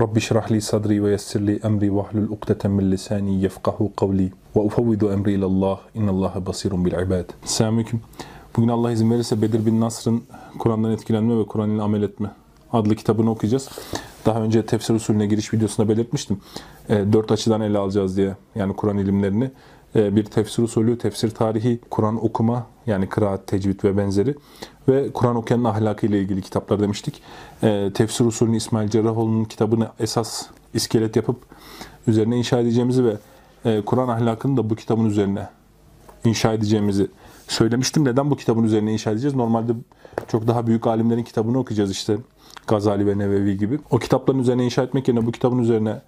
Rabbi şrah li sadri ve yessir li emri ve hlul ukdeten min lisani yefkahu kavli ve ufavvidu emri ilallah innallaha basirun bil ibad. Selamünaleyküm. Bugün Allah izin verirse Bedir bin Nasr'ın Kur'an'dan etkilenme ve Kur'an ile amel etme adlı kitabını okuyacağız. Daha önce tefsir usulüne giriş videosunda belirtmiştim. E, dört açıdan ele alacağız diye. Yani Kur'an ilimlerini. E, bir tefsir usulü, tefsir tarihi, Kur'an okuma yani kıraat, tecvid ve benzeri ve Kur'an okuyanın ahlakı ile ilgili kitaplar demiştik. E, tefsir usulünü İsmail Cerrahoğlu'nun kitabını esas iskelet yapıp üzerine inşa edeceğimizi ve e, Kur'an ahlakını da bu kitabın üzerine inşa edeceğimizi söylemiştim. Neden bu kitabın üzerine inşa edeceğiz? Normalde çok daha büyük alimlerin kitabını okuyacağız işte. Gazali ve Nevevi gibi. O kitapların üzerine inşa etmek yerine bu kitabın üzerine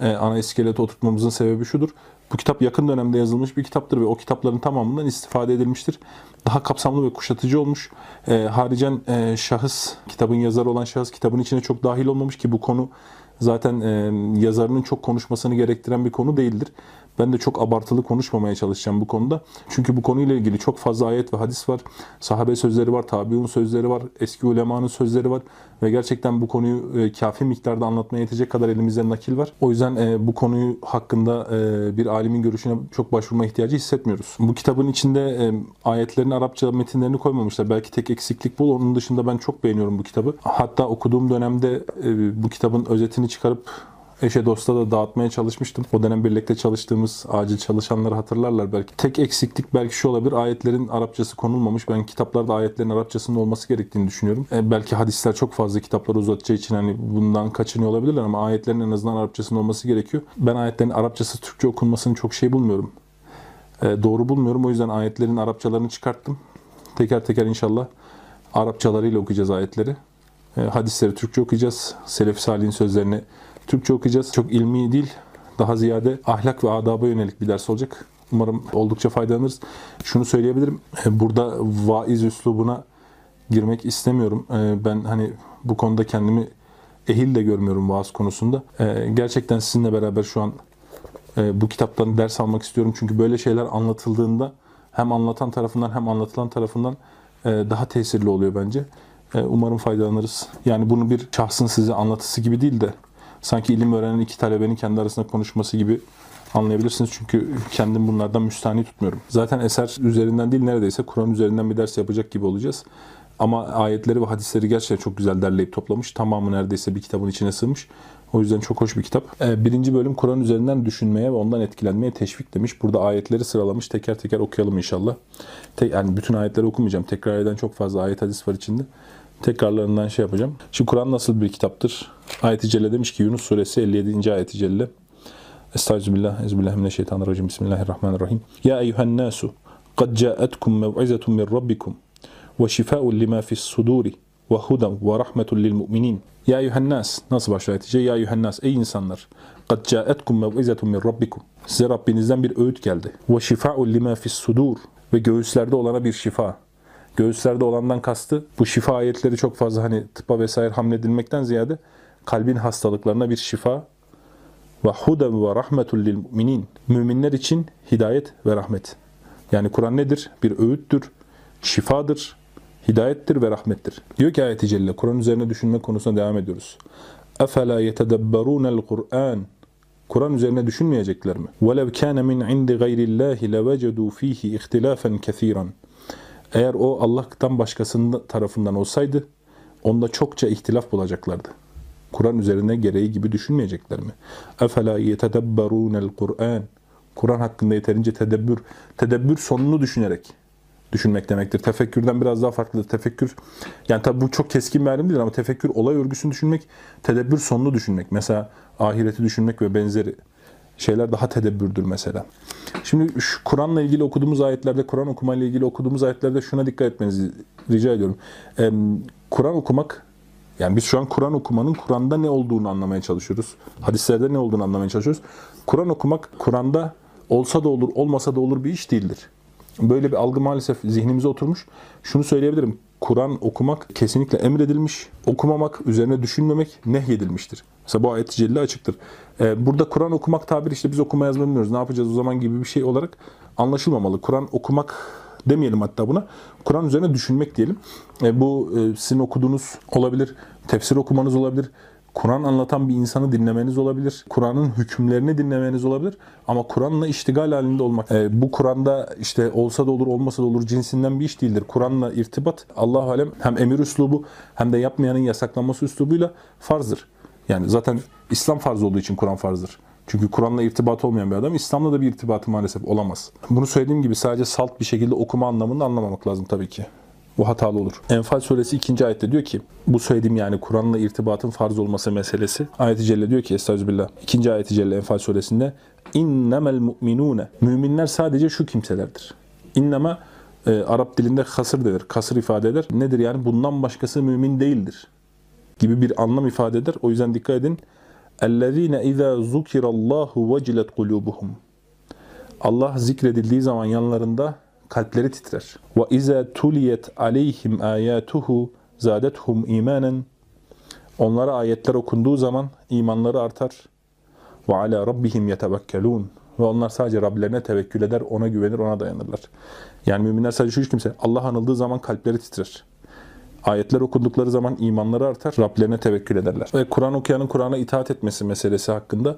e, ana iskeleti oturtmamızın sebebi şudur. Bu kitap yakın dönemde yazılmış bir kitaptır ve o kitapların tamamından istifade edilmiştir. Daha kapsamlı ve kuşatıcı olmuş. E, haricen e, şahıs, kitabın yazarı olan şahıs kitabın içine çok dahil olmamış ki bu konu zaten e, yazarının çok konuşmasını gerektiren bir konu değildir. Ben de çok abartılı konuşmamaya çalışacağım bu konuda. Çünkü bu konuyla ilgili çok fazla ayet ve hadis var. Sahabe sözleri var, tabiun sözleri var, eski ulemanın sözleri var. Ve gerçekten bu konuyu e, kafi miktarda anlatmaya yetecek kadar elimizde nakil var. O yüzden e, bu konuyu hakkında e, bir alimin görüşüne çok başvurma ihtiyacı hissetmiyoruz. Bu kitabın içinde ayetlerin Arapça metinlerini koymamışlar. Belki tek eksiklik bu. Onun dışında ben çok beğeniyorum bu kitabı. Hatta okuduğum dönemde bu kitabın özetini çıkarıp eşe dosta da dağıtmaya çalışmıştım. O dönem birlikte çalıştığımız acil çalışanları hatırlarlar belki. Tek eksiklik belki şu olabilir. Ayetlerin Arapçası konulmamış. Ben kitaplarda ayetlerin Arapçasının olması gerektiğini düşünüyorum. E, belki hadisler çok fazla kitapları uzatacağı için hani bundan kaçınıyor olabilirler ama ayetlerin en azından Arapçasının olması gerekiyor. Ben ayetlerin Arapçası Türkçe okunmasını çok şey bulmuyorum. E, doğru bulmuyorum. O yüzden ayetlerin Arapçalarını çıkarttım. Teker teker inşallah Arapçalarıyla okuyacağız ayetleri. E, hadisleri Türkçe okuyacağız. Selef Salih'in sözlerini Türkçe okuyacağız. Çok ilmi değil, daha ziyade ahlak ve adaba yönelik bir ders olacak. Umarım oldukça faydalanırız. Şunu söyleyebilirim. E, burada vaiz üslubuna girmek istemiyorum. E, ben hani bu konuda kendimi ehil de görmüyorum vaaz konusunda. E, gerçekten sizinle beraber şu an bu kitaptan ders almak istiyorum. Çünkü böyle şeyler anlatıldığında hem anlatan tarafından hem anlatılan tarafından daha tesirli oluyor bence. Umarım faydalanırız. Yani bunu bir şahsın size anlatısı gibi değil de sanki ilim öğrenen iki talebenin kendi arasında konuşması gibi anlayabilirsiniz. Çünkü kendim bunlardan müstahni tutmuyorum. Zaten eser üzerinden değil neredeyse Kur'an üzerinden bir ders yapacak gibi olacağız. Ama ayetleri ve hadisleri gerçekten çok güzel derleyip toplamış. Tamamı neredeyse bir kitabın içine sığmış. O yüzden çok hoş bir kitap. Ee, birinci bölüm Kur'an üzerinden düşünmeye ve ondan etkilenmeye teşvik demiş. Burada ayetleri sıralamış. Teker teker okuyalım inşallah. Yani bütün ayetleri okumayacağım. Tekrar eden çok fazla ayet hadis var içinde tekrarlarından şey yapacağım. Şimdi Kur'an nasıl bir kitaptır? Ayet-i Celle demiş ki Yunus suresi 57. ayet-i Celle. Estağfirullah, ezbillahimineşşeytanirracim, bismillahirrahmanirrahim. Ya eyyühen nasu, kad ca'etkum mev'izetun min rabbikum ve şifaun lima fis suduri ve hudem ve rahmetun lil mu'minin. Ya eyyühennas, nasıl başlıyor ayet-i Ya eyyühennas, ey insanlar, kad ca'etkum mev'izetun min rabbikum. Size Rabbinizden bir öğüt geldi. Ve şifaun lima fis ve göğüslerde olana bir şifa. göğüslerde olandan kastı bu şifa ayetleri çok fazla hani tıpa vesaire hamledilmekten ziyade kalbin hastalıklarına bir şifa ve huden ve rahmetul lil müminin. Müminler için hidayet ve rahmet. Yani Kur'an nedir? Bir öğüttür, şifadır, hidayettir ve rahmettir. Diyor ki ayet-i celle, Kur'an üzerine düşünme konusuna devam ediyoruz. اَفَلَا يَتَدَبَّرُونَ الْقُرْآنِ Kur'an üzerine düşünmeyecekler mi? وَلَوْ كَانَ مِنْ عِنْدِ غَيْرِ اللّٰهِ لَوَجَدُوا ف۪يهِ اِخْتِلَافًا كَثِيرًا eğer o Allah'tan başkasının tarafından olsaydı onda çokça ihtilaf bulacaklardı. Kur'an üzerine gereği gibi düşünmeyecekler mi? Efela yetedebberûnel Kur'an. Kur'an hakkında yeterince tedebbür, tedebbür sonunu düşünerek düşünmek demektir. Tefekkürden biraz daha farklıdır. Tefekkür, yani tabi bu çok keskin bir ayrım değil ama tefekkür olay örgüsünü düşünmek, tedebbür sonunu düşünmek. Mesela ahireti düşünmek ve benzeri şeyler daha tedebbürdür mesela. Şimdi şu Kur'an'la ilgili okuduğumuz ayetlerde, Kur'an okumayla ilgili okuduğumuz ayetlerde şuna dikkat etmenizi rica ediyorum. Ee, Kur'an okumak, yani biz şu an Kur'an okumanın Kur'an'da ne olduğunu anlamaya çalışıyoruz. Hadislerde ne olduğunu anlamaya çalışıyoruz. Kur'an okumak, Kur'an'da olsa da olur, olmasa da olur bir iş değildir. Böyle bir algı maalesef zihnimize oturmuş. Şunu söyleyebilirim. Kur'an okumak kesinlikle emredilmiş. Okumamak, üzerine düşünmemek nehyedilmiştir. Mesela bu ayet-i celle açıktır. Ee, burada Kur'an okumak tabiri işte biz okuma yazma bilmiyoruz. Ne yapacağız o zaman gibi bir şey olarak anlaşılmamalı. Kur'an okumak demeyelim hatta buna. Kur'an üzerine düşünmek diyelim. E, bu e, sizin okuduğunuz olabilir, tefsir okumanız olabilir, Kur'an anlatan bir insanı dinlemeniz olabilir. Kur'an'ın hükümlerini dinlemeniz olabilir. Ama Kur'an'la iştigal halinde olmak. e, bu Kur'an'da işte olsa da olur olmasa da olur cinsinden bir iş değildir. Kur'an'la irtibat Allah alem hem emir üslubu hem de yapmayanın yasaklanması üslubuyla farzdır. Yani zaten İslam farz olduğu için Kur'an farzdır. Çünkü Kur'an'la irtibat olmayan bir adam İslam'la da bir irtibatı maalesef olamaz. Bunu söylediğim gibi sadece salt bir şekilde okuma anlamında anlamamak lazım tabii ki. Bu hatalı olur. Enfal suresi 2. ayette diyor ki bu söylediğim yani Kur'an'la irtibatın farz olması meselesi. Ayet-i Celle diyor ki Estağfirullah. 2. ayet-i Celle Enfal suresinde innemel mu'minune. Müminler sadece şu kimselerdir. İnnema e, Arap dilinde kasır denir. Kasır ifade eder. Nedir yani? Bundan başkası mümin değildir. Gibi bir anlam ifade eder. O yüzden dikkat edin. اَلَّذ۪ينَ اِذَا ذُكِرَ اللّٰهُ وَجِلَتْ قُلُوبُهُمْ Allah zikredildiği zaman yanlarında kalpleri titrer. Ve iza tuliyet aleyhim ayatuhu zadethum imanen Onlara ayetler okunduğu zaman imanları artar. Ve ala rabbihim yetevekkelun ve onlar sadece Rablerine tevekkül eder, ona güvenir, ona dayanırlar. Yani müminler sadece şu üç kimse. Allah anıldığı zaman kalpleri titrer. Ayetler okundukları zaman imanları artar, Rablerine tevekkül ederler. Ve Kur'an okuyanın Kur'an'a itaat etmesi meselesi hakkında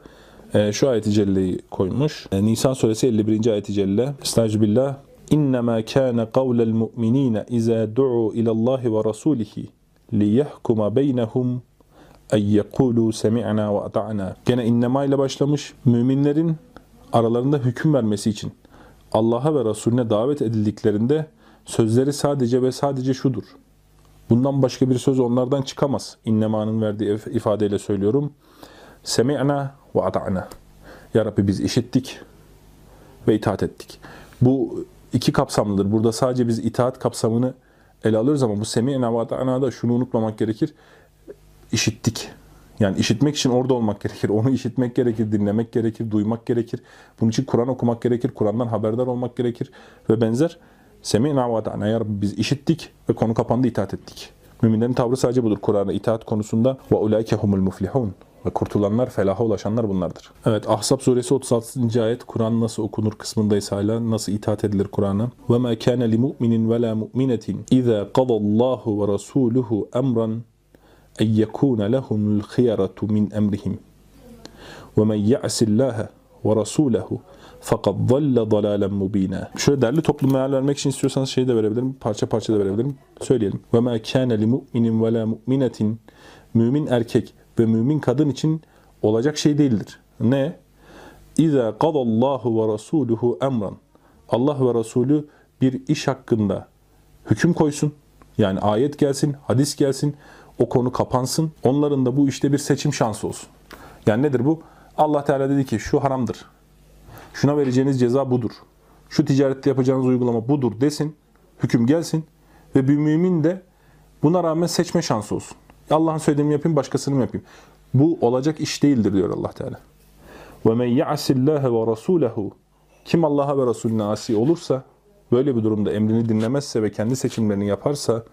e, şu ayeti celleyi koymuş. E, Nisan suresi 51. ayeti celle. Estağfirullah. İnnemâ kâne kavlel mu'minîne izâ du'u ilallâhi ve rasûlihi liyahkuma beynehum en yekulu semi'na ve ata'na. Gene innema ile başlamış. Müminlerin aralarında hüküm vermesi için Allah'a ve Resulüne davet edildiklerinde sözleri sadece ve sadece şudur. Bundan başka bir söz onlardan çıkamaz. İnnema'nın verdiği ifadeyle söylüyorum. Semi'na ve ata'na. Ya Rabbi biz işittik ve itaat ettik. Bu iki kapsamlıdır. Burada sadece biz itaat kapsamını ele alıyoruz ama bu semi'na ve ata'na da şunu unutmamak gerekir. İşittik. Yani işitmek için orada olmak gerekir. Onu işitmek gerekir, dinlemek gerekir, duymak gerekir. Bunun için Kur'an okumak gerekir, Kur'an'dan haberdar olmak gerekir ve benzer. Semi'na ve ata'na ya biz işittik ve konu kapandı itaat ettik. Müminlerin tavrı sadece budur Kur'an'a itaat konusunda. Ve ulaike humul muflihun. Ve kurtulanlar, felaha ulaşanlar bunlardır. Evet Ahzab suresi 36. ayet Kur'an nasıl okunur kısmındayız hala. Nasıl itaat edilir Kur'an'a? Mu'minin ve la mu'minetin iza qadallahu ve rasuluhu emran en yekuna lehumul khiyaratu min emrihim. Ve men ya'sillaha ve rasulahu fakat dalle dalalen mubina. Şöyle derli toplu meal vermek için istiyorsanız şey de verebilirim. Parça parça da verebilirim. Söyleyelim. Ve ma kana li mu'minin ve la mu'minetin. Mümin erkek ve mümin kadın için olacak şey değildir. Ne? İza qadallahu ve rasuluhu emran. Allah ve Resulü bir iş hakkında hüküm koysun. Yani ayet gelsin, hadis gelsin, o konu kapansın. Onların da bu işte bir seçim şansı olsun. Yani nedir bu? Allah Teala dedi ki şu haramdır. Şuna vereceğiniz ceza budur. Şu ticarette yapacağınız uygulama budur desin. Hüküm gelsin. Ve bir mümin de buna rağmen seçme şansı olsun. Allah'ın söylediğimi yapayım, başkasını mı yapayım? Bu olacak iş değildir diyor Allah Teala. Ve men ya'sillâhe ve rasûlehu Kim Allah'a ve Resulüne asi olursa, böyle bir durumda emrini dinlemezse ve kendi seçimlerini yaparsa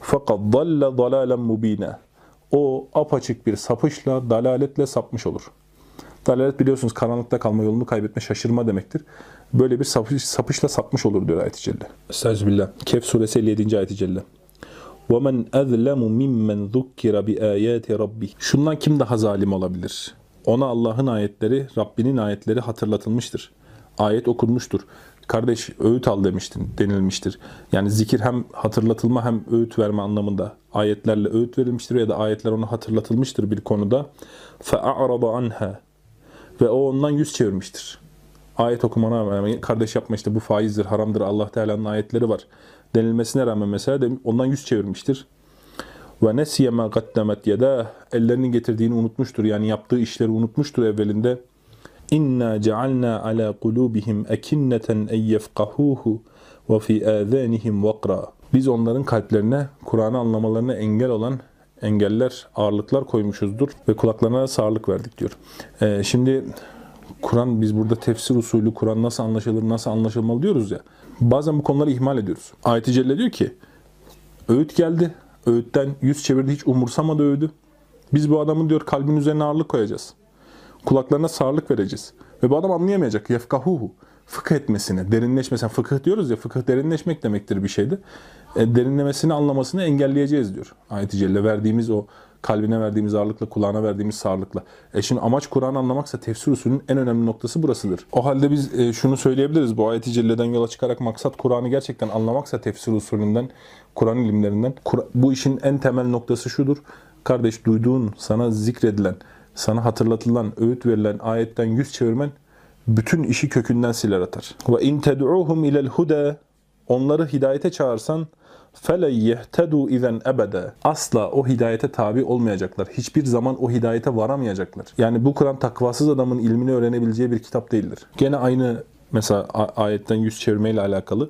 fakat dalle dalalen mubine. O apaçık bir sapışla, dalaletle sapmış olur. Dalalet biliyorsunuz karanlıkta kalma yolunu kaybetme, şaşırma demektir. Böyle bir sapış, sapışla sapmış olur diyor ayet-i celle. Estağfirullah. Kehf suresi 57. ayet-i celle. وَمَنْ أَذْلَمُ مِمَّنْ ذُكِّرَ بِآيَاتِ رَبِّهِ Şundan kim daha zalim olabilir? Ona Allah'ın ayetleri, Rabbinin ayetleri hatırlatılmıştır. Ayet okunmuştur. Kardeş öğüt al demiştin, denilmiştir. Yani zikir hem hatırlatılma hem öğüt verme anlamında ayetlerle öğüt verilmiştir ya da ayetler ona hatırlatılmıştır bir konuda. فَأَعْرَضَ عَنْهَا Ve o ondan yüz çevirmiştir. Ayet okumana rağmen kardeş yapma işte bu faizdir, haramdır, Allah Teala'nın ayetleri var denilmesine rağmen mesela ondan yüz çevirmiştir. Ve nesiye ma gaddemet yeda ellerinin getirdiğini unutmuştur. Yani yaptığı işleri unutmuştur evvelinde. İnna cealna ala kulubihim ekinneten en yefkahuhu ve fi azanihim vakra. Biz onların kalplerine Kur'an'ı anlamalarına engel olan engeller, ağırlıklar koymuşuzdur ve kulaklarına sağırlık verdik diyor. Ee, şimdi Kur'an biz burada tefsir usulü Kur'an nasıl anlaşılır, nasıl anlaşılmalı diyoruz ya. Bazen bu konuları ihmal ediyoruz. Ayet-i Celle diyor ki öğüt geldi. Öğütten yüz çevirdi hiç umursamadı öğüdü. Biz bu adamın diyor kalbin üzerine ağırlık koyacağız. Kulaklarına sağırlık vereceğiz. Ve bu adam anlayamayacak. Yefkahuhu. Fıkıh etmesine, derinleşmesine. Fıkıh diyoruz ya, fıkıh derinleşmek demektir bir şeydi. E, derinlemesini anlamasını engelleyeceğiz diyor. Ayet-i Celle verdiğimiz o kalbine verdiğimiz ağırlıkla, kulağına verdiğimiz sağırlıkla. E şimdi amaç Kur'an'ı anlamaksa tefsir usulünün en önemli noktası burasıdır. O halde biz e, şunu söyleyebiliriz. Bu ayet-i celleden yola çıkarak maksat Kur'an'ı gerçekten anlamaksa tefsir usulünden, Kur'an ilimlerinden. Kur- bu işin en temel noktası şudur. Kardeş duyduğun, sana zikredilen, sana hatırlatılan, öğüt verilen ayetten yüz çevirmen bütün işi kökünden siler atar. Ve in ted'uhum ilel huda onları hidayete çağırsan fele yehtedu izen ebede. Asla o hidayete tabi olmayacaklar. Hiçbir zaman o hidayete varamayacaklar. Yani bu Kur'an takvasız adamın ilmini öğrenebileceği bir kitap değildir. Gene aynı mesela a- ayetten yüz çevirmeyle alakalı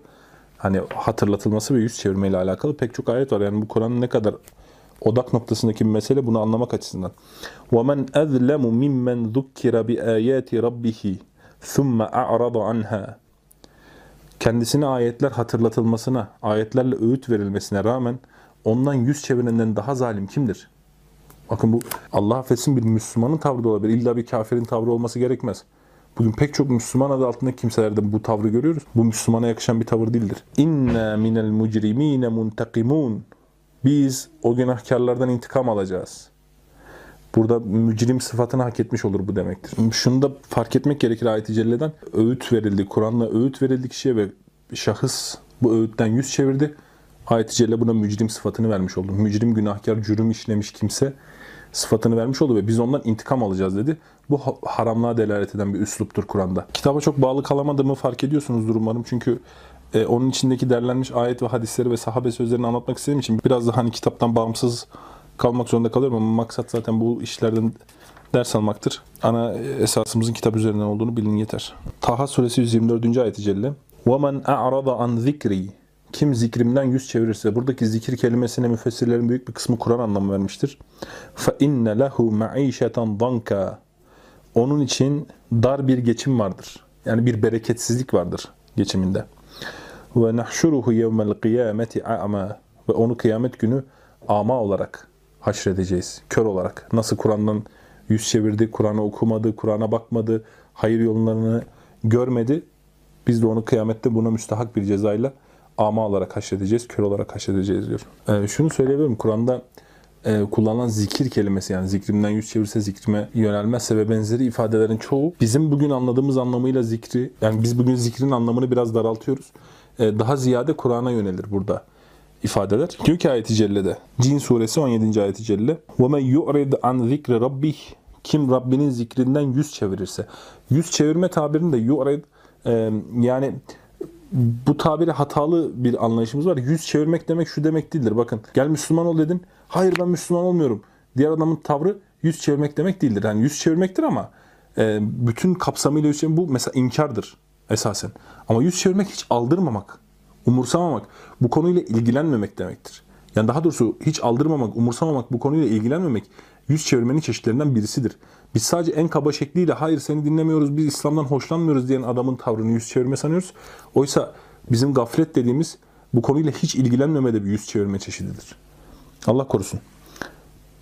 hani hatırlatılması ve yüz çevirmeyle alakalı pek çok ayet var. Yani bu Kur'an'ın ne kadar odak noktasındaki bir mesele bunu anlamak açısından. وَمَنْ أَذْلَمُ مِمَّنْ ذُكِّرَ بِآيَاتِ رَبِّهِ ثُمَّ أَعْرَضَ عَنْهَا kendisine ayetler hatırlatılmasına, ayetlerle öğüt verilmesine rağmen ondan yüz çevirenden daha zalim kimdir? Bakın bu Allah affetsin bir Müslümanın tavrı da olabilir. İlla bir kafirin tavrı olması gerekmez. Bugün pek çok Müslüman adı altındaki kimselerde bu tavrı görüyoruz. Bu Müslümana yakışan bir tavır değildir. İnna minel mucrimine muntakimun. Biz o günahkarlardan intikam alacağız. Burada mücrim sıfatını hak etmiş olur bu demektir. Şunu da fark etmek gerekir ayet-i celleden. Öğüt verildi, Kur'an'la öğüt verildi kişiye ve şahıs bu öğütten yüz çevirdi. Ayet-i celle buna mücrim sıfatını vermiş oldu. Mücrim, günahkar, cürüm işlemiş kimse sıfatını vermiş oldu ve biz ondan intikam alacağız dedi. Bu ha- haramlığa delalet eden bir üsluptur Kur'an'da. Kitaba çok bağlı kalamadığımı fark ediyorsunuzdur umarım. Çünkü e, onun içindeki derlenmiş ayet ve hadisleri ve sahabe sözlerini anlatmak istediğim için biraz da hani kitaptan bağımsız kalmak zorunda kalıyorum ama maksat zaten bu işlerden ders almaktır. Ana esasımızın kitap üzerinden olduğunu bilin yeter. Taha suresi 124. ayet-i celle. وَمَنْ أَعْرَضَ عَنْ ذِكْرِي Kim zikrimden yüz çevirirse, buradaki zikir kelimesine müfessirlerin büyük bir kısmı Kur'an anlamı vermiştir. فَاِنَّ لَهُ مَعِيشَةً ضَنْكَا Onun için dar bir geçim vardır. Yani bir bereketsizlik vardır geçiminde. Ve nahşuruhu yevmel kıyameti a'ma ve onu kıyamet günü ama olarak haşredeceğiz. Kör olarak. Nasıl Kur'an'dan yüz çevirdi, Kur'an'ı okumadı, Kur'an'a bakmadı, hayır yollarını görmedi. Biz de onu kıyamette buna müstahak bir cezayla ama olarak haşredeceğiz, kör olarak haşredeceğiz diyor. Ee, şunu söyleyebilirim. Kur'an'da e, kullanılan zikir kelimesi yani zikrimden yüz çevirse zikrime yönelmezse ve benzeri ifadelerin çoğu bizim bugün anladığımız anlamıyla zikri yani biz bugün zikrin anlamını biraz daraltıyoruz. E, daha ziyade Kur'an'a yönelir burada ifadeler. Diyor ki ayet-i cellede Cin suresi 17. ayet-i celle وَمَنْ يُعْرِضْ عَنْ ذِكْرِ رَبِّهِ Kim Rabbinin zikrinden yüz çevirirse. Yüz çevirme tabirinde yu'rid e, yani bu tabiri hatalı bir anlayışımız var. Yüz çevirmek demek şu demek değildir. Bakın gel Müslüman ol dedin. Hayır ben Müslüman olmuyorum. Diğer adamın tavrı yüz çevirmek demek değildir. Yani yüz çevirmektir ama e, bütün kapsamıyla yüz çevirmek bu mesela inkardır esasen. Ama yüz çevirmek hiç aldırmamak, umursamamak, bu konuyla ilgilenmemek demektir. Yani daha doğrusu hiç aldırmamak, umursamamak, bu konuyla ilgilenmemek yüz çevirmenin çeşitlerinden birisidir. Biz sadece en kaba şekliyle hayır seni dinlemiyoruz, biz İslam'dan hoşlanmıyoruz diyen adamın tavrını yüz çevirme sanıyoruz. Oysa bizim gaflet dediğimiz bu konuyla hiç ilgilenmeme de bir yüz çevirme çeşididir. Allah korusun.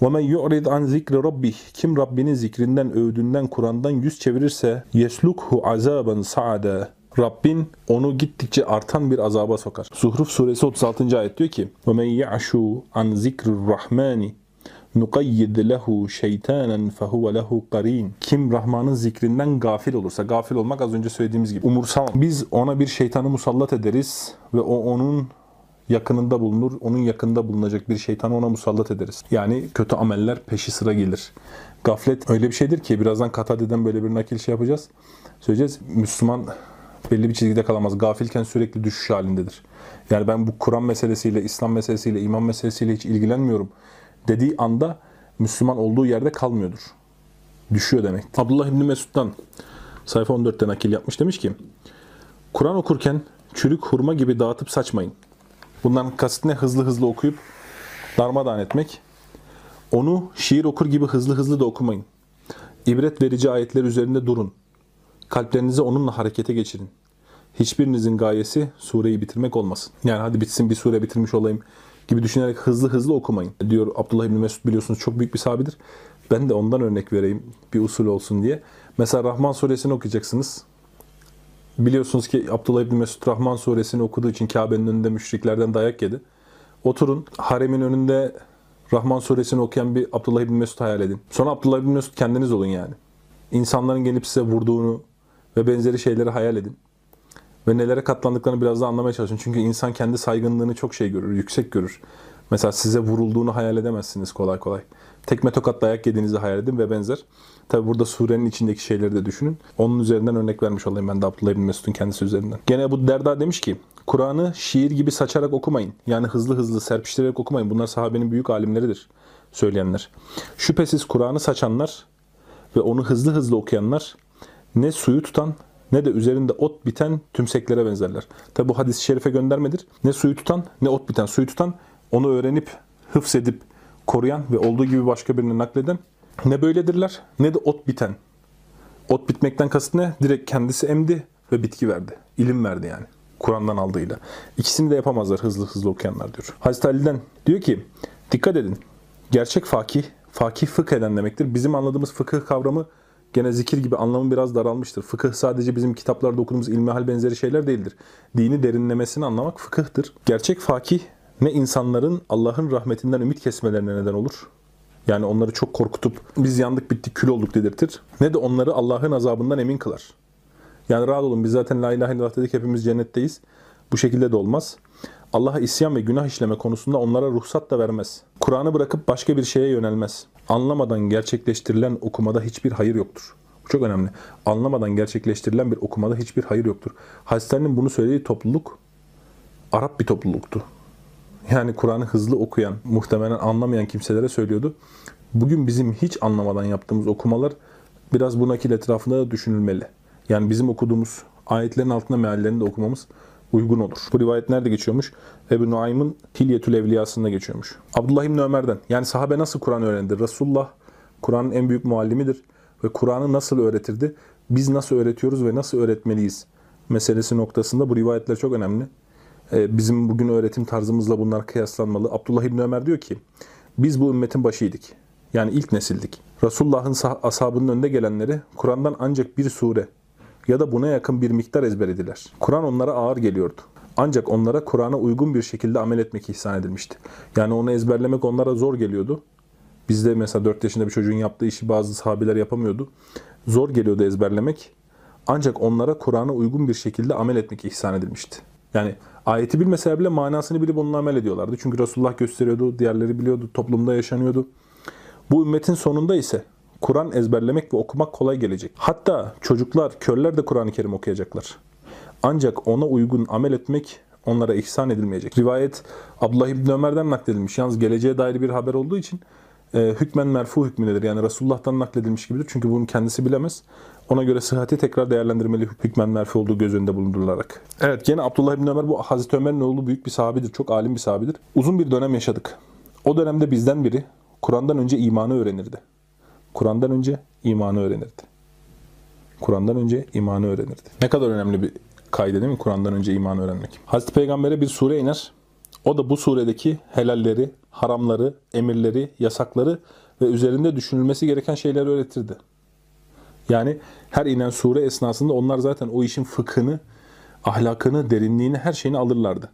وَمَنْ يُعْرِضْ عَنْ ذِكْرِ رَبِّهِ Kim Rabbinin zikrinden, övdüğünden, Kur'an'dan yüz çevirirse يَسْلُكْهُ عَذَابًا سَعَدًا Rabbin onu gittikçe artan bir azaba sokar. Zuhruf suresi 36. ayet diyor ki وَمَنْ يَعْشُوا عَنْ ذِكْرِ الرَّحْمَانِ نُقَيِّدْ لَهُ شَيْطَانًا فَهُوَ لَهُ قَرِينٌ Kim Rahman'ın zikrinden gafil olursa, gafil olmak az önce söylediğimiz gibi, umursamam. Biz ona bir şeytanı musallat ederiz ve o onun yakınında bulunur, onun yakında bulunacak bir şeytanı ona musallat ederiz. Yani kötü ameller peşi sıra gelir. Gaflet öyle bir şeydir ki birazdan Katade'den böyle bir nakil şey yapacağız. Söyleyeceğiz. Müslüman belli bir çizgide kalamaz. Gafilken sürekli düşüş halindedir. Yani ben bu Kur'an meselesiyle, İslam meselesiyle, iman meselesiyle hiç ilgilenmiyorum dediği anda Müslüman olduğu yerde kalmıyordur. Düşüyor demek. Abdullah İbni Mesud'dan sayfa 14'te nakil yapmış demiş ki Kur'an okurken çürük hurma gibi dağıtıp saçmayın. Bundan kasıt ne? Hızlı hızlı okuyup darmadağın etmek. Onu şiir okur gibi hızlı hızlı da okumayın. İbret verici ayetler üzerinde durun. Kalplerinizi onunla harekete geçirin. Hiçbirinizin gayesi sureyi bitirmek olmasın. Yani hadi bitsin bir sure bitirmiş olayım gibi düşünerek hızlı hızlı okumayın. Diyor Abdullah İbni Mesud biliyorsunuz çok büyük bir sahabidir. Ben de ondan örnek vereyim bir usul olsun diye. Mesela Rahman suresini okuyacaksınız. Biliyorsunuz ki Abdullah İbni Mesud Rahman suresini okuduğu için Kabe'nin önünde müşriklerden dayak yedi. Oturun haremin önünde Rahman suresini okuyan bir Abdullah İbni Mesud hayal edin. Sonra Abdullah İbni Mesud kendiniz olun yani. İnsanların gelip size vurduğunu ve benzeri şeyleri hayal edin. Ve nelere katlandıklarını biraz daha anlamaya çalışın. Çünkü insan kendi saygınlığını çok şey görür, yüksek görür. Mesela size vurulduğunu hayal edemezsiniz kolay kolay. Tekme tokat dayak yediğinizi hayal edin ve benzer. Tabi burada surenin içindeki şeyleri de düşünün. Onun üzerinden örnek vermiş olayım ben de Abdullah İbni Mesud'un kendisi üzerinden. Gene bu Derda demiş ki, Kur'an'ı şiir gibi saçarak okumayın. Yani hızlı hızlı serpiştirerek okumayın. Bunlar sahabenin büyük alimleridir söyleyenler. Şüphesiz Kur'an'ı saçanlar ve onu hızlı hızlı okuyanlar ne suyu tutan ne de üzerinde ot biten tümseklere benzerler. Tabi bu hadis-i şerife göndermedir. Ne suyu tutan ne ot biten. Suyu tutan onu öğrenip, hıfzedip, koruyan ve olduğu gibi başka birini nakleden ne böyledirler ne de ot biten. Ot bitmekten kasıt ne? Direkt kendisi emdi ve bitki verdi. İlim verdi yani. Kur'an'dan aldığıyla. İkisini de yapamazlar hızlı hızlı okuyanlar diyor. Hazreti Ali'den diyor ki dikkat edin. Gerçek fakih, fakih fıkh eden demektir. Bizim anladığımız fıkıh kavramı gene zikir gibi anlamı biraz daralmıştır. Fıkıh sadece bizim kitaplarda okuduğumuz ilmihal benzeri şeyler değildir. Dini derinlemesini anlamak fıkıhtır. Gerçek fakih ne insanların Allah'ın rahmetinden ümit kesmelerine neden olur. Yani onları çok korkutup biz yandık bittik kül olduk dedirtir. Ne de onları Allah'ın azabından emin kılar. Yani rahat olun biz zaten la ilahe illallah dedik hepimiz cennetteyiz. Bu şekilde de olmaz. Allah'a isyan ve günah işleme konusunda onlara ruhsat da vermez. Kur'an'ı bırakıp başka bir şeye yönelmez. Anlamadan gerçekleştirilen okumada hiçbir hayır yoktur. Bu çok önemli. Anlamadan gerçekleştirilen bir okumada hiçbir hayır yoktur. Ali'nin bunu söylediği topluluk Arap bir topluluktu. Yani Kur'an'ı hızlı okuyan, muhtemelen anlamayan kimselere söylüyordu. Bugün bizim hiç anlamadan yaptığımız okumalar biraz bu nakil etrafında da düşünülmeli. Yani bizim okuduğumuz ayetlerin altında meallerini de okumamız uygun olur. Bu rivayet nerede geçiyormuş? Ebu Nuaym'ın Hilyetül Evliyası'nda geçiyormuş. Abdullah İbni Ömer'den. Yani sahabe nasıl Kur'an öğrendi? Resulullah Kur'an'ın en büyük muallimidir. Ve Kur'an'ı nasıl öğretirdi? Biz nasıl öğretiyoruz ve nasıl öğretmeliyiz? Meselesi noktasında bu rivayetler çok önemli. Ee, bizim bugün öğretim tarzımızla bunlar kıyaslanmalı. Abdullah İbni Ömer diyor ki, biz bu ümmetin başıydık. Yani ilk nesildik. Resulullah'ın ashabının önde gelenleri Kur'an'dan ancak bir sure ya da buna yakın bir miktar ezberediler. Kur'an onlara ağır geliyordu. Ancak onlara Kur'an'a uygun bir şekilde amel etmek ihsan edilmişti. Yani onu ezberlemek onlara zor geliyordu. Bizde mesela 4 yaşında bir çocuğun yaptığı işi bazı sahabeler yapamıyordu. Zor geliyordu ezberlemek. Ancak onlara Kur'an'a uygun bir şekilde amel etmek ihsan edilmişti. Yani ayeti bilmeseler bile manasını bilip onunla amel ediyorlardı. Çünkü Resulullah gösteriyordu, diğerleri biliyordu, toplumda yaşanıyordu. Bu ümmetin sonunda ise Kur'an ezberlemek ve okumak kolay gelecek. Hatta çocuklar, körler de Kur'an-ı Kerim okuyacaklar. Ancak ona uygun amel etmek onlara ihsan edilmeyecek. Rivayet Abdullah İbni Ömer'den nakledilmiş. Yalnız geleceğe dair bir haber olduğu için e, hükmen merfu hükmündedir. Yani Resulullah'tan nakledilmiş gibidir. Çünkü bunu kendisi bilemez. Ona göre sıhhati tekrar değerlendirmeli hükmen merfu olduğu göz önünde bulundurularak. Evet gene Abdullah İbni Ömer bu Hazreti Ömer'in oğlu büyük bir sahabidir. Çok alim bir sahabidir. Uzun bir dönem yaşadık. O dönemde bizden biri Kur'an'dan önce imanı öğrenirdi. Kur'an'dan önce imanı öğrenirdi. Kur'an'dan önce imanı öğrenirdi. Ne kadar önemli bir kaydı değil mi Kur'an'dan önce imanı öğrenmek. Hazreti Peygamber'e bir sure iner. O da bu suredeki helalleri, haramları, emirleri, yasakları ve üzerinde düşünülmesi gereken şeyleri öğretirdi. Yani her inen sure esnasında onlar zaten o işin fıkhını, ahlakını, derinliğini, her şeyini alırlardı.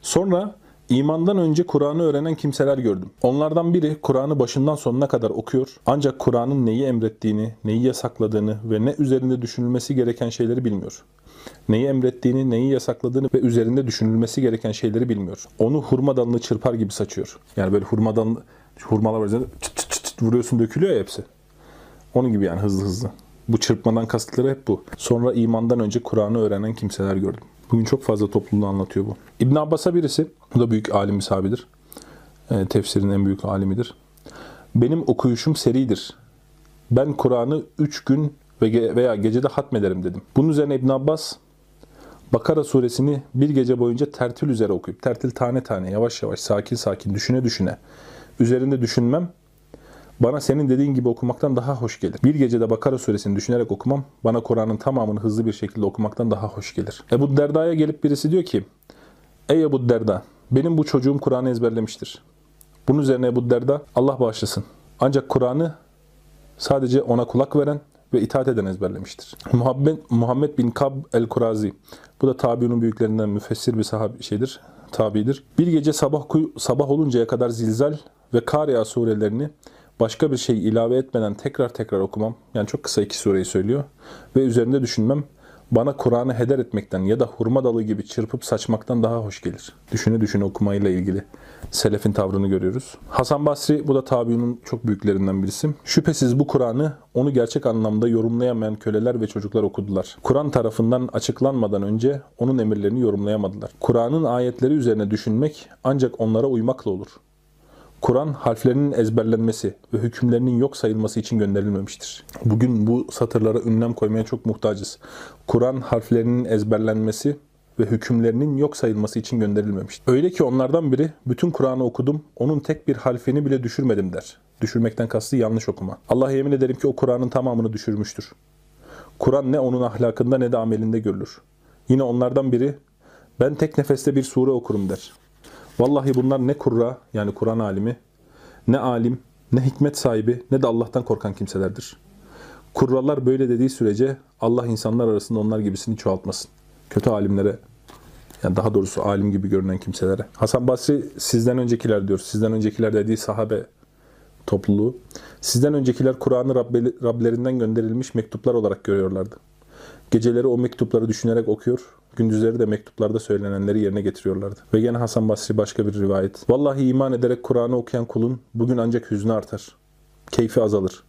Sonra İmandan önce Kur'an'ı öğrenen kimseler gördüm. Onlardan biri Kur'an'ı başından sonuna kadar okuyor. Ancak Kur'an'ın neyi emrettiğini, neyi yasakladığını ve ne üzerinde düşünülmesi gereken şeyleri bilmiyor. Neyi emrettiğini, neyi yasakladığını ve üzerinde düşünülmesi gereken şeyleri bilmiyor. Onu hurma dalını çırpar gibi saçıyor. Yani böyle hurma dalını, hurmalar var çıt çıt çıt, çıt vuruyorsun dökülüyor ya hepsi. Onun gibi yani hızlı hızlı. Bu çırpmadan kasıtları hep bu. Sonra imandan önce Kur'an'ı öğrenen kimseler gördüm. Bugün çok fazla topluluğu anlatıyor bu. İbn Abbas'a birisi, bu da büyük alim sahabidir. E, tefsirin en büyük alimidir. Benim okuyuşum seridir. Ben Kur'an'ı üç gün veya gecede hatmederim dedim. Bunun üzerine İbn Abbas Bakara suresini bir gece boyunca tertil üzere okuyup, tertil tane tane, yavaş yavaş, sakin sakin, düşüne düşüne, üzerinde düşünmem bana senin dediğin gibi okumaktan daha hoş gelir. Bir gecede Bakara suresini düşünerek okumam, bana Kur'an'ın tamamını hızlı bir şekilde okumaktan daha hoş gelir. Ebu Derda'ya gelip birisi diyor ki, Ey Ebu Derda, benim bu çocuğum Kur'an'ı ezberlemiştir. Bunun üzerine Ebu Derda, Allah bağışlasın. Ancak Kur'an'ı sadece ona kulak veren ve itaat eden ezberlemiştir. Muhammed, Muhammed bin Kab el-Kurazi, bu da tabiunun büyüklerinden müfessir bir sahabi şeydir, tabidir. Bir gece sabah sabah oluncaya kadar zilzal ve Kariya surelerini başka bir şey ilave etmeden tekrar tekrar okumam, yani çok kısa iki sureyi söylüyor ve üzerinde düşünmem bana Kur'an'ı heder etmekten ya da hurma dalı gibi çırpıp saçmaktan daha hoş gelir. Düşüne düşüne okumayla ilgili selefin tavrını görüyoruz. Hasan Basri bu da tabiunun çok büyüklerinden birisi. Şüphesiz bu Kur'an'ı onu gerçek anlamda yorumlayamayan köleler ve çocuklar okudular. Kur'an tarafından açıklanmadan önce onun emirlerini yorumlayamadılar. Kur'an'ın ayetleri üzerine düşünmek ancak onlara uymakla olur. Kur'an harflerinin ezberlenmesi ve hükümlerinin yok sayılması için gönderilmemiştir. Bugün bu satırlara ünlem koymaya çok muhtacız. Kur'an harflerinin ezberlenmesi ve hükümlerinin yok sayılması için gönderilmemiştir. Öyle ki onlardan biri bütün Kur'an'ı okudum, onun tek bir harfini bile düşürmedim der. Düşürmekten kastı yanlış okuma. Allah yemin ederim ki o Kur'an'ın tamamını düşürmüştür. Kur'an ne onun ahlakında ne de amelinde görülür. Yine onlardan biri ben tek nefeste bir sure okurum der. Vallahi bunlar ne kurra yani Kur'an alimi, ne alim, ne hikmet sahibi ne de Allah'tan korkan kimselerdir. Kurralar böyle dediği sürece Allah insanlar arasında onlar gibisini çoğaltmasın. Kötü alimlere yani daha doğrusu alim gibi görünen kimselere. Hasan Basri sizden öncekiler diyor. Sizden öncekiler dediği sahabe topluluğu. Sizden öncekiler Kur'an'ı Rablerinden gönderilmiş mektuplar olarak görüyorlardı. Geceleri o mektupları düşünerek okuyor, gündüzleri de mektuplarda söylenenleri yerine getiriyorlardı. Ve gene Hasan Basri başka bir rivayet. Vallahi iman ederek Kur'an'ı okuyan kulun bugün ancak hüznü artar. Keyfi azalır.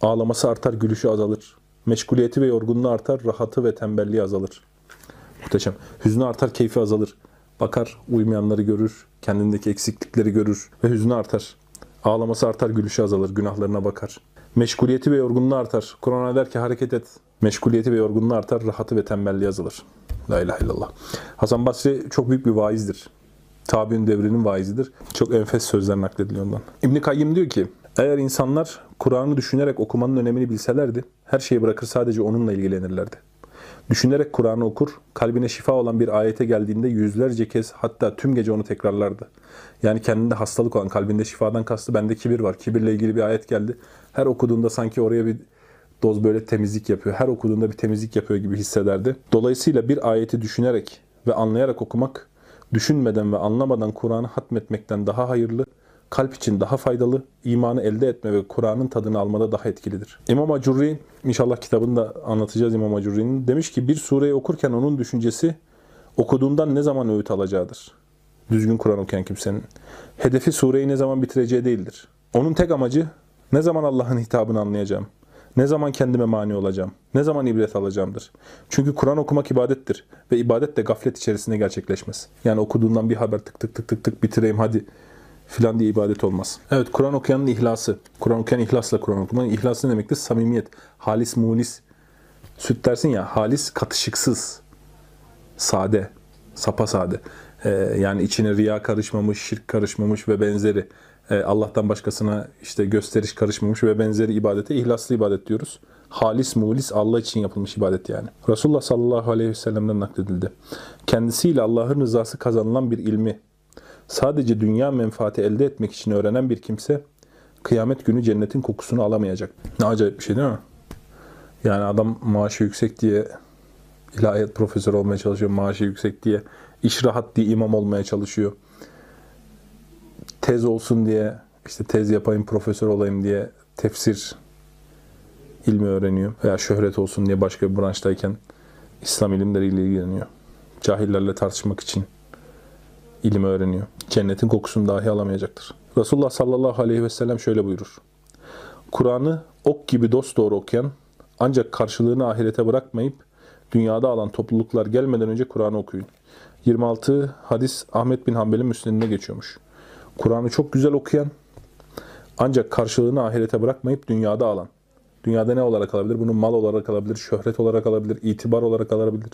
Ağlaması artar, gülüşü azalır. Meşguliyeti ve yorgunluğu artar, rahatı ve tembelliği azalır. Muhteşem. Hüznü artar, keyfi azalır. Bakar, uymayanları görür, kendindeki eksiklikleri görür ve hüznü artar. Ağlaması artar, gülüşü azalır, günahlarına bakar. Meşguliyeti ve yorgunluğu artar. Kur'an der ki hareket et. Meşguliyeti ve yorgunluğu artar, rahatı ve tembelliği azalır. La ilahe illallah. Hasan Basri çok büyük bir vaizdir. Tabi'nin devrinin vaizidir. Çok enfes sözler naklediliyor ondan. İbn Kayyim diyor ki, eğer insanlar Kur'an'ı düşünerek okumanın önemini bilselerdi, her şeyi bırakır sadece onunla ilgilenirlerdi. Düşünerek Kur'an'ı okur, kalbine şifa olan bir ayete geldiğinde yüzlerce kez hatta tüm gece onu tekrarlardı. Yani kendinde hastalık olan, kalbinde şifadan kastı bende kibir var. Kibirle ilgili bir ayet geldi. Her okuduğunda sanki oraya bir doz böyle temizlik yapıyor. Her okuduğunda bir temizlik yapıyor gibi hissederdi. Dolayısıyla bir ayeti düşünerek ve anlayarak okumak, düşünmeden ve anlamadan Kur'an'ı hatmetmekten daha hayırlı, kalp için daha faydalı, imanı elde etme ve Kur'an'ın tadını almada daha etkilidir. İmam Acurri, inşallah kitabını da anlatacağız İmam Acurri'nin, demiş ki bir sureyi okurken onun düşüncesi okuduğundan ne zaman öğüt alacağıdır. Düzgün Kur'an okuyan kimsenin. Hedefi sureyi ne zaman bitireceği değildir. Onun tek amacı ne zaman Allah'ın hitabını anlayacağım, ne zaman kendime mani olacağım? Ne zaman ibret alacağımdır? Çünkü Kur'an okumak ibadettir. Ve ibadet de gaflet içerisinde gerçekleşmez. Yani okuduğundan bir haber tık tık tık tık tık bitireyim hadi filan diye ibadet olmaz. Evet Kur'an okuyanın ihlası. Kur'an okuyan ihlasla Kur'an okumanın ihlası ne demektir? Samimiyet. Halis munis. Süt dersin ya halis katışıksız. Sade. Sapa sade. Ee, yani içine riya karışmamış, şirk karışmamış ve benzeri. E, Allah'tan başkasına işte gösteriş karışmamış ve benzeri ibadete ihlaslı ibadet diyoruz. Halis mulis Allah için yapılmış ibadet yani. Resulullah sallallahu aleyhi ve sellem'den nakledildi. Kendisiyle Allah'ın rızası kazanılan bir ilmi sadece dünya menfaati elde etmek için öğrenen bir kimse kıyamet günü cennetin kokusunu alamayacak. Ne acayip bir şey değil mi? Yani adam maaşı yüksek diye ilahiyat profesörü olmaya çalışıyor, maaşı yüksek diye, iş rahat diye imam olmaya çalışıyor tez olsun diye işte tez yapayım, profesör olayım diye tefsir ilmi öğreniyor. Veya şöhret olsun diye başka bir branştayken İslam ilimleriyle ilgileniyor. Cahillerle tartışmak için ilim öğreniyor. Cennetin kokusunu dahi alamayacaktır. Resulullah sallallahu aleyhi ve sellem şöyle buyurur. Kur'an'ı ok gibi dosdoğru okuyan ancak karşılığını ahirete bırakmayıp dünyada alan topluluklar gelmeden önce Kur'an'ı okuyun. 26 hadis Ahmet bin Hanbel'in müsnedine geçiyormuş. Kur'an'ı çok güzel okuyan ancak karşılığını ahirete bırakmayıp dünyada alan. Dünyada ne olarak alabilir? Bunu mal olarak alabilir, şöhret olarak alabilir, itibar olarak alabilir.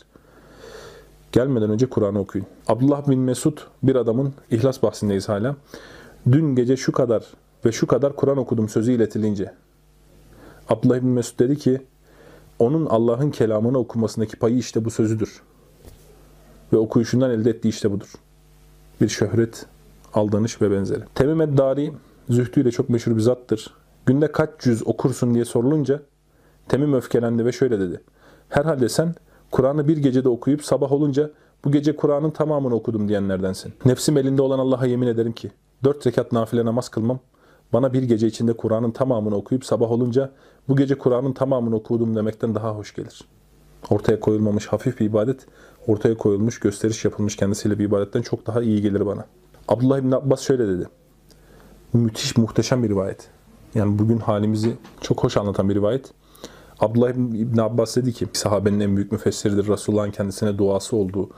Gelmeden önce Kur'an'ı okuyun. Abdullah bin Mesud bir adamın ihlas bahsindeyiz hala. Dün gece şu kadar ve şu kadar Kur'an okudum sözü iletilince. Abdullah bin Mesud dedi ki onun Allah'ın kelamını okumasındaki payı işte bu sözüdür. Ve okuyuşundan elde ettiği işte budur. Bir şöhret, aldanış ve benzeri. Temim Eddari zühdüyle çok meşhur bir zattır. Günde kaç cüz okursun diye sorulunca Temim öfkelendi ve şöyle dedi. Herhalde sen Kur'an'ı bir gecede okuyup sabah olunca bu gece Kur'an'ın tamamını okudum diyenlerdensin. Nefsim elinde olan Allah'a yemin ederim ki dört rekat nafile namaz kılmam, bana bir gece içinde Kur'an'ın tamamını okuyup sabah olunca bu gece Kur'an'ın tamamını okudum demekten daha hoş gelir. Ortaya koyulmamış hafif bir ibadet, ortaya koyulmuş, gösteriş yapılmış kendisiyle bir ibadetten çok daha iyi gelir bana. Abdullah İbni Abbas şöyle dedi. Müthiş, muhteşem bir rivayet. Yani bugün halimizi çok hoş anlatan bir rivayet. Abdullah İbni Abbas dedi ki, sahabenin en büyük müfessiridir. Resulullah'ın kendisine duası olduğu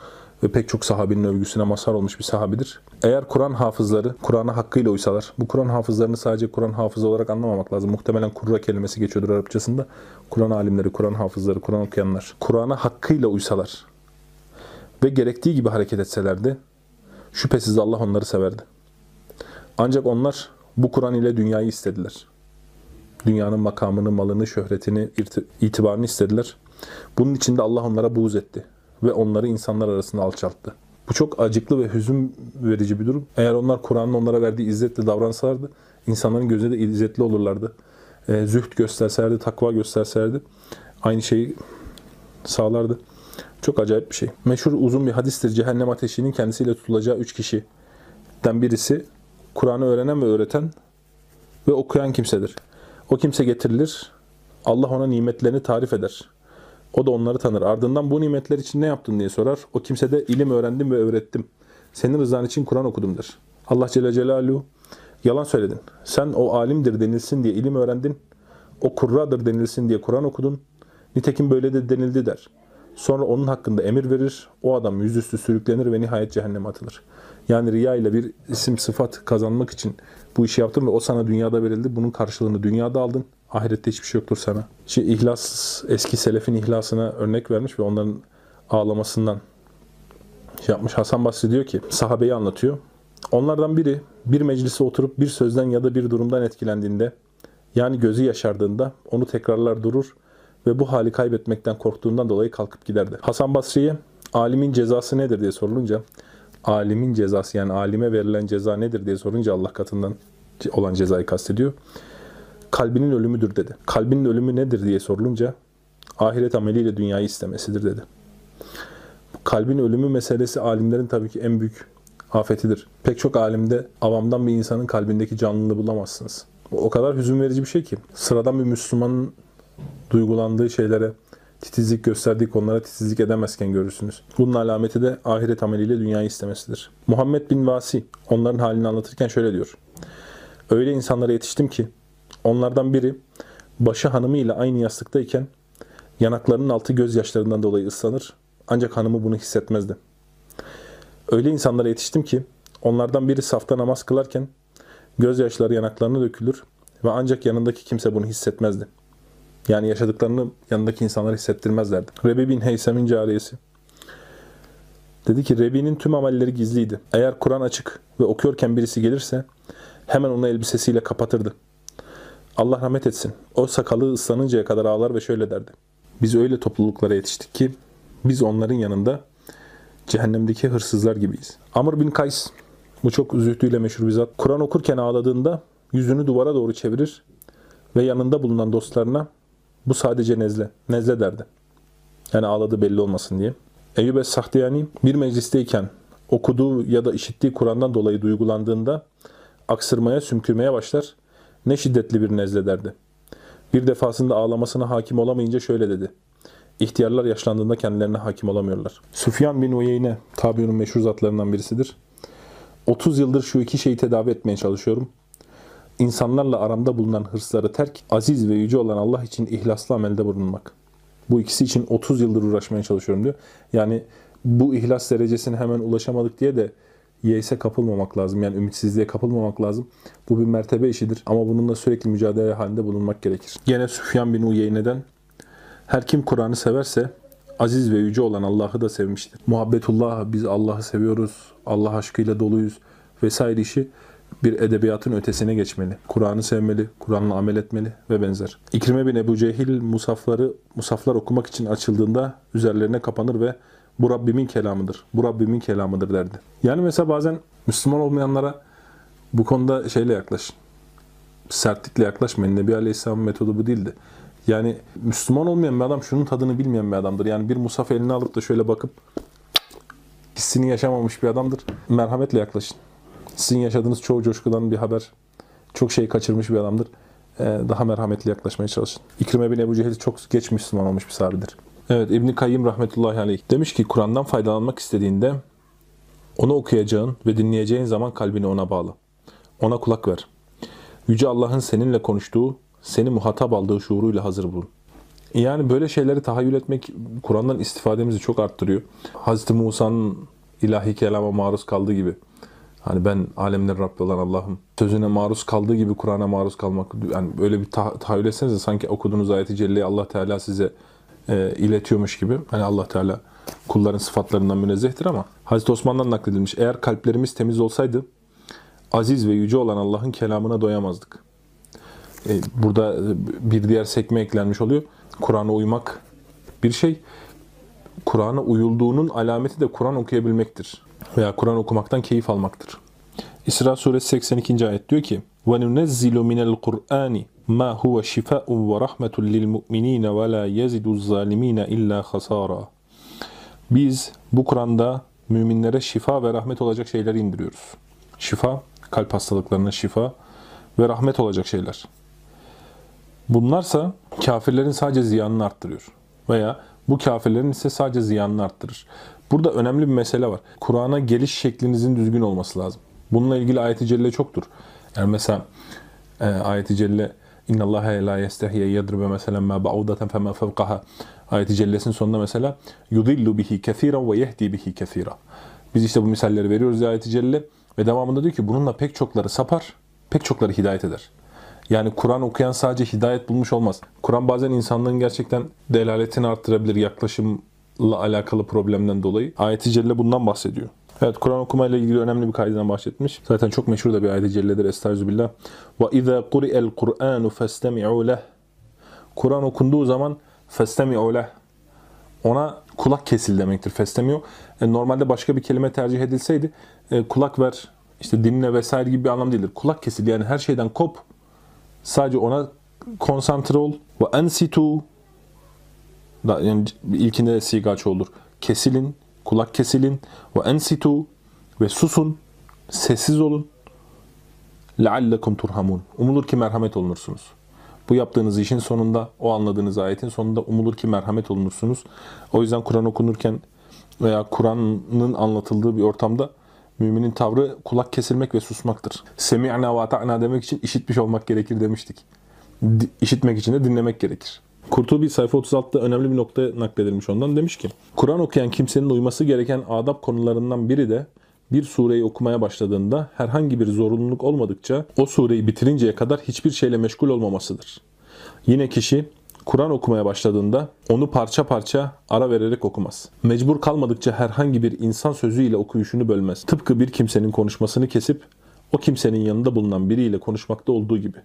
ve pek çok sahabenin övgüsüne mazhar olmuş bir sahabidir. Eğer Kur'an hafızları Kur'an'a hakkıyla uysalar, bu Kur'an hafızlarını sadece Kur'an hafızı olarak anlamamak lazım. Muhtemelen kurra kelimesi geçiyordur Arapçasında. Kur'an alimleri, Kur'an hafızları, Kur'an okuyanlar. Kur'an'a hakkıyla uysalar ve gerektiği gibi hareket etselerdi, şüphesiz Allah onları severdi. Ancak onlar bu Kur'an ile dünyayı istediler. Dünyanın makamını, malını, şöhretini, itibarını istediler. Bunun için de Allah onlara buğz etti ve onları insanlar arasında alçalttı. Bu çok acıklı ve hüzün verici bir durum. Eğer onlar Kur'an'ın onlara verdiği izzetle davransalardı, insanların gözünde de izzetli olurlardı. Zühd gösterselerdi, takva gösterselerdi, aynı şeyi sağlardı. Çok acayip bir şey. Meşhur uzun bir hadistir. Cehennem ateşinin kendisiyle tutulacağı üç kişiden birisi Kur'an'ı öğrenen ve öğreten ve okuyan kimsedir. O kimse getirilir. Allah ona nimetlerini tarif eder. O da onları tanır. Ardından bu nimetler için ne yaptın diye sorar. O kimse de ilim öğrendim ve öğrettim. Senin rızan için Kur'an okudum der. Allah Celle Celaluhu yalan söyledin. Sen o alimdir denilsin diye ilim öğrendin. O kurradır denilsin diye Kur'an okudun. Nitekim böyle de denildi der. Sonra onun hakkında emir verir. O adam yüzüstü sürüklenir ve nihayet cehenneme atılır. Yani riya ile bir isim sıfat kazanmak için bu işi yaptın ve o sana dünyada verildi. Bunun karşılığını dünyada aldın. Ahirette hiçbir şey yoktur sana. Şimdi ihlas, eski selefin ihlasına örnek vermiş ve onların ağlamasından şey yapmış. Hasan Basri diyor ki, sahabeyi anlatıyor. Onlardan biri bir meclise oturup bir sözden ya da bir durumdan etkilendiğinde, yani gözü yaşardığında onu tekrarlar durur ve bu hali kaybetmekten korktuğundan dolayı kalkıp giderdi. Hasan Basri'ye alimin cezası nedir diye sorulunca, alimin cezası yani alime verilen ceza nedir diye sorunca Allah katından olan cezayı kastediyor kalbinin ölümüdür dedi. Kalbinin ölümü nedir diye sorulunca ahiret ameliyle dünyayı istemesidir dedi. Kalbin ölümü meselesi alimlerin tabii ki en büyük afetidir. Pek çok alimde avamdan bir insanın kalbindeki canlılığı bulamazsınız. O kadar hüzün verici bir şey ki sıradan bir Müslümanın duygulandığı şeylere titizlik gösterdiği konulara titizlik edemezken görürsünüz. Bunun alameti de ahiret ameliyle dünyayı istemesidir. Muhammed bin Vasi onların halini anlatırken şöyle diyor. Öyle insanlara yetiştim ki Onlardan biri başı hanımıyla aynı yastıktayken yanaklarının altı gözyaşlarından dolayı ıslanır ancak hanımı bunu hissetmezdi. Öyle insanlara yetiştim ki onlardan biri safta namaz kılarken gözyaşları yanaklarına dökülür ve ancak yanındaki kimse bunu hissetmezdi. Yani yaşadıklarını yanındaki insanlar hissettirmezlerdi. Rebi bin Heysem'in cariyesi. Dedi ki Rebi'nin tüm amelleri gizliydi. Eğer Kur'an açık ve okuyorken birisi gelirse hemen onu elbisesiyle kapatırdı. Allah rahmet etsin. O sakalı ıslanıncaya kadar ağlar ve şöyle derdi. Biz öyle topluluklara yetiştik ki biz onların yanında cehennemdeki hırsızlar gibiyiz. Amr bin Kays, bu çok zühdüyle meşhur bir zat. Kur'an okurken ağladığında yüzünü duvara doğru çevirir ve yanında bulunan dostlarına bu sadece nezle, nezle derdi. Yani ağladığı belli olmasın diye. Eyyub Es-Sahtiyani bir meclisteyken okuduğu ya da işittiği Kur'an'dan dolayı duygulandığında aksırmaya, sümkürmeye başlar ne şiddetli bir nezle derdi. Bir defasında ağlamasına hakim olamayınca şöyle dedi. İhtiyarlar yaşlandığında kendilerine hakim olamıyorlar. Sufyan bin Uyeyne tabiunun meşhur zatlarından birisidir. 30 yıldır şu iki şeyi tedavi etmeye çalışıyorum. İnsanlarla aramda bulunan hırsları terk, aziz ve yüce olan Allah için ihlaslı amelde bulunmak. Bu ikisi için 30 yıldır uğraşmaya çalışıyorum diyor. Yani bu ihlas derecesine hemen ulaşamadık diye de yeyse kapılmamak lazım. Yani ümitsizliğe kapılmamak lazım. Bu bir mertebe işidir. Ama bununla sürekli mücadele halinde bulunmak gerekir. Gene Süfyan bin Uyeyne'den her kim Kur'an'ı severse aziz ve yüce olan Allah'ı da sevmiştir. Muhabbetullah, biz Allah'ı seviyoruz, Allah aşkıyla doluyuz vesaire işi bir edebiyatın ötesine geçmeli. Kur'an'ı sevmeli, Kur'an'la amel etmeli ve benzer. İkrime bin Ebu Cehil musafları, musaflar okumak için açıldığında üzerlerine kapanır ve bu Rabbimin kelamıdır. Bu Rabbimin kelamıdır derdi. Yani mesela bazen Müslüman olmayanlara bu konuda şeyle yaklaş. Sertlikle yaklaşmayın. Nebi Aleyhisselam metodu bu değildi. Yani Müslüman olmayan bir adam şunun tadını bilmeyen bir adamdır. Yani bir musaf eline alıp da şöyle bakıp hissini yaşamamış bir adamdır. Merhametle yaklaşın. Sizin yaşadığınız çoğu coşkudan bir haber. Çok şey kaçırmış bir adamdır. Ee, daha merhametli yaklaşmaya çalışın. İkrime bin Ebu Cehil çok geç Müslüman olmuş bir sahabedir. Evet İbn Kayyim rahmetullahi aleyh demiş ki Kur'an'dan faydalanmak istediğinde onu okuyacağın ve dinleyeceğin zaman kalbini ona bağla. Ona kulak ver. Yüce Allah'ın seninle konuştuğu, seni muhatap aldığı şuuruyla hazır bulun. Yani böyle şeyleri tahayyül etmek Kur'an'dan istifademizi çok arttırıyor. Hz. Musa'nın ilahi kelama maruz kaldığı gibi. Hani ben alemlerin Rabbi olan Allah'ım sözüne maruz kaldığı gibi Kur'an'a maruz kalmak. Yani böyle bir tah- tahayyül etsenize sanki okuduğunuz ayeti celleyi Allah Teala size e, iletiyormuş gibi. Hani Allah Teala kulların sıfatlarından münezzehtir ama Hazreti Osman'dan nakledilmiş. Eğer kalplerimiz temiz olsaydı aziz ve yüce olan Allah'ın kelamına doyamazdık. E, burada bir diğer sekme eklenmiş oluyor. Kur'an'a uymak bir şey. Kur'an'a uyulduğunun alameti de Kur'an okuyabilmektir veya Kur'an okumaktan keyif almaktır. İsra suresi 82. ayet diyor ki وَنُنَزِّلُ مِنَ الْقُرْآنِ مَا هُوَ شِفَاءٌ وَرَحْمَةٌ لِلْمُؤْمِنِينَ وَلَا يَزِدُ الظَّالِمِينَ اِلَّا خَسَارًا Biz bu Kur'an'da müminlere şifa ve rahmet olacak şeyler indiriyoruz. Şifa, kalp hastalıklarına şifa ve rahmet olacak şeyler. Bunlarsa kafirlerin sadece ziyanını arttırıyor. Veya bu kafirlerin ise sadece ziyanını arttırır. Burada önemli bir mesele var. Kur'an'a geliş şeklinizin düzgün olması lazım. Bununla ilgili ayet-i celle çoktur. Yani mesela e, ayet-i celle اِنَّ اللّٰهَ لَا يَسْتَحْيَ يَدْرِبَ مَسَلًا مَا بَعُودَةً فَمَا فَوْقَهَا Ayet-i cellesinin sonunda mesela يُضِلُّ بِهِ كَثِيرًا وَيَهْدِي بِهِ كَثِيرًا Biz işte bu misalleri veriyoruz ya ayet-i celle ve devamında diyor ki bununla pek çokları sapar, pek çokları hidayet eder. Yani Kur'an okuyan sadece hidayet bulmuş olmaz. Kur'an bazen insanlığın gerçekten delaletini arttırabilir yaklaşımla alakalı problemden dolayı. Ayet-i Celle bundan bahsediyor. Evet Kur'an okumayla ilgili önemli bir kaydeden bahsetmiş. Zaten çok meşhur da bir ayet-i celledir. Estağfirullah. Ve izâ kuri'el Kur'anu festemi'u leh. Kur'an okunduğu zaman festemi'u leh. Ona kulak kesil demektir. Festemi'u. E, normalde başka bir kelime tercih edilseydi e, kulak ver, işte dinle vesaire gibi bir anlam değildir. Kulak kesil yani her şeyden kop. Sadece ona konsantre ol. Ve ensitu yani ilkinde sigaç olur. Kesilin, kulak kesilin. Ve ensitu ve susun, sessiz olun. لَعَلَّكُمْ turhamun. Umulur ki merhamet olunursunuz. Bu yaptığınız işin sonunda, o anladığınız ayetin sonunda umulur ki merhamet olunursunuz. O yüzden Kur'an okunurken veya Kur'an'ın anlatıldığı bir ortamda müminin tavrı kulak kesilmek ve susmaktır. Semi'na ve ata'na demek için işitmiş olmak gerekir demiştik. Di- İşitmek için de dinlemek gerekir. Kurtubi sayfa 36'da önemli bir nokta nakledilmiş ondan. Demiş ki, Kur'an okuyan kimsenin uyması gereken adab konularından biri de bir sureyi okumaya başladığında herhangi bir zorunluluk olmadıkça o sureyi bitirinceye kadar hiçbir şeyle meşgul olmamasıdır. Yine kişi Kur'an okumaya başladığında onu parça parça ara vererek okumaz. Mecbur kalmadıkça herhangi bir insan sözüyle okuyuşunu bölmez. Tıpkı bir kimsenin konuşmasını kesip o kimsenin yanında bulunan biriyle konuşmakta olduğu gibi.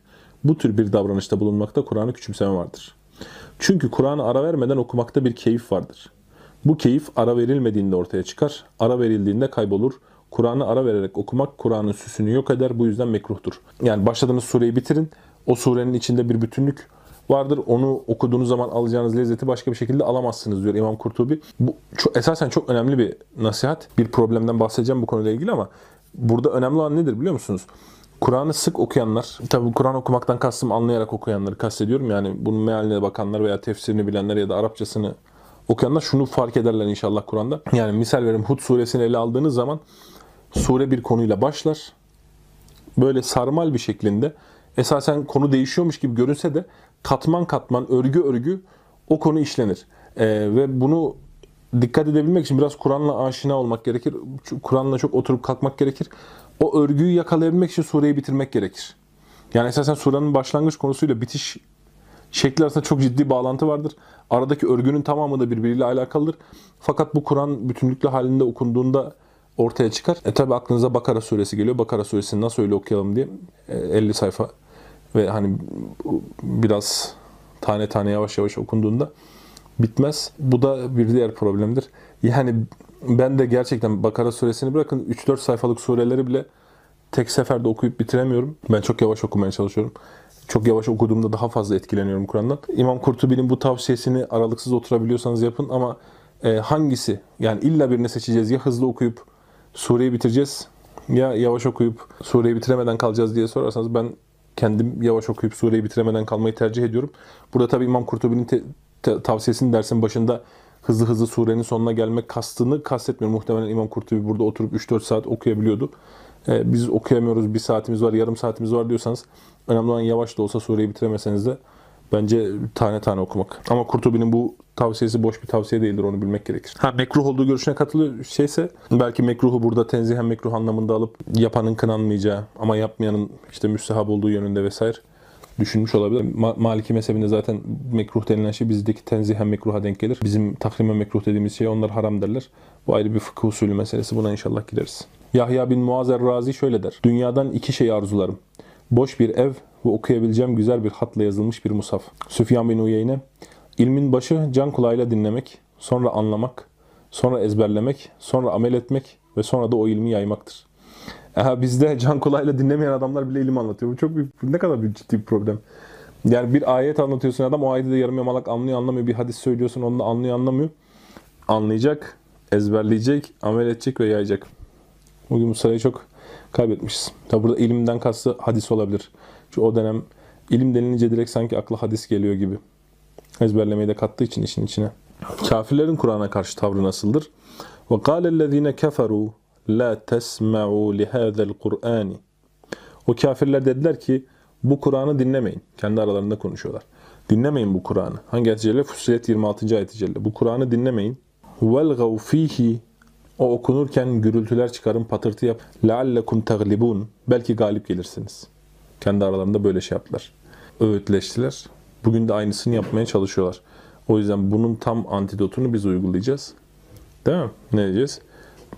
Bu tür bir davranışta bulunmakta Kur'an'ı küçümseme vardır. Çünkü Kur'an'ı ara vermeden okumakta bir keyif vardır. Bu keyif ara verilmediğinde ortaya çıkar, ara verildiğinde kaybolur. Kur'an'ı ara vererek okumak Kur'an'ın süsünü yok eder, bu yüzden mekruhtur. Yani başladığınız sureyi bitirin, o surenin içinde bir bütünlük vardır. Onu okuduğunuz zaman alacağınız lezzeti başka bir şekilde alamazsınız diyor İmam Kurtubi. Bu çok, esasen çok önemli bir nasihat. Bir problemden bahsedeceğim bu konuyla ilgili ama burada önemli olan nedir biliyor musunuz? Kur'an'ı sık okuyanlar, tabi Kur'an okumaktan kastım anlayarak okuyanları kastediyorum. Yani bunun mealine bakanlar veya tefsirini bilenler ya da Arapçasını okuyanlar şunu fark ederler inşallah Kur'an'da. Yani misal verim Hud suresini ele aldığınız zaman sure bir konuyla başlar. Böyle sarmal bir şeklinde esasen konu değişiyormuş gibi görünse de katman katman, örgü örgü o konu işlenir. Ee, ve bunu dikkat edebilmek için biraz Kur'an'la aşina olmak gerekir. Kur'an'la çok oturup kalkmak gerekir. O örgüyü yakalayabilmek için sureyi bitirmek gerekir. Yani esasen surenin başlangıç konusuyla bitiş şekli arasında çok ciddi bağlantı vardır. Aradaki örgünün tamamı da birbiriyle alakalıdır. Fakat bu Kur'an bütünlüklü halinde okunduğunda ortaya çıkar. E tabi aklınıza Bakara suresi geliyor. Bakara suresini nasıl öyle okuyalım diye. E, 50 sayfa ve hani biraz tane tane yavaş yavaş okunduğunda bitmez. Bu da bir diğer problemdir. Yani ben de gerçekten Bakara suresini bırakın 3-4 sayfalık sureleri bile tek seferde okuyup bitiremiyorum. Ben çok yavaş okumaya çalışıyorum. Çok yavaş okuduğumda daha fazla etkileniyorum Kur'an'dan. İmam Kurtubi'nin bu tavsiyesini aralıksız oturabiliyorsanız yapın ama e, hangisi? Yani illa birini seçeceğiz. Ya hızlı okuyup sureyi bitireceğiz Ya yavaş okuyup sureyi bitiremeden kalacağız diye sorarsanız ben kendim yavaş okuyup sureyi bitiremeden kalmayı tercih ediyorum. Burada tabii İmam Kurtubi'nin tavsiyesini dersin başında hızlı hızlı surenin sonuna gelmek kastını kastetmiyorum. Muhtemelen İmam Kurtubi burada oturup 3-4 saat okuyabiliyordu. Ee, biz okuyamıyoruz, bir saatimiz var, yarım saatimiz var diyorsanız önemli olan yavaş da olsa sureyi bitiremeseniz de bence tane tane okumak. Ama Kurtubi'nin bu tavsiyesi boş bir tavsiye değildir onu bilmek gerekir. Ha mekruh olduğu görüşüne katılıyor şeyse belki mekruhu burada tenzihen mekruh anlamında alıp yapanın kınanmayacağı ama yapmayanın işte müstehab olduğu yönünde vesaire düşünmüş olabilir. Ma- Maliki mezhebinde zaten mekruh denilen şey bizdeki tenzihen mekruha denk gelir. Bizim takrimen mekruh dediğimiz şey onlar haram derler. Bu ayrı bir fıkıh usulü meselesi. Buna inşallah gireriz. Yahya bin Muazzer Razi şöyle der. Dünyadan iki şey arzularım. Boş bir ev ve okuyabileceğim güzel bir hatla yazılmış bir musaf. Süfyan bin Uyeyne. İlmin başı can kulağıyla dinlemek, sonra anlamak, sonra ezberlemek, sonra amel etmek ve sonra da o ilmi yaymaktır. Aha, bizde can kulağıyla dinlemeyen adamlar bile ilim anlatıyor. Bu çok büyük, ne kadar büyük ciddi bir problem. Yani bir ayet anlatıyorsun adam o ayeti de yarım yamalak anlıyor anlamıyor. Bir hadis söylüyorsun onu da anlıyor anlamıyor. Anlayacak, ezberleyecek, amel edecek ve yayacak. Bugün bu sırayı çok kaybetmişiz. Tabi burada ilimden kastı hadis olabilir. Çünkü o dönem ilim denilince direkt sanki akla hadis geliyor gibi. Ezberlemeyi de kattığı için işin içine. Kafirlerin Kur'an'a karşı tavrı nasıldır? وَقَالَ الَّذ۪ينَ كَفَرُوا la tesma'u li hadzal Kur'ani. O kafirler dediler ki bu Kur'an'ı dinlemeyin. Kendi aralarında konuşuyorlar. Dinlemeyin bu Kur'an'ı. Hangi ayet-i celle? Fussilet 26. ayet celle. Bu Kur'an'ı dinlemeyin. Velgav fihi o okunurken gürültüler çıkarın, patırtı yap. Leallekum taglibun. Belki galip gelirsiniz. Kendi aralarında böyle şey yaptılar. Öğütleştiler. Bugün de aynısını yapmaya çalışıyorlar. O yüzden bunun tam antidotunu biz uygulayacağız. Değil mi? Ne diyeceğiz?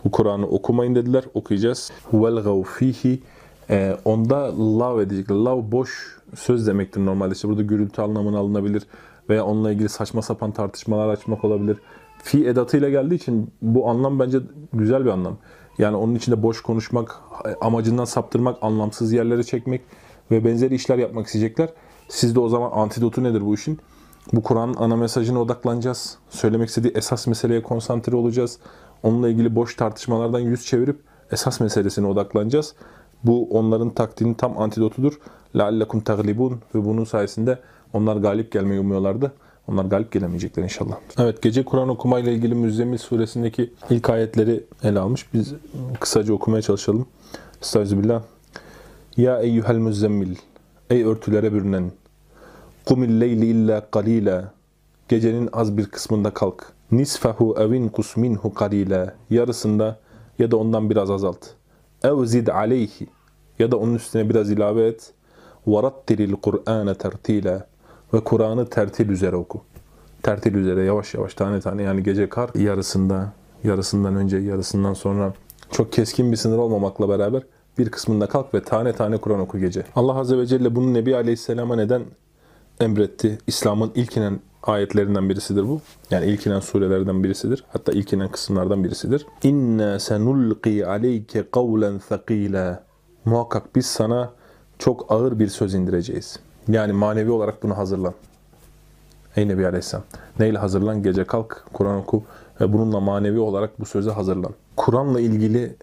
Bu Kur'an'ı okumayın dediler. Okuyacağız. Velgav fihi e, onda lav edecekler. Lav boş söz demektir normalde. İşte burada gürültü anlamına alınabilir veya onunla ilgili saçma sapan tartışmalar açmak olabilir. Fi edatıyla geldiği için bu anlam bence güzel bir anlam. Yani onun içinde boş konuşmak, amacından saptırmak, anlamsız yerlere çekmek ve benzeri işler yapmak isteyecekler. Siz de o zaman antidotu nedir bu işin? Bu Kur'an'ın ana mesajına odaklanacağız. Söylemek istediği esas meseleye konsantre olacağız. Onunla ilgili boş tartışmalardan yüz çevirip esas meselesine odaklanacağız. Bu onların taktiğinin tam antidotudur. لَعَلَّكُمْ تَغْلِبُونَ Ve bunun sayesinde onlar galip gelmeyi umuyorlardı. Onlar galip gelemeyecekler inşallah. Evet gece Kur'an okumayla ilgili Müzzemmil suresindeki ilk ayetleri ele almış. Biz kısaca okumaya çalışalım. Estağfirullah. Ya eyyuhel müzzemmil. Ey örtülere bürünen. Kumil leyli illa qalila. Gecenin az bir kısmında kalk. Nisfahu evin kusminhu qalila. Yarısında ya da ondan biraz azalt. Ev zid aleyhi. Ya da onun üstüne biraz ilave et. Varattilil Kur'ane tertila. Ve Kur'an'ı tertil üzere oku. Tertil üzere yavaş yavaş tane tane yani gece kar yarısında, yarısından önce, yarısından sonra çok keskin bir sınır olmamakla beraber bir kısmında kalk ve tane tane Kur'an oku gece. Allah Azze ve Celle bunu Nebi Aleyhisselam'a neden emretti? İslam'ın ilk inen ayetlerinden birisidir bu. Yani ilk inen surelerden birisidir. Hatta ilk inen kısımlardan birisidir. İnna senulqi aleyke kavlen thaqila. Muhakkak biz sana çok ağır bir söz indireceğiz. Yani manevi olarak bunu hazırlan. Ey Nebi Aleyhisselam. Neyle hazırlan? Gece kalk, Kur'an oku ve bununla manevi olarak bu söze hazırlan. Kur'an'la ilgili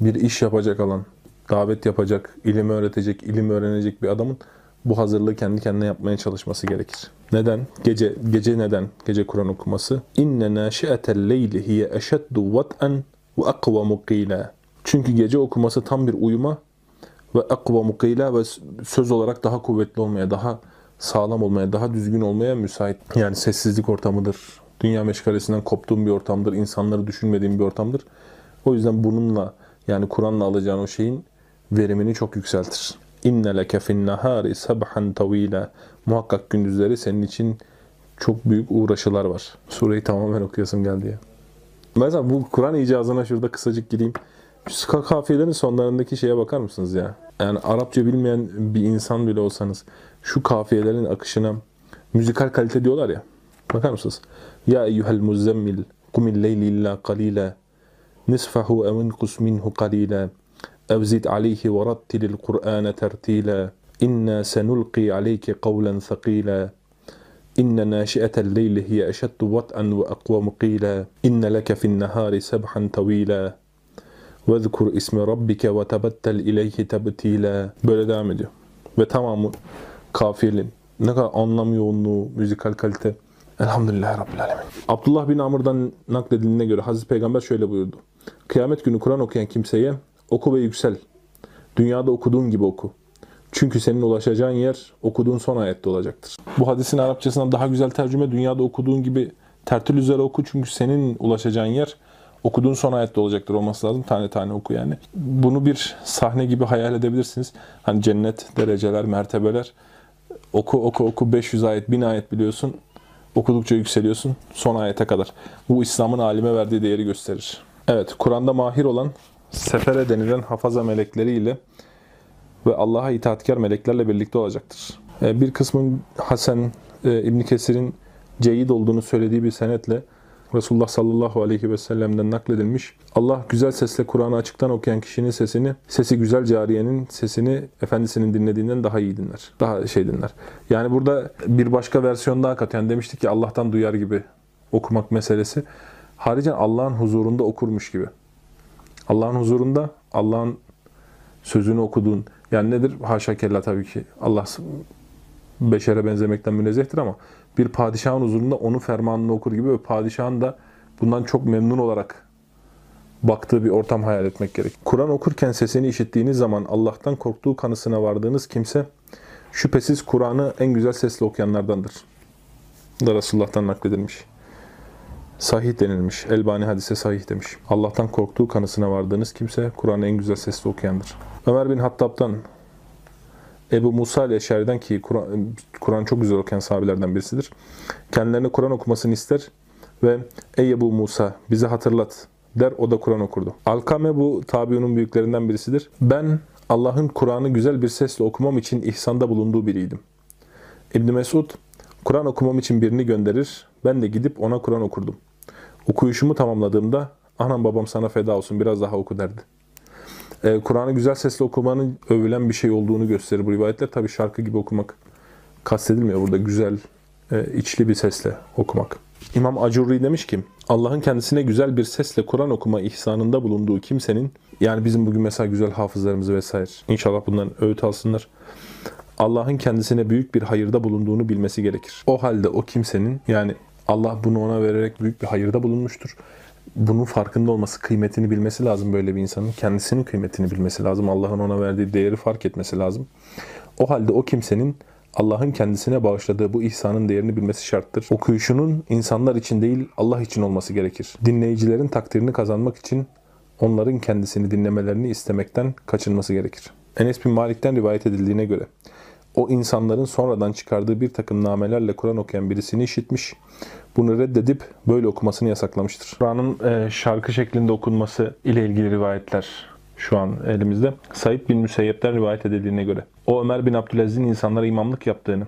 bir iş yapacak olan, davet yapacak, ilim öğretecek, ilim öğrenecek bir adamın bu hazırlığı kendi kendine yapmaya çalışması gerekir. Neden? Gece gece neden? Gece Kur'an okuması. İnne naşi'atel leyli hiye eşeddu vat'en ve akvamu qila. Çünkü gece okuması tam bir uyuma ve akvamu qila ve söz olarak daha kuvvetli olmaya, daha sağlam olmaya, daha düzgün olmaya müsait. Yani sessizlik ortamıdır. Dünya meşgalesinden koptuğum bir ortamdır. insanları düşünmediğim bir ortamdır. O yüzden bununla yani Kur'an'la alacağın o şeyin verimini çok yükseltir. İnne leke fin nahari sabhan tavila. Muhakkak gündüzleri senin için çok büyük uğraşılar var. Sureyi tamamen okuyasım geldi ya. Mesela bu Kur'an icazına şurada kısacık gireyim. Şu kafiyelerin sonlarındaki şeye bakar mısınız ya? Yani Arapça bilmeyen bir insan bile olsanız şu kafiyelerin akışına müzikal kalite diyorlar ya. Bakar mısınız? Ya eyyuhel muzzemmil kumil leyli illa qalila nisfahu ev inkus minhu qalila ev zid aleyhi ve rattilil Kur'ane tertila inna senulqi aleyke kavlen thaqila إن ناشئة الليل هي أشد وطئا وأقوم قيلا إن لك في النهار سبحا طويلا وَذْكُرْ ismi rabbike وَتَبَتَّلْ اِلَيْهِ تَبْتِيلًا Böyle devam ediyor. Ve tamamı kafiyeli. Ne kadar anlam yoğunluğu, müzikal kalite. Elhamdülillahi Rabbil Alemin. Abdullah bin Amr'dan nakledildiğine göre Hazreti Peygamber şöyle buyurdu. Kıyamet günü Kur'an okuyan kimseye oku ve yüksel. Dünyada okuduğun gibi oku. Çünkü senin ulaşacağın yer okuduğun son ayette olacaktır. Bu hadisin Arapçasından daha güzel tercüme dünyada okuduğun gibi tertil üzere oku. Çünkü senin ulaşacağın yer okuduğun son ayette olacaktır olması lazım. Tane tane oku yani. Bunu bir sahne gibi hayal edebilirsiniz. Hani cennet, dereceler, mertebeler. Oku oku oku 500 ayet, 1000 ayet biliyorsun. Okudukça yükseliyorsun son ayete kadar. Bu İslam'ın alime verdiği değeri gösterir. Evet, Kur'an'da mahir olan sefere denilen hafaza melekleriyle ve Allah'a itaatkar meleklerle birlikte olacaktır. E, Bir kısmın Hasan e, İbn Kesir'in ceyid olduğunu söylediği bir senetle Resulullah sallallahu aleyhi ve sellem'den nakledilmiş. Allah güzel sesle Kur'an'ı açıktan okuyan kişinin sesini, sesi güzel cariyenin sesini efendisinin dinlediğinden daha iyi dinler. Daha şey dinler. Yani burada bir başka versiyon daha katen demiştik ki Allah'tan duyar gibi okumak meselesi. Haricen Allah'ın huzurunda okurmuş gibi. Allah'ın huzurunda Allah'ın sözünü okuduğun yani nedir? Haşa kella tabii ki Allah beşere benzemekten münezzehtir ama bir padişahın huzurunda onun fermanını okur gibi ve padişahın da bundan çok memnun olarak baktığı bir ortam hayal etmek gerek. Kur'an okurken sesini işittiğiniz zaman Allah'tan korktuğu kanısına vardığınız kimse şüphesiz Kur'an'ı en güzel sesle okuyanlardandır. Da Resulullah'tan nakledilmiş. Sahih denilmiş. Elbani hadise sahih demiş. Allah'tan korktuğu kanısına vardığınız kimse Kur'an'ı en güzel sesle okuyandır. Ömer bin Hattab'dan Ebu Musa ile Eşari'den ki Kur'an Kur'an çok güzel okuyan sahabelerden birisidir. Kendilerine Kur'an okumasını ister ve ey Ebu Musa bizi hatırlat der o da Kur'an okurdu. Alkame bu tabiunun büyüklerinden birisidir. Ben Allah'ın Kur'an'ı güzel bir sesle okumam için ihsanda bulunduğu biriydim. İbn Mesud Kur'an okumam için birini gönderir. Ben de gidip ona Kur'an okurdum. Okuyuşumu tamamladığımda anam babam sana feda olsun biraz daha oku derdi. Ee, Kur'an'ı güzel sesle okumanın övülen bir şey olduğunu gösterir bu rivayetler. Tabi şarkı gibi okumak kastedilmiyor burada. Güzel, e, içli bir sesle okumak. İmam Acurri demiş ki, Allah'ın kendisine güzel bir sesle Kur'an okuma ihsanında bulunduğu kimsenin, yani bizim bugün mesela güzel hafızlarımızı vesaire, inşallah bundan öğüt alsınlar. Allah'ın kendisine büyük bir hayırda bulunduğunu bilmesi gerekir. O halde o kimsenin, yani Allah bunu ona vererek büyük bir hayırda bulunmuştur bunun farkında olması, kıymetini bilmesi lazım böyle bir insanın. Kendisinin kıymetini bilmesi lazım. Allah'ın ona verdiği değeri fark etmesi lazım. O halde o kimsenin Allah'ın kendisine bağışladığı bu ihsanın değerini bilmesi şarttır. Okuyuşunun insanlar için değil Allah için olması gerekir. Dinleyicilerin takdirini kazanmak için onların kendisini dinlemelerini istemekten kaçınması gerekir. Enes bin Malik'ten rivayet edildiğine göre o insanların sonradan çıkardığı bir takım namelerle Kur'an okuyan birisini işitmiş. Bunu reddedip böyle okumasını yasaklamıştır. Kur'an'ın e, şarkı şeklinde okunması ile ilgili rivayetler şu an elimizde. Said bin Müseyyep'ten rivayet edildiğine göre. O Ömer bin Abdülaziz'in insanlara imamlık yaptığını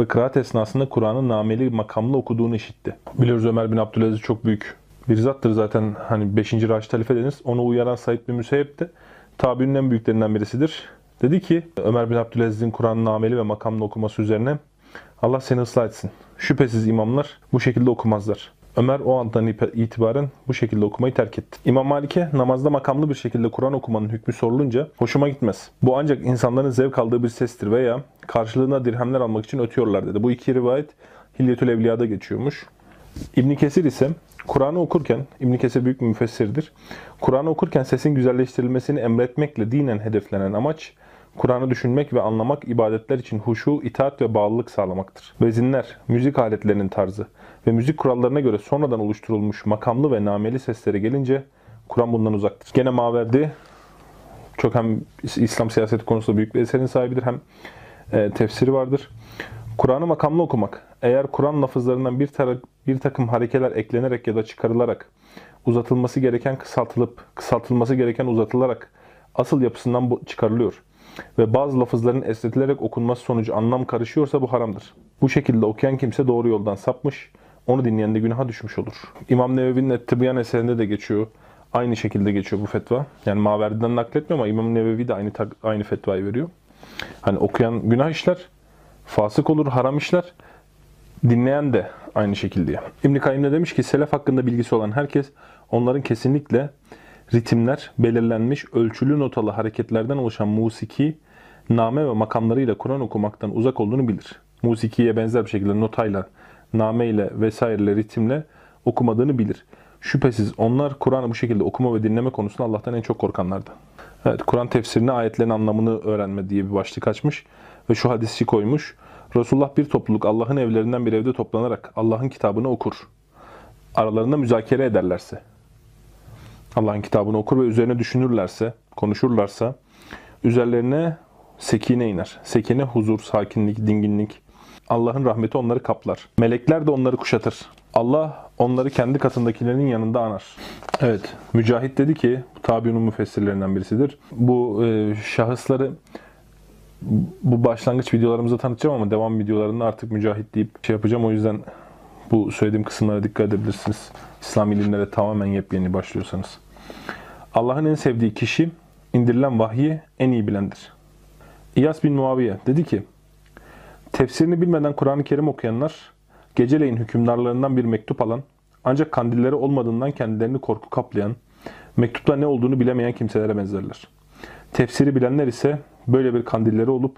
ve kıraat esnasında Kur'an'ın nameli makamlı okuduğunu işitti. Biliyoruz Ömer bin Abdülaziz çok büyük bir zattır zaten hani 5. Raşid Halife denir. Onu uyaran Said bin Müseyyep de tabiinin en büyüklerinden birisidir. Dedi ki Ömer bin Abdülaziz'in Kur'an'ın nameli ve makamlı okuması üzerine Allah seni ıslah etsin. Şüphesiz imamlar bu şekilde okumazlar. Ömer o andan itibaren bu şekilde okumayı terk etti. İmam Malik'e namazda makamlı bir şekilde Kur'an okumanın hükmü sorulunca hoşuma gitmez. Bu ancak insanların zevk aldığı bir sestir veya karşılığına dirhemler almak için ötüyorlar dedi. Bu iki rivayet Hilyetül Evliya'da geçiyormuş. İbn Kesir ise Kur'an'ı okurken, İbn Kesir büyük bir müfessirdir. Kur'an'ı okurken sesin güzelleştirilmesini emretmekle dinen hedeflenen amaç Kur'an'ı düşünmek ve anlamak ibadetler için huşu, itaat ve bağlılık sağlamaktır. Vezinler, müzik aletlerinin tarzı ve müzik kurallarına göre sonradan oluşturulmuş makamlı ve nameli seslere gelince Kur'an bundan uzaktır. Gene Maverdi çok hem İslam siyaseti konusunda büyük bir eserin sahibidir hem e, tefsiri vardır. Kur'an'ı makamlı okumak, eğer Kur'an lafızlarından bir, bir takım harekeler eklenerek ya da çıkarılarak uzatılması gereken kısaltılıp, kısaltılması gereken uzatılarak asıl yapısından çıkarılıyor ve bazı lafızların esnetilerek okunması sonucu anlam karışıyorsa bu haramdır. Bu şekilde okuyan kimse doğru yoldan sapmış, onu dinleyen de günaha düşmüş olur. İmam Nevevi'nin Ettibyan eserinde de geçiyor. Aynı şekilde geçiyor bu fetva. Yani Maverdi'den nakletmiyor ama İmam Nevevi de aynı aynı fetvayı veriyor. Hani okuyan günah işler, fasık olur, haram işler. Dinleyen de aynı şekilde. İbn Kayyim de demiş ki selef hakkında bilgisi olan herkes onların kesinlikle ritimler, belirlenmiş ölçülü notalı hareketlerden oluşan musiki, name ve makamlarıyla Kur'an okumaktan uzak olduğunu bilir. Musikiye benzer bir şekilde notayla, name ile vesaireyle ritimle okumadığını bilir. Şüphesiz onlar Kur'an'ı bu şekilde okuma ve dinleme konusunda Allah'tan en çok korkanlardı. Evet, Kur'an tefsirini ayetlerin anlamını öğrenme diye bir başlık açmış ve şu hadisi koymuş. Resulullah bir topluluk Allah'ın evlerinden bir evde toplanarak Allah'ın kitabını okur. Aralarında müzakere ederlerse, Allah'ın kitabını okur ve üzerine düşünürlerse, konuşurlarsa, üzerlerine sekine iner. Sekine huzur, sakinlik, dinginlik. Allah'ın rahmeti onları kaplar. Melekler de onları kuşatır. Allah onları kendi katındakilerinin yanında anar. Evet, Mücahit dedi ki, tabiunun müfessirlerinden birisidir. Bu e, şahısları bu başlangıç videolarımızda tanıtacağım ama devam videolarında artık Mücahit deyip şey yapacağım. O yüzden bu söylediğim kısımlara dikkat edebilirsiniz. İslam ilimlere tamamen yepyeni başlıyorsanız. Allah'ın en sevdiği kişi indirilen vahyi en iyi bilendir. İyas bin Muaviye dedi ki, tefsirini bilmeden Kur'an-ı Kerim okuyanlar, geceleyin hükümdarlarından bir mektup alan, ancak kandilleri olmadığından kendilerini korku kaplayan, mektupta ne olduğunu bilemeyen kimselere benzerler. Tefsiri bilenler ise böyle bir kandilleri olup,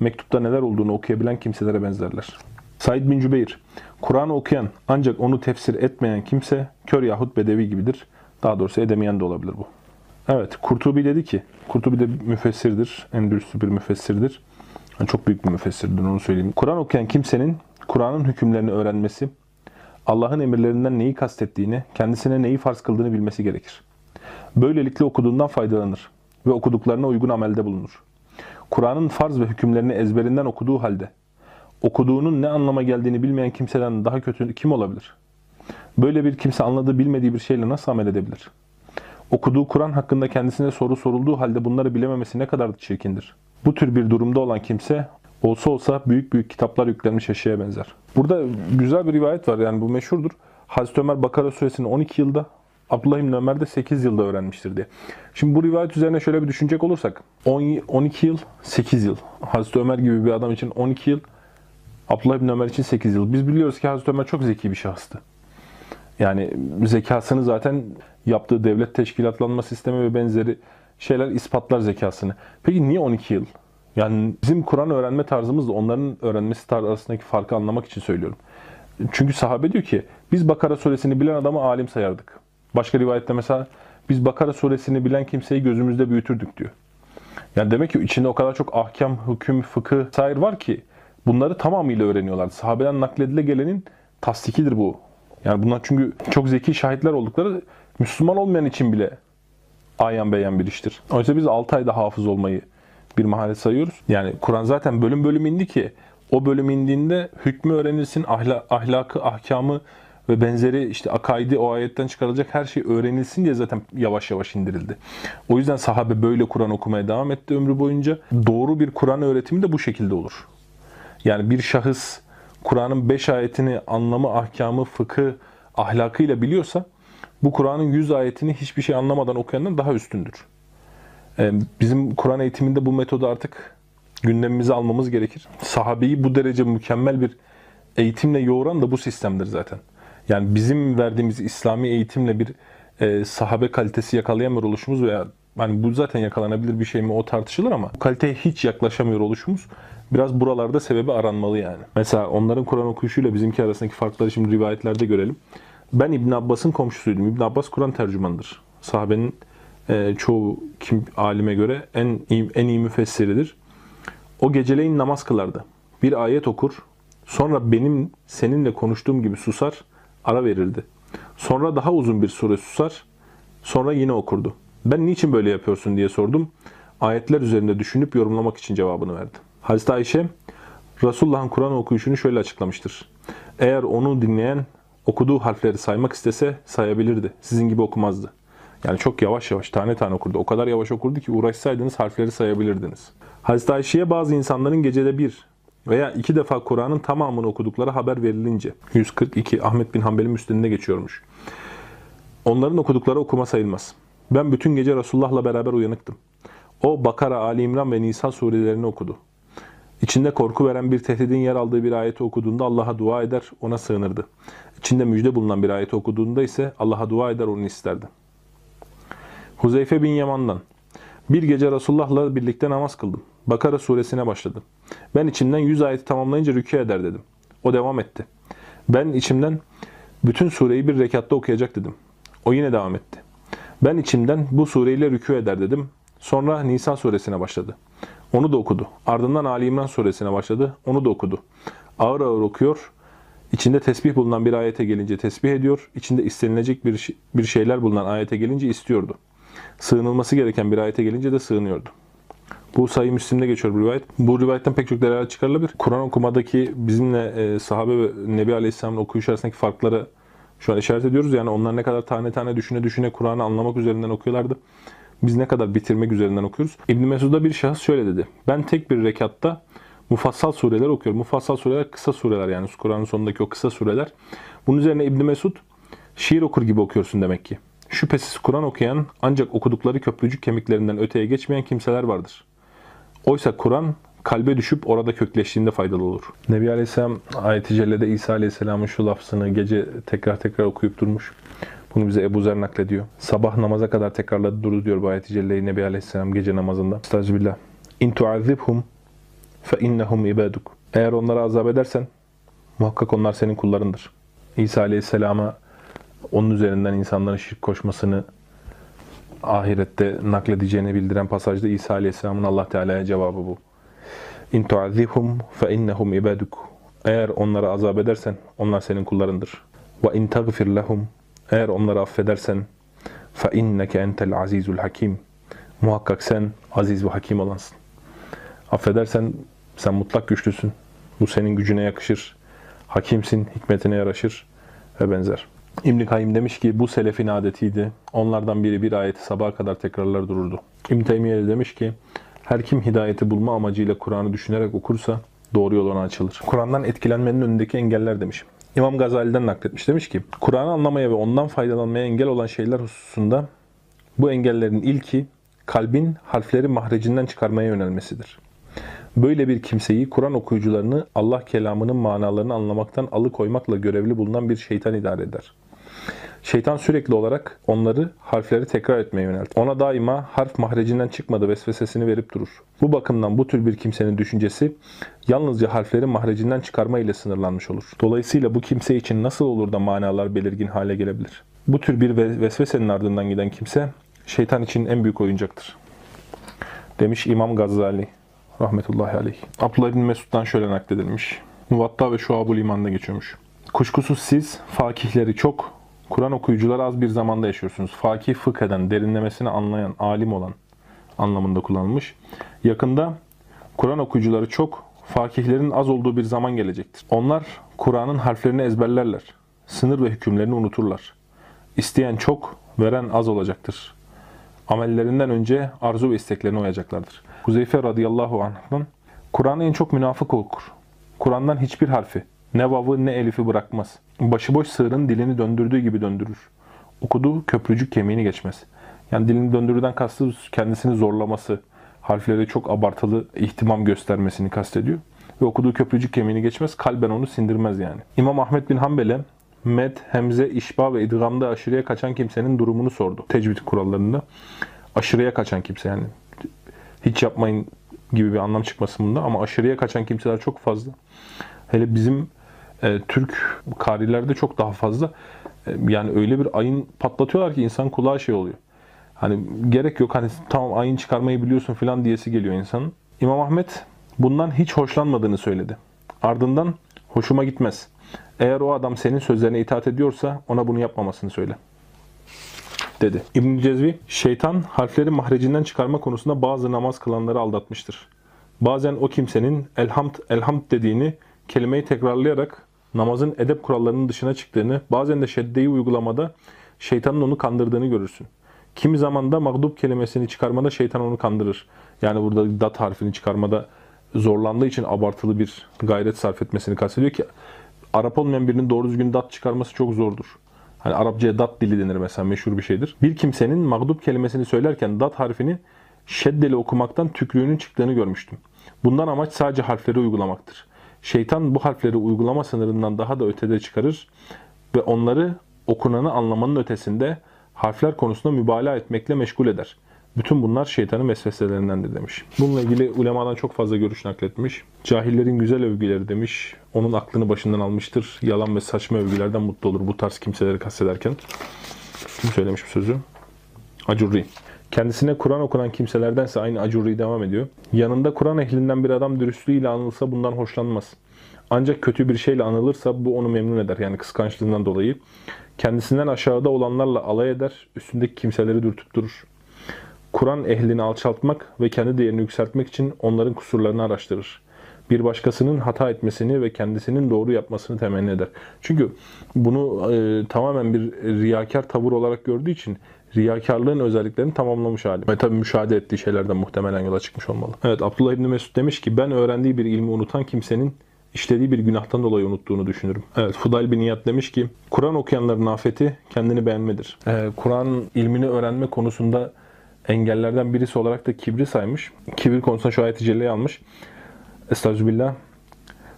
mektupta neler olduğunu okuyabilen kimselere benzerler. Said bin Cübeyr, Kur'an'ı okuyan ancak onu tefsir etmeyen kimse kör yahut bedevi gibidir. Daha doğrusu edemeyen de olabilir bu. Evet, Kurtubi dedi ki, Kurtubi de müfessirdir, endülüslü bir müfessirdir. Yani çok büyük bir müfessirdir onu söyleyeyim. Kur'an okuyan kimsenin Kur'an'ın hükümlerini öğrenmesi, Allah'ın emirlerinden neyi kastettiğini, kendisine neyi farz kıldığını bilmesi gerekir. Böylelikle okuduğundan faydalanır ve okuduklarına uygun amelde bulunur. Kur'an'ın farz ve hükümlerini ezberinden okuduğu halde, okuduğunun ne anlama geldiğini bilmeyen kimseden daha kötü kim olabilir? Böyle bir kimse anladığı bilmediği bir şeyle nasıl amel edebilir? Okuduğu Kur'an hakkında kendisine soru sorulduğu halde bunları bilememesi ne kadar çirkindir. Bu tür bir durumda olan kimse olsa olsa büyük büyük kitaplar yüklenmiş eşeğe benzer. Burada güzel bir rivayet var yani bu meşhurdur. Hazreti Ömer Bakara suresini 12 yılda, Abdullah İbni Ömer de 8 yılda öğrenmiştir diye. Şimdi bu rivayet üzerine şöyle bir düşünecek olursak 10, 12 yıl, 8 yıl. Hazreti Ömer gibi bir adam için 12 yıl, Abdullah İbni Ömer için 8 yıl. Biz biliyoruz ki Hazreti Ömer çok zeki bir şahıstı. Yani zekasını zaten yaptığı devlet teşkilatlanma sistemi ve benzeri şeyler ispatlar zekasını. Peki niye 12 yıl? Yani bizim Kur'an öğrenme tarzımızla onların öğrenmesi tarzı arasındaki farkı anlamak için söylüyorum. Çünkü sahabe diyor ki biz Bakara suresini bilen adamı alim sayardık. Başka rivayette mesela biz Bakara suresini bilen kimseyi gözümüzde büyütürdük diyor. Yani demek ki içinde o kadar çok ahkam, hüküm, fıkıh, sair var ki bunları tamamıyla öğreniyorlar. Sahabeden nakledile gelenin tasdikidir bu. Yani bunlar çünkü çok zeki şahitler oldukları Müslüman olmayan için bile ayan beyan bir iştir. Oysa biz 6 ayda hafız olmayı bir maharet sayıyoruz. Yani Kur'an zaten bölüm bölüm indi ki o bölüm indiğinde hükmü öğrenilsin, ahla, ahlakı, ahkamı ve benzeri işte akaidi o ayetten çıkarılacak her şey öğrenilsin diye zaten yavaş yavaş indirildi. O yüzden sahabe böyle Kur'an okumaya devam etti ömrü boyunca. Doğru bir Kur'an öğretimi de bu şekilde olur. Yani bir şahıs Kur'an'ın 5 ayetini anlamı, ahkamı, fıkı, ahlakıyla biliyorsa bu Kur'an'ın 100 ayetini hiçbir şey anlamadan okuyandan daha üstündür. Ee, bizim Kur'an eğitiminde bu metodu artık gündemimize almamız gerekir. Sahabeyi bu derece mükemmel bir eğitimle yoğuran da bu sistemdir zaten. Yani bizim verdiğimiz İslami eğitimle bir e, sahabe kalitesi yakalayamıyor oluşumuz veya hani bu zaten yakalanabilir bir şey mi o tartışılır ama kaliteye hiç yaklaşamıyor oluşumuz biraz buralarda sebebi aranmalı yani. Mesela onların Kur'an okuyuşuyla bizimki arasındaki farkları şimdi rivayetlerde görelim. Ben İbn Abbas'ın komşusuydum. İbn Abbas Kur'an tercümanıdır. Sahabenin e, çoğu kim alime göre en iyi, en iyi müfessiridir. O geceleyin namaz kılardı. Bir ayet okur. Sonra benim seninle konuştuğum gibi susar, ara verirdi. Sonra daha uzun bir süre susar. Sonra yine okurdu. Ben niçin böyle yapıyorsun diye sordum. Ayetler üzerinde düşünüp yorumlamak için cevabını verdi. Hazreti Ayşe, Resulullah'ın Kur'an okuyuşunu şöyle açıklamıştır. Eğer onu dinleyen okuduğu harfleri saymak istese sayabilirdi. Sizin gibi okumazdı. Yani çok yavaş yavaş tane tane okurdu. O kadar yavaş okurdu ki uğraşsaydınız harfleri sayabilirdiniz. Hazreti Ayşe'ye bazı insanların gecede bir veya iki defa Kur'an'ın tamamını okudukları haber verilince 142 Ahmet bin Hanbel'in müstünde geçiyormuş. Onların okudukları okuma sayılmaz. Ben bütün gece Resulullah'la beraber uyanıktım. O Bakara, Ali İmran ve Nisa surelerini okudu. İçinde korku veren bir tehdidin yer aldığı bir ayeti okuduğunda Allah'a dua eder, ona sığınırdı. İçinde müjde bulunan bir ayeti okuduğunda ise Allah'a dua eder, onu isterdi. Huzeyfe bin Yaman'dan. Bir gece Resulullah'la birlikte namaz kıldım. Bakara suresine başladı. Ben içimden 100 ayeti tamamlayınca rükû eder dedim. O devam etti. Ben içimden bütün sureyi bir rekatta okuyacak dedim. O yine devam etti. Ben içimden bu sureyle rükû eder dedim. Sonra Nisa suresine başladı. Onu da okudu. Ardından Ali İmran suresine başladı. Onu da okudu. Ağır ağır okuyor. İçinde tesbih bulunan bir ayete gelince tesbih ediyor. İçinde istenilecek bir, bir şeyler bulunan ayete gelince istiyordu. Sığınılması gereken bir ayete gelince de sığınıyordu. Bu sayı Müslim'de geçiyor bu rivayet. Bu rivayetten pek çok delalet çıkarılabilir. Kur'an okumadaki bizimle e, sahabe ve Nebi Aleyhisselam'ın okuyuş arasındaki farkları şu an işaret ediyoruz. Yani onlar ne kadar tane tane düşüne düşüne Kur'an'ı anlamak üzerinden okuyorlardı. Biz ne kadar bitirmek üzerinden okuyoruz. İbn Mesud'a bir şahıs şöyle dedi. Ben tek bir rekatta mufassal sureler okuyorum. Mufassal sureler kısa sureler yani Kur'an'ın sonundaki o kısa sureler. Bunun üzerine İbn Mesud şiir okur gibi okuyorsun demek ki. Şüphesiz Kur'an okuyan ancak okudukları köprücük kemiklerinden öteye geçmeyen kimseler vardır. Oysa Kur'an kalbe düşüp orada kökleştiğinde faydalı olur. Nebi Aleyhisselam ayet-i cellede İsa Aleyhisselam'ın şu lafzını gece tekrar tekrar okuyup durmuş. Bunu bize Ebu Zer naklediyor. Sabah namaza kadar tekrarladı durdu diyor bu ayet-i celleyi Nebi Aleyhisselam gece namazında. Estağfirullah. İn tuazibhum fe innehum ibaduk. Eğer onları azap edersen muhakkak onlar senin kullarındır. İsa Aleyhisselam'a onun üzerinden insanların şirk koşmasını ahirette nakledeceğini bildiren pasajda İsa Aleyhisselam'ın Allah Teala'ya cevabı bu. İn tuazibhum fe innehum ibaduk. Eğer onları azap edersen onlar senin kullarındır. Ve in tagfir lehum. Eğer onları affedersen fe inneke entel azizul hakim. Muhakkak sen aziz ve hakim olansın. Affedersen sen mutlak güçlüsün. Bu senin gücüne yakışır. Hakimsin, hikmetine yaraşır ve benzer. İbn Kayyim demiş ki bu selefin adetiydi. Onlardan biri bir ayeti sabaha kadar tekrarlar dururdu. İbn Teymiye de demiş ki her kim hidayeti bulma amacıyla Kur'an'ı düşünerek okursa doğru yol ona açılır. Kur'an'dan etkilenmenin önündeki engeller demiş. İmam Gazali'den nakletmiş. Demiş ki Kur'an'ı anlamaya ve ondan faydalanmaya engel olan şeyler hususunda bu engellerin ilki kalbin harfleri mahrecinden çıkarmaya yönelmesidir. Böyle bir kimseyi Kur'an okuyucularını Allah kelamının manalarını anlamaktan alıkoymakla görevli bulunan bir şeytan idare eder. Şeytan sürekli olarak onları harfleri tekrar etmeye yöneltir. Ona daima harf mahrecinden çıkmadı vesvesesini verip durur. Bu bakımdan bu tür bir kimsenin düşüncesi yalnızca harfleri mahrecinden çıkarma ile sınırlanmış olur. Dolayısıyla bu kimse için nasıl olur da manalar belirgin hale gelebilir? Bu tür bir ve- vesvesenin ardından giden kimse şeytan için en büyük oyuncaktır. Demiş İmam Gazali rahmetullahi aleyh. Abdullah bin Mesud'dan şöyle nakledilmiş. Muvatta ve Şuabul İman'da geçiyormuş. Kuşkusuz siz fakihleri çok, Kur'an okuyucuları az bir zamanda yaşıyorsunuz. Fakih fıkh eden, derinlemesine anlayan, alim olan anlamında kullanılmış. Yakında Kur'an okuyucuları çok, fakihlerin az olduğu bir zaman gelecektir. Onlar Kur'an'ın harflerini ezberlerler. Sınır ve hükümlerini unuturlar. İsteyen çok, veren az olacaktır. Amellerinden önce arzu ve isteklerine uyacaklardır. Huzeyfe radıyallahu anh'dan Kur'an'ı en çok münafık okur. Kur'an'dan hiçbir harfi, ne vavı ne elifi bırakmaz. Başıboş sığırın dilini döndürdüğü gibi döndürür. Okuduğu köprücük kemiğini geçmez. Yani dilini döndürdüğüden kastı kendisini zorlaması, harfleri çok abartılı ihtimam göstermesini kastediyor. Ve okuduğu köprücük kemiğini geçmez, kalben onu sindirmez yani. İmam Ahmet bin Hanbel'e med, hemze, işba ve idgamda aşırıya kaçan kimsenin durumunu sordu. Tecvid kurallarında. Aşırıya kaçan kimse yani hiç yapmayın gibi bir anlam çıkmasın bunda ama aşırıya kaçan kimseler çok fazla. Hele bizim e, Türk karilerde çok daha fazla. E, yani öyle bir ayın patlatıyorlar ki insan kulağı şey oluyor. Hani gerek yok hani tamam ayın çıkarmayı biliyorsun falan diyesi geliyor insanın. İmam Ahmet bundan hiç hoşlanmadığını söyledi. Ardından hoşuma gitmez. Eğer o adam senin sözlerine itaat ediyorsa ona bunu yapmamasını söyle dedi. İbn Cezvi, şeytan harfleri mahrecinden çıkarma konusunda bazı namaz kılanları aldatmıştır. Bazen o kimsenin elhamd elhamd dediğini kelimeyi tekrarlayarak namazın edep kurallarının dışına çıktığını, bazen de şeddeyi uygulamada şeytanın onu kandırdığını görürsün. Kimi zaman da mağdup kelimesini çıkarmada şeytan onu kandırır. Yani burada dat harfini çıkarmada zorlandığı için abartılı bir gayret sarf etmesini kastediyor ki Arap olmayan birinin doğru düzgün dat çıkarması çok zordur. Hani Arapçaya dat dili denir mesela meşhur bir şeydir. Bir kimsenin mağdup kelimesini söylerken dat harfini şeddeli okumaktan tükrüğünün çıktığını görmüştüm. Bundan amaç sadece harfleri uygulamaktır. Şeytan bu harfleri uygulama sınırından daha da ötede çıkarır ve onları okunanı anlamanın ötesinde harfler konusunda mübalağa etmekle meşgul eder. Bütün bunlar şeytanın vesveselerindendir demiş. Bununla ilgili ulemadan çok fazla görüş nakletmiş. Cahillerin güzel övgüleri demiş. Onun aklını başından almıştır. Yalan ve saçma övgülerden mutlu olur bu tarz kimseleri kastederken. Kim söylemiş bu sözü? Acurri. Kendisine Kur'an okunan kimselerdense aynı Acurri devam ediyor. Yanında Kur'an ehlinden bir adam dürüstlüğüyle anılsa bundan hoşlanmaz. Ancak kötü bir şeyle anılırsa bu onu memnun eder. Yani kıskançlığından dolayı. Kendisinden aşağıda olanlarla alay eder. Üstündeki kimseleri dürtüp durur. Kur'an ehlini alçaltmak ve kendi değerini yükseltmek için onların kusurlarını araştırır. Bir başkasının hata etmesini ve kendisinin doğru yapmasını temenni eder. Çünkü bunu e, tamamen bir riyakar tavır olarak gördüğü için riyakarlığın özelliklerini tamamlamış hali. Ve tabii müşahede ettiği şeylerden muhtemelen yola çıkmış olmalı. Evet Abdullah İbni Mesud demiş ki ben öğrendiği bir ilmi unutan kimsenin işlediği bir günahtan dolayı unuttuğunu düşünürüm. Evet Fudayl bin Niyad demiş ki Kur'an okuyanların afeti kendini beğenmedir. Ee, Kur'an ilmini öğrenme konusunda engellerden birisi olarak da kibri saymış. Kibir konusunda şu ayeti celleyi almış. Estağfirullah.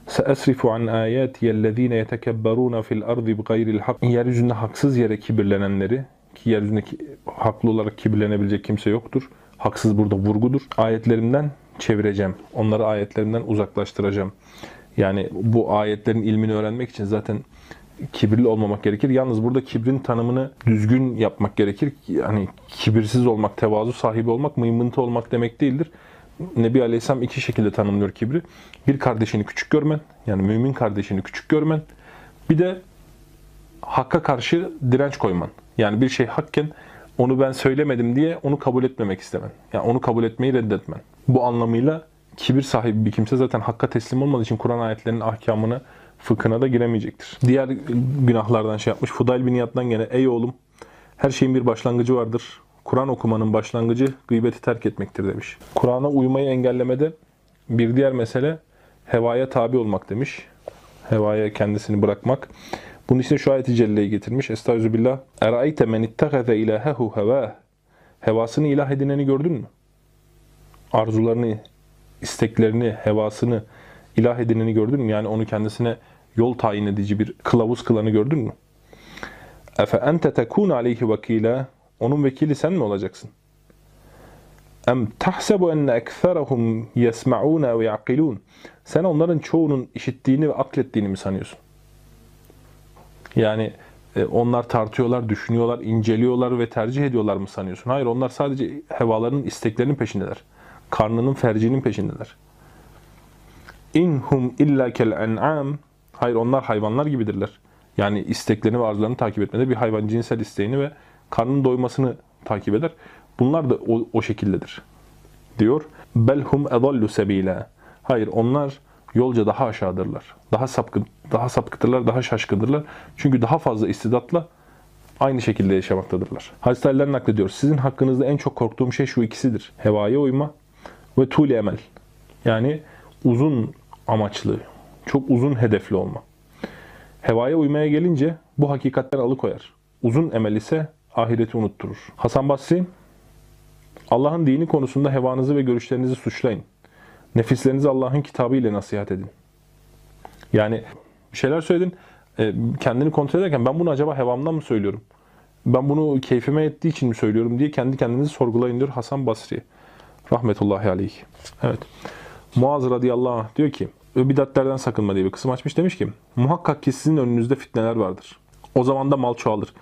Seesrifu an ayatiye ellezine yetekebberuna fil ardi bgayril hak. Yeryüzünde haksız yere kibirlenenleri ki yeryüzündeki haklı olarak kibirlenebilecek kimse yoktur. Haksız burada vurgudur. Ayetlerimden çevireceğim. Onları ayetlerimden uzaklaştıracağım. Yani bu ayetlerin ilmini öğrenmek için zaten kibirli olmamak gerekir. Yalnız burada kibrin tanımını düzgün yapmak gerekir. Yani kibirsiz olmak, tevazu sahibi olmak, mıymıntı olmak demek değildir. Nebi Aleyhisselam iki şekilde tanımlıyor kibri. Bir kardeşini küçük görmen, yani mümin kardeşini küçük görmen. Bir de hakka karşı direnç koyman. Yani bir şey hakken onu ben söylemedim diye onu kabul etmemek istemen. Yani onu kabul etmeyi reddetmen. Bu anlamıyla kibir sahibi bir kimse zaten hakka teslim olmadığı için Kur'an ayetlerinin ahkamını, fıkhına da giremeyecektir. Diğer günahlardan şey yapmış. Fudayl bin Yat'tan gene ey oğlum her şeyin bir başlangıcı vardır. Kur'an okumanın başlangıcı gıybeti terk etmektir demiş. Kur'an'a uymayı engellemede bir diğer mesele hevaya tabi olmak demiş. Hevaya kendisini bırakmak. Bunun için şu ayeti celleyi getirmiş. Estağfirullah. Eraeyte men ittehaze ilahehu hevâh. Hevasını ilah edineni gördün mü? Arzularını, isteklerini, hevasını ilah edineni gördün mü? Yani onu kendisine yol tayin edici bir kılavuz kılanı gördün mü? Efe ente tekun aleyhi vekila. Onun vekili sen mi olacaksın? Em tahsebu enne ekserahum yesma'un ve yaqilun. Sen onların çoğunun işittiğini ve aklettiğini mi sanıyorsun? Yani e, onlar tartıyorlar, düşünüyorlar, inceliyorlar ve tercih ediyorlar mı sanıyorsun? Hayır, onlar sadece hevalarının, isteklerinin peşindeler. Karnının, fercinin peşindeler. İnhum illa kel en'am. Hayır, onlar hayvanlar gibidirler. Yani isteklerini ve arzularını takip etmede bir hayvan cinsel isteğini ve karnının doymasını takip eder. Bunlar da o, o şekildedir. Diyor. Belhum edallu sebila. Hayır, onlar yolca daha aşağıdırlar. Daha sapkın, daha sapkıdırlar, daha şaşkındırlar. Çünkü daha fazla istidatla aynı şekilde yaşamaktadırlar. Hazreti Ali'den naklediyor. Sizin hakkınızda en çok korktuğum şey şu ikisidir. Hevaya uyma ve tuğli emel. Yani uzun amaçlı, çok uzun hedefli olma. Hevaya uymaya gelince bu hakikatten alıkoyar. Uzun emel ise ahireti unutturur. Hasan Basri, Allah'ın dini konusunda hevanızı ve görüşlerinizi suçlayın. Nefislerinizi Allah'ın kitabı ile nasihat edin. Yani bir şeyler söyledin, e, kendini kontrol ederken ben bunu acaba hevamdan mı söylüyorum? Ben bunu keyfime ettiği için mi söylüyorum diye kendi kendinizi sorgulayın diyor Hasan Basri. Rahmetullahi aleyh. Evet. Muaz radıyallahu anh diyor ki, bidatlerden sakınma diye bir kısım açmış. Demiş ki, muhakkak ki sizin önünüzde fitneler vardır. O zaman da mal çoğalır.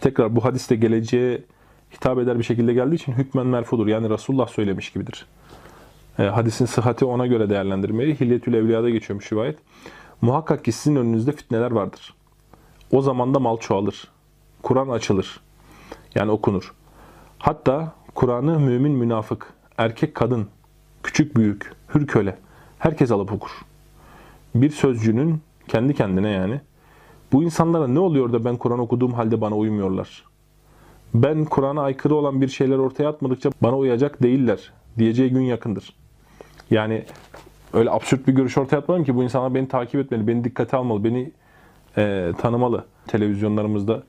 Tekrar bu hadiste geleceğe hitap eder bir şekilde geldiği için hükmen merfudur. Yani Resulullah söylemiş gibidir. E, hadisin sıhhati ona göre değerlendirmeyi. Hilyetül Evliya'da geçiyormuş rivayet. Muhakkak ki sizin önünüzde fitneler vardır. O zaman da mal çoğalır. Kur'an açılır. Yani okunur. Hatta Kur'an'ı mümin münafık, erkek kadın, küçük büyük, hür köle, herkes alıp okur. Bir sözcünün kendi kendine yani, bu insanlara ne oluyor da ben Kur'an okuduğum halde bana uymuyorlar? Ben Kur'an'a aykırı olan bir şeyler ortaya atmadıkça bana uyacak değiller diyeceği gün yakındır. Yani öyle absürt bir görüş ortaya atmadım ki bu insanlar beni takip etmeli, beni dikkate almalı, beni e, tanımalı. Televizyonlarımızda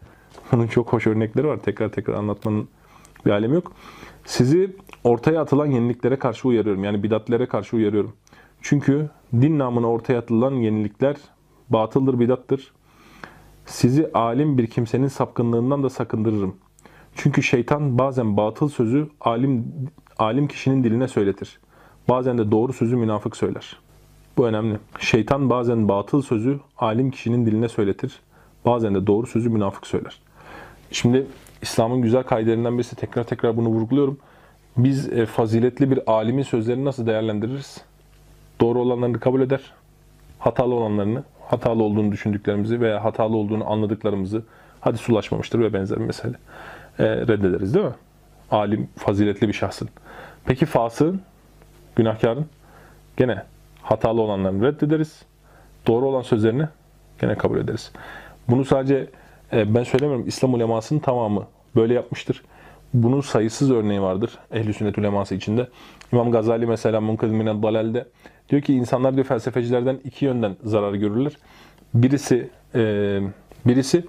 bunun çok hoş örnekleri var. Tekrar tekrar anlatmanın bir alemi yok. Sizi ortaya atılan yeniliklere karşı uyarıyorum. Yani bidatlere karşı uyarıyorum. Çünkü din namına ortaya atılan yenilikler batıldır, bidattır. Sizi alim bir kimsenin sapkınlığından da sakındırırım. Çünkü şeytan bazen batıl sözü alim alim kişinin diline söyletir. Bazen de doğru sözü münafık söyler. Bu önemli. Şeytan bazen batıl sözü alim kişinin diline söyletir. Bazen de doğru sözü münafık söyler. Şimdi İslam'ın güzel kaidelerinden birisi tekrar tekrar bunu vurguluyorum. Biz e, faziletli bir alimin sözlerini nasıl değerlendiririz? Doğru olanlarını kabul eder, hatalı olanlarını, hatalı olduğunu düşündüklerimizi veya hatalı olduğunu anladıklarımızı, hadis ulaşmamıştır ve benzer mesele e, reddederiz değil mi? Alim, faziletli bir şahsın. Peki fasığın, günahkarın gene hatalı olanlarını reddederiz. Doğru olan sözlerini gene kabul ederiz. Bunu sadece e, ben söylemiyorum. İslam ulemasının tamamı böyle yapmıştır. Bunun sayısız örneği vardır ehl sünnet uleması içinde. İmam Gazali mesela Munkaz Minel Dalal'de diyor ki insanlar diyor felsefecilerden iki yönden zarar görürler. Birisi e, birisi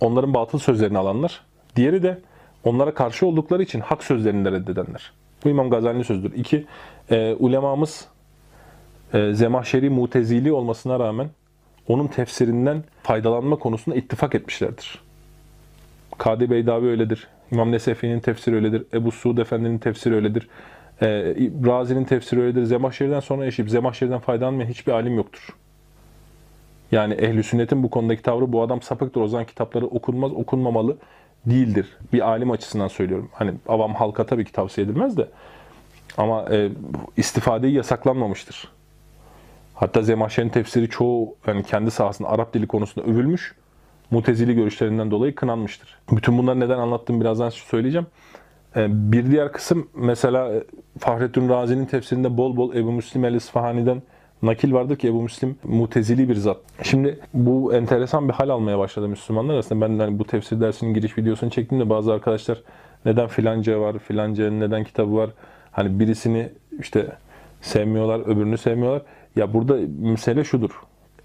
onların batıl sözlerini alanlar. Diğeri de onlara karşı oldukları için hak sözlerini de reddedenler. Bu İmam Gazali'nin sözüdür. İki, e, ulemamız e, Zemahşeri mutezili olmasına rağmen onun tefsirinden faydalanma konusunda ittifak etmişlerdir. Kadi Beydavi öyledir. İmam Nesefi'nin tefsiri öyledir. Ebu Suud Efendi'nin tefsiri öyledir. E, Razi'nin tefsiri öyledir. Zemahşeri'den sonra yaşayıp Zemahşeri'den faydalanmayan hiçbir alim yoktur. Yani ehli sünnetin bu konudaki tavrı bu adam sapıktır. O zaman kitapları okunmaz, okunmamalı değildir. Bir alim açısından söylüyorum. Hani avam halka tabii ki tavsiye edilmez de. Ama e, istifadeyi yasaklanmamıştır. Hatta Zemahşer'in tefsiri çoğu yani kendi sahasında Arap dili konusunda övülmüş. Mutezili görüşlerinden dolayı kınanmıştır. Bütün bunları neden anlattım birazdan söyleyeceğim. E, bir diğer kısım mesela e, Fahrettin Razi'nin tefsirinde bol bol Ebu Müslim el-İsfahani'den nakil vardır ki Ebu Müslim mutezili bir zat. Şimdi bu enteresan bir hal almaya başladı Müslümanlar arasında. Ben hani bu tefsir dersinin giriş videosunu çektiğimde bazı arkadaşlar neden filanca var, filancanın neden kitabı var. Hani birisini işte sevmiyorlar, öbürünü sevmiyorlar. Ya burada mesele şudur.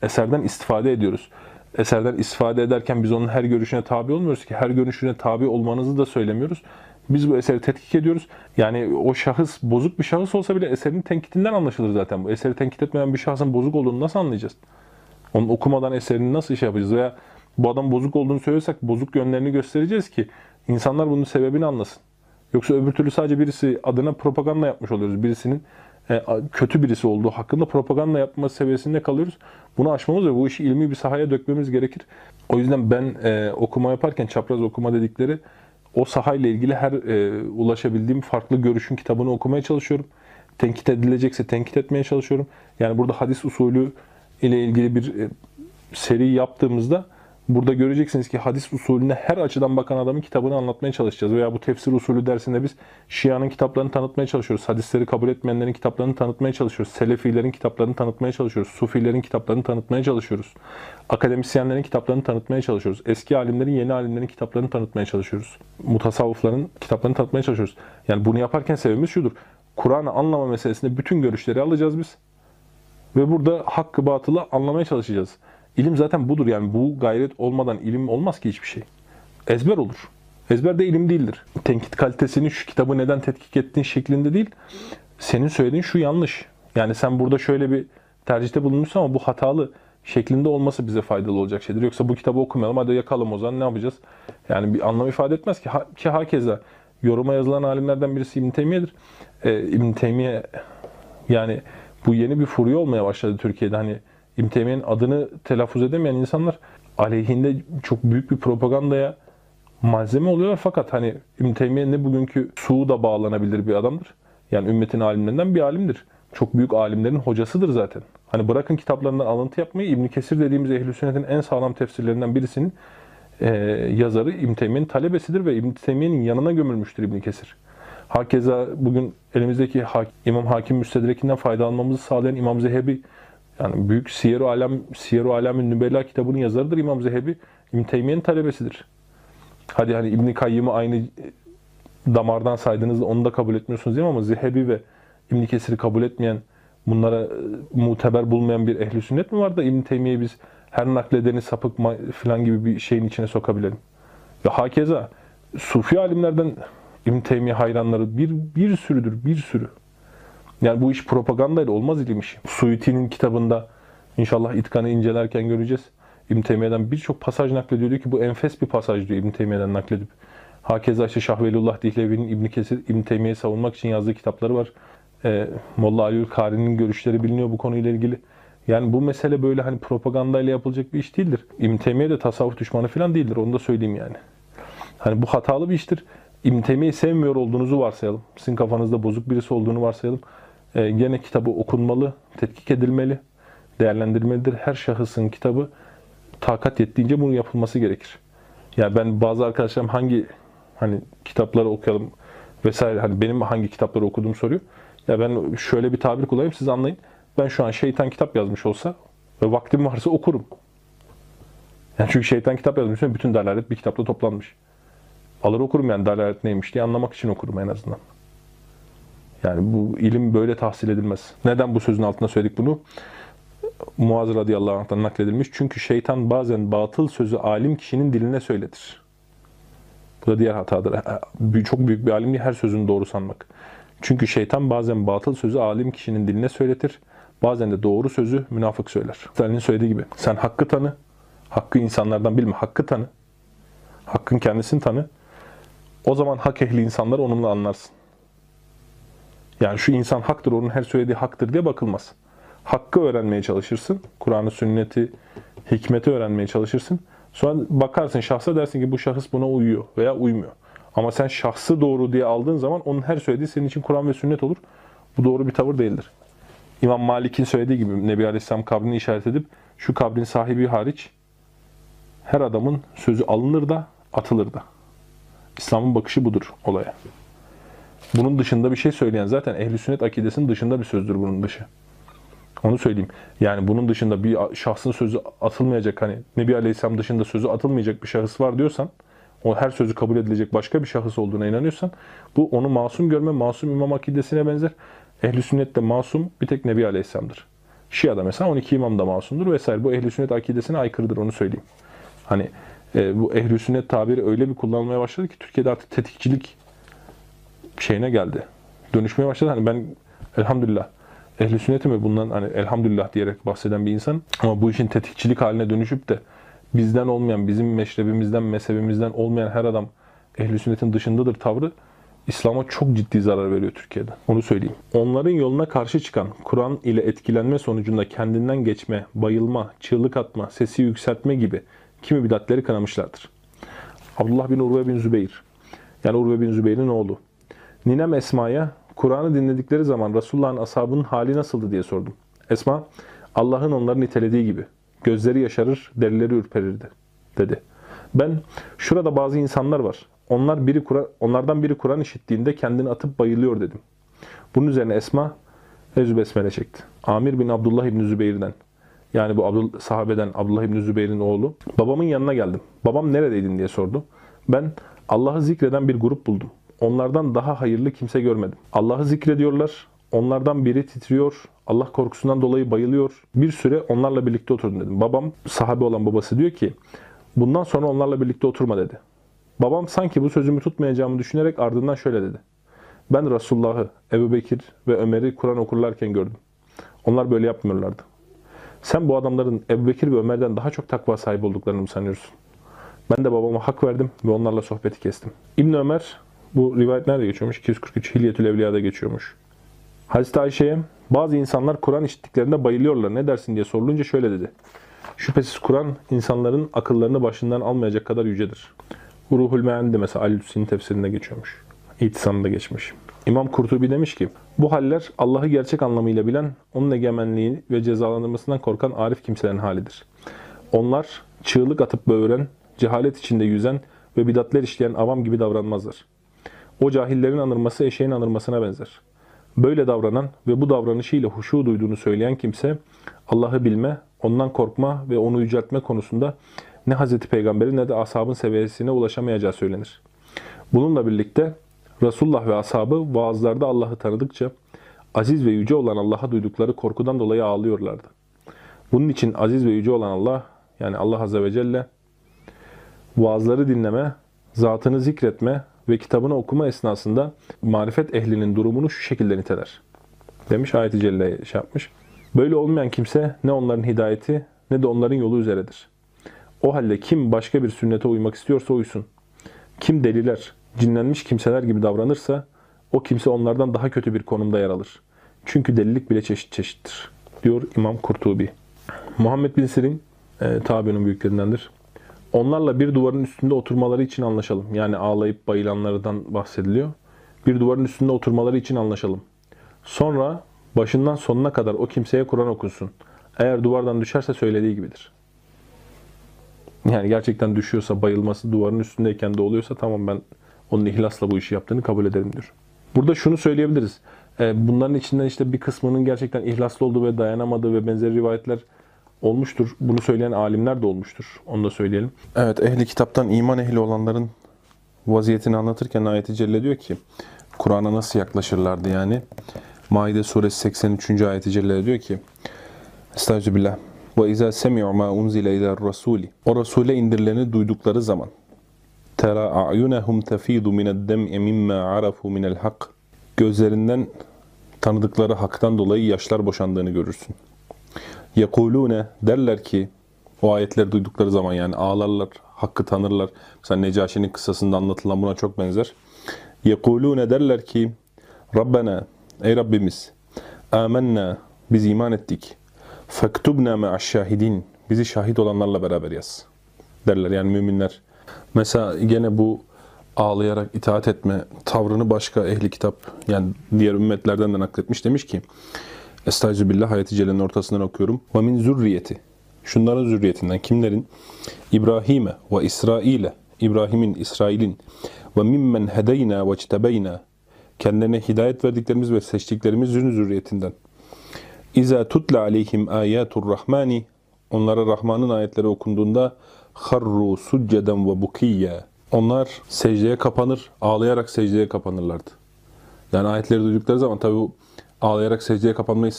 Eserden istifade ediyoruz. Eserden istifade ederken biz onun her görüşüne tabi olmuyoruz ki. Her görüşüne tabi olmanızı da söylemiyoruz. Biz bu eseri tetkik ediyoruz. Yani o şahıs bozuk bir şahıs olsa bile eserin tenkitinden anlaşılır zaten. Bu eseri tenkit etmeyen bir şahsın bozuk olduğunu nasıl anlayacağız? Onun okumadan eserini nasıl iş yapacağız? Veya bu adam bozuk olduğunu söylüyorsak bozuk yönlerini göstereceğiz ki insanlar bunun sebebini anlasın. Yoksa öbür türlü sadece birisi adına propaganda yapmış oluyoruz. Birisinin e, kötü birisi olduğu hakkında propaganda yapma seviyesinde kalıyoruz. Bunu aşmamız ve bu işi ilmi bir sahaya dökmemiz gerekir. O yüzden ben e, okuma yaparken çapraz okuma dedikleri o sahayla ilgili her e, ulaşabildiğim farklı görüşün kitabını okumaya çalışıyorum. Tenkit edilecekse tenkit etmeye çalışıyorum. Yani burada hadis usulü ile ilgili bir seri yaptığımızda burada göreceksiniz ki hadis usulüne her açıdan bakan adamın kitabını anlatmaya çalışacağız. Veya bu tefsir usulü dersinde biz Şia'nın kitaplarını tanıtmaya çalışıyoruz. Hadisleri kabul etmeyenlerin kitaplarını tanıtmaya çalışıyoruz. Selefilerin kitaplarını tanıtmaya çalışıyoruz. Sufilerin kitaplarını tanıtmaya çalışıyoruz. Akademisyenlerin kitaplarını tanıtmaya çalışıyoruz. Eski alimlerin, yeni alimlerin kitaplarını tanıtmaya çalışıyoruz. Mutasavvıfların kitaplarını tanıtmaya çalışıyoruz. Yani bunu yaparken sebebimiz şudur. Kur'an'ı anlama meselesinde bütün görüşleri alacağız biz. Ve burada hakkı batılı anlamaya çalışacağız. İlim zaten budur yani bu gayret olmadan ilim olmaz ki hiçbir şey. Ezber olur. Ezber de ilim değildir. Tenkit kalitesini şu kitabı neden tetkik ettiğin şeklinde değil. Senin söylediğin şu yanlış. Yani sen burada şöyle bir tercihte bulunmuşsun ama bu hatalı şeklinde olması bize faydalı olacak şeydir. Yoksa bu kitabı okumayalım hadi yakalım o zaman ne yapacağız? Yani bir anlam ifade etmez ki. Ha, ki hakeza yoruma yazılan alimlerden birisi İbn Teymiye'dir. Ee, İbn Teymiye yani bu yeni bir furya olmaya başladı Türkiye'de. Hani İbn Teymiye'nin adını telaffuz edemeyen insanlar aleyhinde çok büyük bir propagandaya malzeme oluyorlar. Fakat hani İbn Teymiye ne bugünkü Suud'a bağlanabilir bir adamdır. Yani ümmetin alimlerinden bir alimdir. Çok büyük alimlerin hocasıdır zaten. Hani bırakın kitaplarından alıntı yapmayı İbn Kesir dediğimiz ehl Sünnet'in en sağlam tefsirlerinden birisinin e, yazarı İbn Teymiye'nin talebesidir ve İbn Teymiye'nin yanına gömülmüştür İbn Kesir. Hakeza bugün elimizdeki İmam Hakim Müstedrekinden faydalanmamızı sağlayan İmam Zehebi yani büyük Siyer-i Alem, Siyer-i Alem'in Nübella kitabının yazarıdır İmam Zehebi. İbn Teymiye'nin talebesidir. Hadi hani İbn Kayyım'ı aynı damardan saydığınızda onu da kabul etmiyorsunuz değil mi? Ama Zehebi ve İbn Kesir'i kabul etmeyen, bunlara e, muteber bulmayan bir ehli sünnet mi var da İbn Teymiye biz her nakledeni sapık falan gibi bir şeyin içine sokabilelim? Ve hakeza Sufi alimlerden İbn Teymiye hayranları bir, bir sürüdür, bir sürü. Yani bu iş propagandayla olmaz ilim işi. Kitabında inşallah itkanı incelerken göreceğiz. İbn Teymiye'den birçok pasaj naklediyor. Diyor ki bu enfes bir pasaj diyor İbn Teymiye'den nakledip. Hakeza işte Şahvelullah Dihlevi'nin İbn Kesir, İbn Teymiye'yi savunmak için yazdığı kitapları var. Ee, Molla Aliül Kari'nin görüşleri biliniyor bu konuyla ilgili. Yani bu mesele böyle hani propagandayla yapılacak bir iş değildir. İbn Teymiye de tasavvuf düşmanı falan değildir. Onu da söyleyeyim yani. Hani bu hatalı bir iştir. İbn Teymiye'yi sevmiyor olduğunuzu varsayalım. Sizin kafanızda bozuk birisi olduğunu varsayalım. Ee, gene kitabı okunmalı, tetkik edilmeli, değerlendirilmelidir. Her şahısın kitabı takat yettiğince bunun yapılması gerekir. Yani ben bazı arkadaşlarım hangi hani kitapları okuyalım vesaire hani benim hangi kitapları okuduğumu soruyor. Ya ben şöyle bir tabir kullanayım siz anlayın. Ben şu an şeytan kitap yazmış olsa ve vaktim varsa okurum. Yani çünkü şeytan kitap yazmış bütün dalalet bir kitapta toplanmış. Alır okurum yani dalalet neymiş diye anlamak için okurum en azından. Yani bu ilim böyle tahsil edilmez. Neden bu sözün altında söyledik bunu? Muaz radıyallahu anh'tan nakledilmiş. Çünkü şeytan bazen batıl sözü alim kişinin diline söyletir. Bu da diğer hatadır. Çok büyük bir alim değil her sözünü doğru sanmak. Çünkü şeytan bazen batıl sözü alim kişinin diline söyletir. Bazen de doğru sözü münafık söyler. Stalin'in söylediği gibi. Sen hakkı tanı. Hakkı insanlardan bilme. Hakkı tanı. Hakkın kendisini tanı. O zaman hak ehli insanları onunla anlarsın. Yani şu insan haktır, onun her söylediği haktır diye bakılmaz. Hakkı öğrenmeye çalışırsın. Kur'an'ı, sünneti, hikmeti öğrenmeye çalışırsın. Sonra bakarsın şahsa dersin ki bu şahıs buna uyuyor veya uymuyor. Ama sen şahsı doğru diye aldığın zaman onun her söylediği senin için Kur'an ve sünnet olur. Bu doğru bir tavır değildir. İmam Malik'in söylediği gibi Nebi Aleyhisselam kabrini işaret edip şu kabrin sahibi hariç her adamın sözü alınır da atılır da. İslam'ın bakışı budur olaya. Bunun dışında bir şey söyleyen zaten ehli sünnet akidesinin dışında bir sözdür bunun dışı. Onu söyleyeyim. Yani bunun dışında bir şahsın sözü atılmayacak hani Nebi Aleyhisselam dışında sözü atılmayacak bir şahıs var diyorsan o her sözü kabul edilecek başka bir şahıs olduğuna inanıyorsan bu onu masum görme, masum imam akidesine benzer. Ehli sünnet de masum bir tek Nebi Aleyhisselam'dır. Şia'da mesela 12 imam da masumdur vesaire. Bu ehli sünnet akidesine aykırıdır onu söyleyeyim. Hani e, bu ehli sünnet tabiri öyle bir kullanılmaya başladı ki Türkiye'de artık tetikçilik şeyine geldi. Dönüşmeye başladı. Hani ben elhamdülillah ehli sünnetimi bundan hani elhamdülillah diyerek bahseden bir insan ama bu işin tetikçilik haline dönüşüp de bizden olmayan, bizim meşrebimizden, mezhebimizden olmayan her adam ehli sünnetin dışındadır tavrı İslam'a çok ciddi zarar veriyor Türkiye'de. Onu söyleyeyim. Onların yoluna karşı çıkan, Kur'an ile etkilenme sonucunda kendinden geçme, bayılma, çığlık atma, sesi yükseltme gibi kimi bidatleri kanamışlardır. Abdullah bin Urve bin Zübeyir, yani Urve bin Zübeyir'in oğlu. Ninem Esma'ya Kur'an'ı dinledikleri zaman Resulullah'ın ashabının hali nasıldı diye sordum. Esma, Allah'ın onları nitelediği gibi. Gözleri yaşarır, derileri ürperirdi, dedi. Ben, şurada bazı insanlar var. Onlar biri Kur'an, onlardan biri Kur'an işittiğinde kendini atıp bayılıyor dedim. Bunun üzerine Esma, Ezü Besmele çekti. Amir bin Abdullah İbni Zübeyir'den, yani bu Abdul, sahabeden Abdullah İbni Zübeyir'in oğlu, babamın yanına geldim. Babam neredeydin diye sordu. Ben, Allah'ı zikreden bir grup buldum. Onlardan daha hayırlı kimse görmedim. Allah'ı zikrediyorlar. Onlardan biri titriyor. Allah korkusundan dolayı bayılıyor. Bir süre onlarla birlikte oturdum dedim. Babam, sahabe olan babası diyor ki, bundan sonra onlarla birlikte oturma dedi. Babam sanki bu sözümü tutmayacağımı düşünerek ardından şöyle dedi. Ben Resulullah'ı, Ebu Bekir ve Ömer'i Kur'an okurlarken gördüm. Onlar böyle yapmıyorlardı. Sen bu adamların Ebu Bekir ve Ömer'den daha çok takva sahibi olduklarını mı sanıyorsun? Ben de babama hak verdim ve onlarla sohbeti kestim. İbn Ömer bu rivayet nerede geçiyormuş? 243 Hilyetül Evliya'da geçiyormuş. Hazreti Ayşe'ye bazı insanlar Kur'an işittiklerinde bayılıyorlar ne dersin diye sorulunca şöyle dedi. Şüphesiz Kur'an insanların akıllarını başından almayacak kadar yücedir. Ruhul Mean'de mesela Al-Hüseyin tefsirinde geçiyormuş. İtisamında geçmiş. İmam Kurtubi demiş ki, bu haller Allah'ı gerçek anlamıyla bilen, onun egemenliği ve cezalandırmasından korkan arif kimselerin halidir. Onlar çığlık atıp böğüren, cehalet içinde yüzen ve bidatler işleyen avam gibi davranmazlar. O cahillerin anırması eşeğin anırmasına benzer. Böyle davranan ve bu davranışıyla huşu duyduğunu söyleyen kimse Allah'ı bilme, ondan korkma ve onu yüceltme konusunda ne Hz. Peygamber'in ne de ashabın seviyesine ulaşamayacağı söylenir. Bununla birlikte Resulullah ve ashabı vaazlarda Allah'ı tanıdıkça aziz ve yüce olan Allah'a duydukları korkudan dolayı ağlıyorlardı. Bunun için aziz ve yüce olan Allah yani Allah Azze ve Celle vaazları dinleme, zatını zikretme ve kitabını okuma esnasında marifet ehlinin durumunu şu şekilde niteler. Demiş ayet-i celle şey yapmış. Böyle olmayan kimse ne onların hidayeti ne de onların yolu üzeredir. O halde kim başka bir sünnete uymak istiyorsa uysun. Kim deliler, cinlenmiş kimseler gibi davranırsa o kimse onlardan daha kötü bir konumda yer alır. Çünkü delilik bile çeşit çeşittir. Diyor İmam Kurtubi. Muhammed bin Sirin e, tabiinin büyüklerindendir. Onlarla bir duvarın üstünde oturmaları için anlaşalım. Yani ağlayıp bayılanlardan bahsediliyor. Bir duvarın üstünde oturmaları için anlaşalım. Sonra başından sonuna kadar o kimseye Kur'an okusun. Eğer duvardan düşerse söylediği gibidir. Yani gerçekten düşüyorsa, bayılması duvarın üstündeyken de oluyorsa tamam ben onun ihlasla bu işi yaptığını kabul ederim diyor. Burada şunu söyleyebiliriz. E, Bunların içinden işte bir kısmının gerçekten ihlaslı olduğu ve dayanamadığı ve benzeri rivayetler olmuştur. Bunu söyleyen alimler de olmuştur. Onu da söyleyelim. Evet, ehli kitaptan iman ehli olanların vaziyetini anlatırken ayeti celle diyor ki Kur'an'a nasıl yaklaşırlardı yani. Maide suresi 83. ayeti celle diyor ki Estağfirullah. Ve izâ semi'u mâ unzile ilâ rasûli. O Rasûle indirileni duydukları zaman tera a'yunehum tefidu mined dem'i mimma arafu minel hak. Gözlerinden tanıdıkları haktan dolayı yaşlar boşandığını görürsün. Yekulune derler ki o ayetleri duydukları zaman yani ağlarlar, hakkı tanırlar. Mesela Necaşi'nin kıssasında anlatılan buna çok benzer. Yekulune derler ki Rabbena ey Rabbimiz amenna biz iman ettik. Fektubna me'aş şahidin bizi şahit olanlarla beraber yaz derler yani müminler. Mesela gene bu ağlayarak itaat etme tavrını başka ehli kitap yani diğer ümmetlerden de nakletmiş demiş ki Estağfirullah ayeti cellenin ortasından okuyorum. Ve min zürriyeti. Şunların zürriyetinden kimlerin? İbrahim'e ve İsrail'e. İbrahim'in, İsrail'in. Ve mimmen hedeyna ve çtebeyna. Kendilerine hidayet verdiklerimiz ve seçtiklerimizin zürriyetinden. İza tutla aleyhim ayatur rahmani. Onlara Rahman'ın ayetleri okunduğunda harru succeden ve bukiyya. Onlar secdeye kapanır, ağlayarak secdeye kapanırlardı. Yani ayetleri duydukları zaman tabi bu ağlayarak secdeye kapanma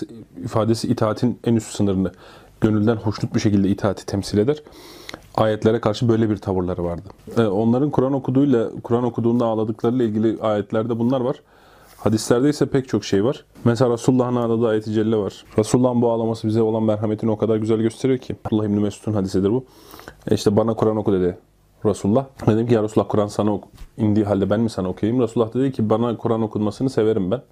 ifadesi itaatin en üst sınırını, gönülden hoşnut bir şekilde itaati temsil eder. Ayetlere karşı böyle bir tavırları vardı. Ee, onların Kur'an okuduğuyla, Kur'an okuduğunda ağladıklarıyla ilgili ayetlerde bunlar var. Hadislerde ise pek çok şey var. Mesela Resulullah'ın ağladığı ayeti celle var. Resulullah'ın bu ağlaması bize olan merhametini o kadar güzel gösteriyor ki. Abdullah İbni Mesud'un hadisidir bu. E işte bana Kur'an oku dedi Resulullah. Dedim ki ya Resulullah Kur'an sana ok indiği halde ben mi sana okuyayım? Resulullah dedi ki bana Kur'an okunmasını severim ben.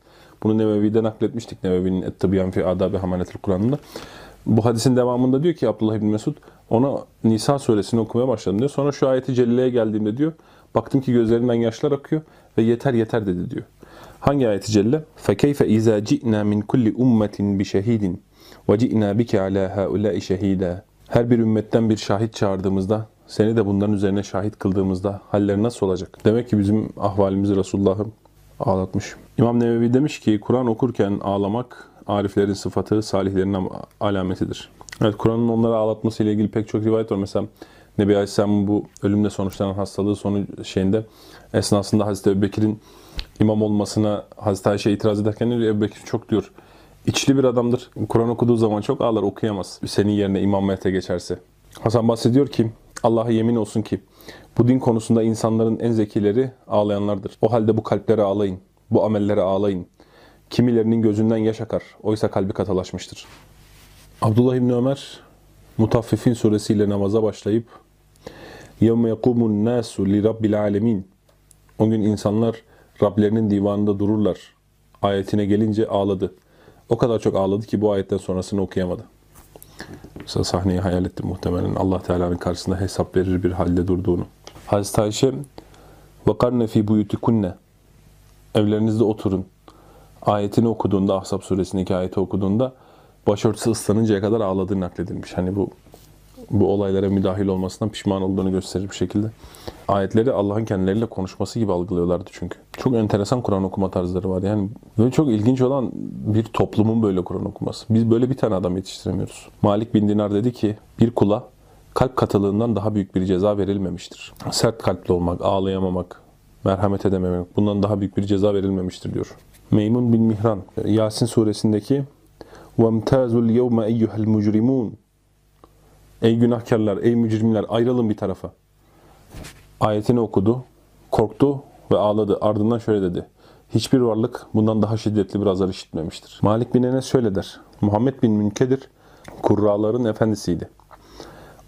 Bunu Nevevi'de nakletmiştik. Nevevi'nin Ettebiyan fi Adabi Hamanetil Kur'an'ında. Bu hadisin devamında diyor ki Abdullah İbni Mesud ona Nisa suresini okumaya başladım diyor. Sonra şu ayeti celleye geldiğimde diyor baktım ki gözlerinden yaşlar akıyor ve yeter yeter dedi diyor. Hangi ayeti celle? فَكَيْفَ اِذَا جِئْنَا مِنْ كُلِّ اُمَّةٍ بِشَهِيدٍ وَجِئْنَا بِكَ عَلَى هَؤُلَاءِ شَهِيدًا Her bir ümmetten bir şahit çağırdığımızda, seni de bunların üzerine şahit kıldığımızda halleri nasıl olacak? Demek ki bizim ahvalimizi Resulullah'ım ağlatmış. İmam Nevevi demiş ki Kur'an okurken ağlamak ariflerin sıfatı, salihlerin alametidir. Evet Kur'an'ın onları ağlatması ile ilgili pek çok rivayet var. Mesela Nebi Aleyhisselam'ın bu ölümle sonuçlanan hastalığı sonu şeyinde esnasında Hazreti Ebubekir'in imam olmasına Hazreti Ayşe itiraz ederken diyor Ebu Bekir çok diyor içli bir adamdır. Kur'an okuduğu zaman çok ağlar okuyamaz. Senin yerine imam mehte geçerse. Hasan bahsediyor ki Allah'a yemin olsun ki bu din konusunda insanların en zekileri ağlayanlardır. O halde bu kalplere ağlayın. Bu amellere ağlayın. Kimilerinin gözünden yaş akar. Oysa kalbi katılaşmıştır. Abdullah İbni Ömer Mutaffifin suresiyle namaza başlayıp يَوْمَ يَقُومُ النَّاسُ لِرَبِّ الْعَالَمِينَ O gün insanlar Rablerinin divanında dururlar. Ayetine gelince ağladı. O kadar çok ağladı ki bu ayetten sonrasını okuyamadı. Mesela sahneyi hayal ettim muhtemelen Allah Teala'nın karşısında hesap verir bir halde durduğunu. Hazreti Ayşe وَقَرْنَ ف۪ي بُيُوتِكُنَّ Evlerinizde oturun. Ayetini okuduğunda, Ahzab suresindeki ayeti okuduğunda başörtüsü ıslanıncaya kadar ağladığı nakledilmiş. Hani bu bu olaylara müdahil olmasından pişman olduğunu gösterir bir şekilde. Ayetleri Allah'ın kendileriyle konuşması gibi algılıyorlardı çünkü. Çok enteresan Kur'an okuma tarzları var. Yani böyle çok ilginç olan bir toplumun böyle Kur'an okuması. Biz böyle bir tane adam yetiştiremiyoruz. Malik bin Dinar dedi ki bir kula kalp katılığından daha büyük bir ceza verilmemiştir. Sert kalpli olmak, ağlayamamak, merhamet edememek bundan daha büyük bir ceza verilmemiştir diyor. Meymun bin Mihran Yasin suresindeki وَمْتَازُ الْيَوْمَ اَيُّهَا الْمُجْرِمُونَ Ey günahkarlar, ey mücrimler ayrılın bir tarafa. Ayetini okudu, korktu ve ağladı. Ardından şöyle dedi. Hiçbir varlık bundan daha şiddetli bir azar işitmemiştir. Malik bin Enes şöyle der. Muhammed bin Münkedir kurraların efendisiydi.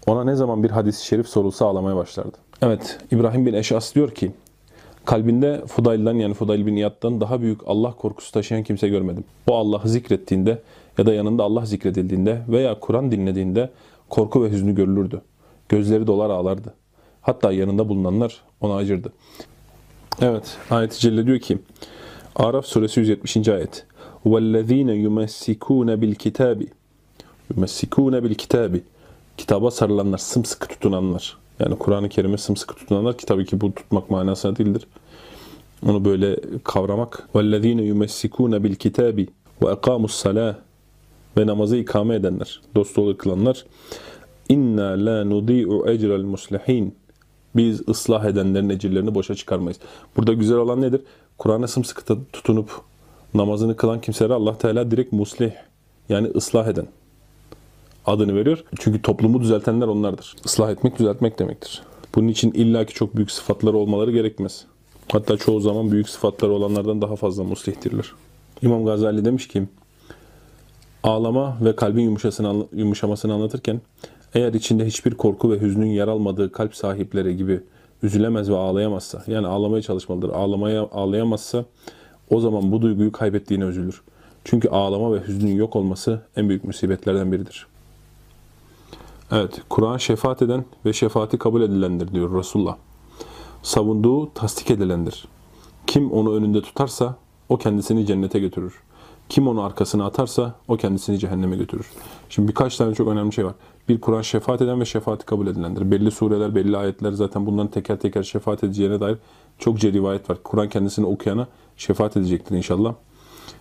Ona ne zaman bir hadis-i şerif sorulsa ağlamaya başlardı. Evet, İbrahim bin Eşas diyor ki, kalbinde Fudail'den yani Fudail bin İyad'dan daha büyük Allah korkusu taşıyan kimse görmedim. O Allah'ı zikrettiğinde ya da yanında Allah zikredildiğinde veya Kur'an dinlediğinde korku ve hüznü görülürdü. Gözleri dolar ağlardı. Hatta yanında bulunanlar ona acırdı. Evet, ayet-i celle diyor ki, Araf suresi 170. ayet. وَالَّذ۪ينَ يُمَسِّكُونَ بِالْكِتَابِ يُمَسِّكُونَ بِالْكِتَابِ Kitaba sarılanlar, sımsıkı tutunanlar. Yani Kur'an-ı Kerim'e sımsıkı tutunanlar ki tabii ki bu tutmak manasına değildir. Onu böyle kavramak. وَالَّذ۪ينَ يُمَسِّكُونَ بِالْكِتَابِ وَاَقَامُوا الصَّلَاةِ ve namazı ikame edenler, dost kılanlar. İnna la nudi'u ecrel muslihin. Biz ıslah edenlerin ecirlerini boşa çıkarmayız. Burada güzel olan nedir? Kur'an'a sımsıkı tutunup namazını kılan kimselere Allah Teala direkt muslih yani ıslah eden adını veriyor. Çünkü toplumu düzeltenler onlardır. Islah etmek düzeltmek demektir. Bunun için illaki çok büyük sıfatları olmaları gerekmez. Hatta çoğu zaman büyük sıfatları olanlardan daha fazla muslihtirler. İmam Gazali demiş ki ağlama ve kalbin yumuşamasını anlatırken, eğer içinde hiçbir korku ve hüznün yer almadığı kalp sahipleri gibi üzülemez ve ağlayamazsa, yani ağlamaya çalışmalıdır, ağlamaya ağlayamazsa, o zaman bu duyguyu kaybettiğine üzülür. Çünkü ağlama ve hüznün yok olması en büyük musibetlerden biridir. Evet, Kur'an şefaat eden ve şefaati kabul edilendir diyor Resulullah. Savunduğu tasdik edilendir. Kim onu önünde tutarsa o kendisini cennete götürür. Kim onu arkasına atarsa o kendisini cehenneme götürür. Şimdi birkaç tane çok önemli şey var. Bir Kur'an şefaat eden ve şefaati kabul edilendir. Belli sureler, belli ayetler zaten bunların teker teker şefaat edeceğine dair çokça rivayet var. Kur'an kendisini okuyana şefaat edecektir inşallah.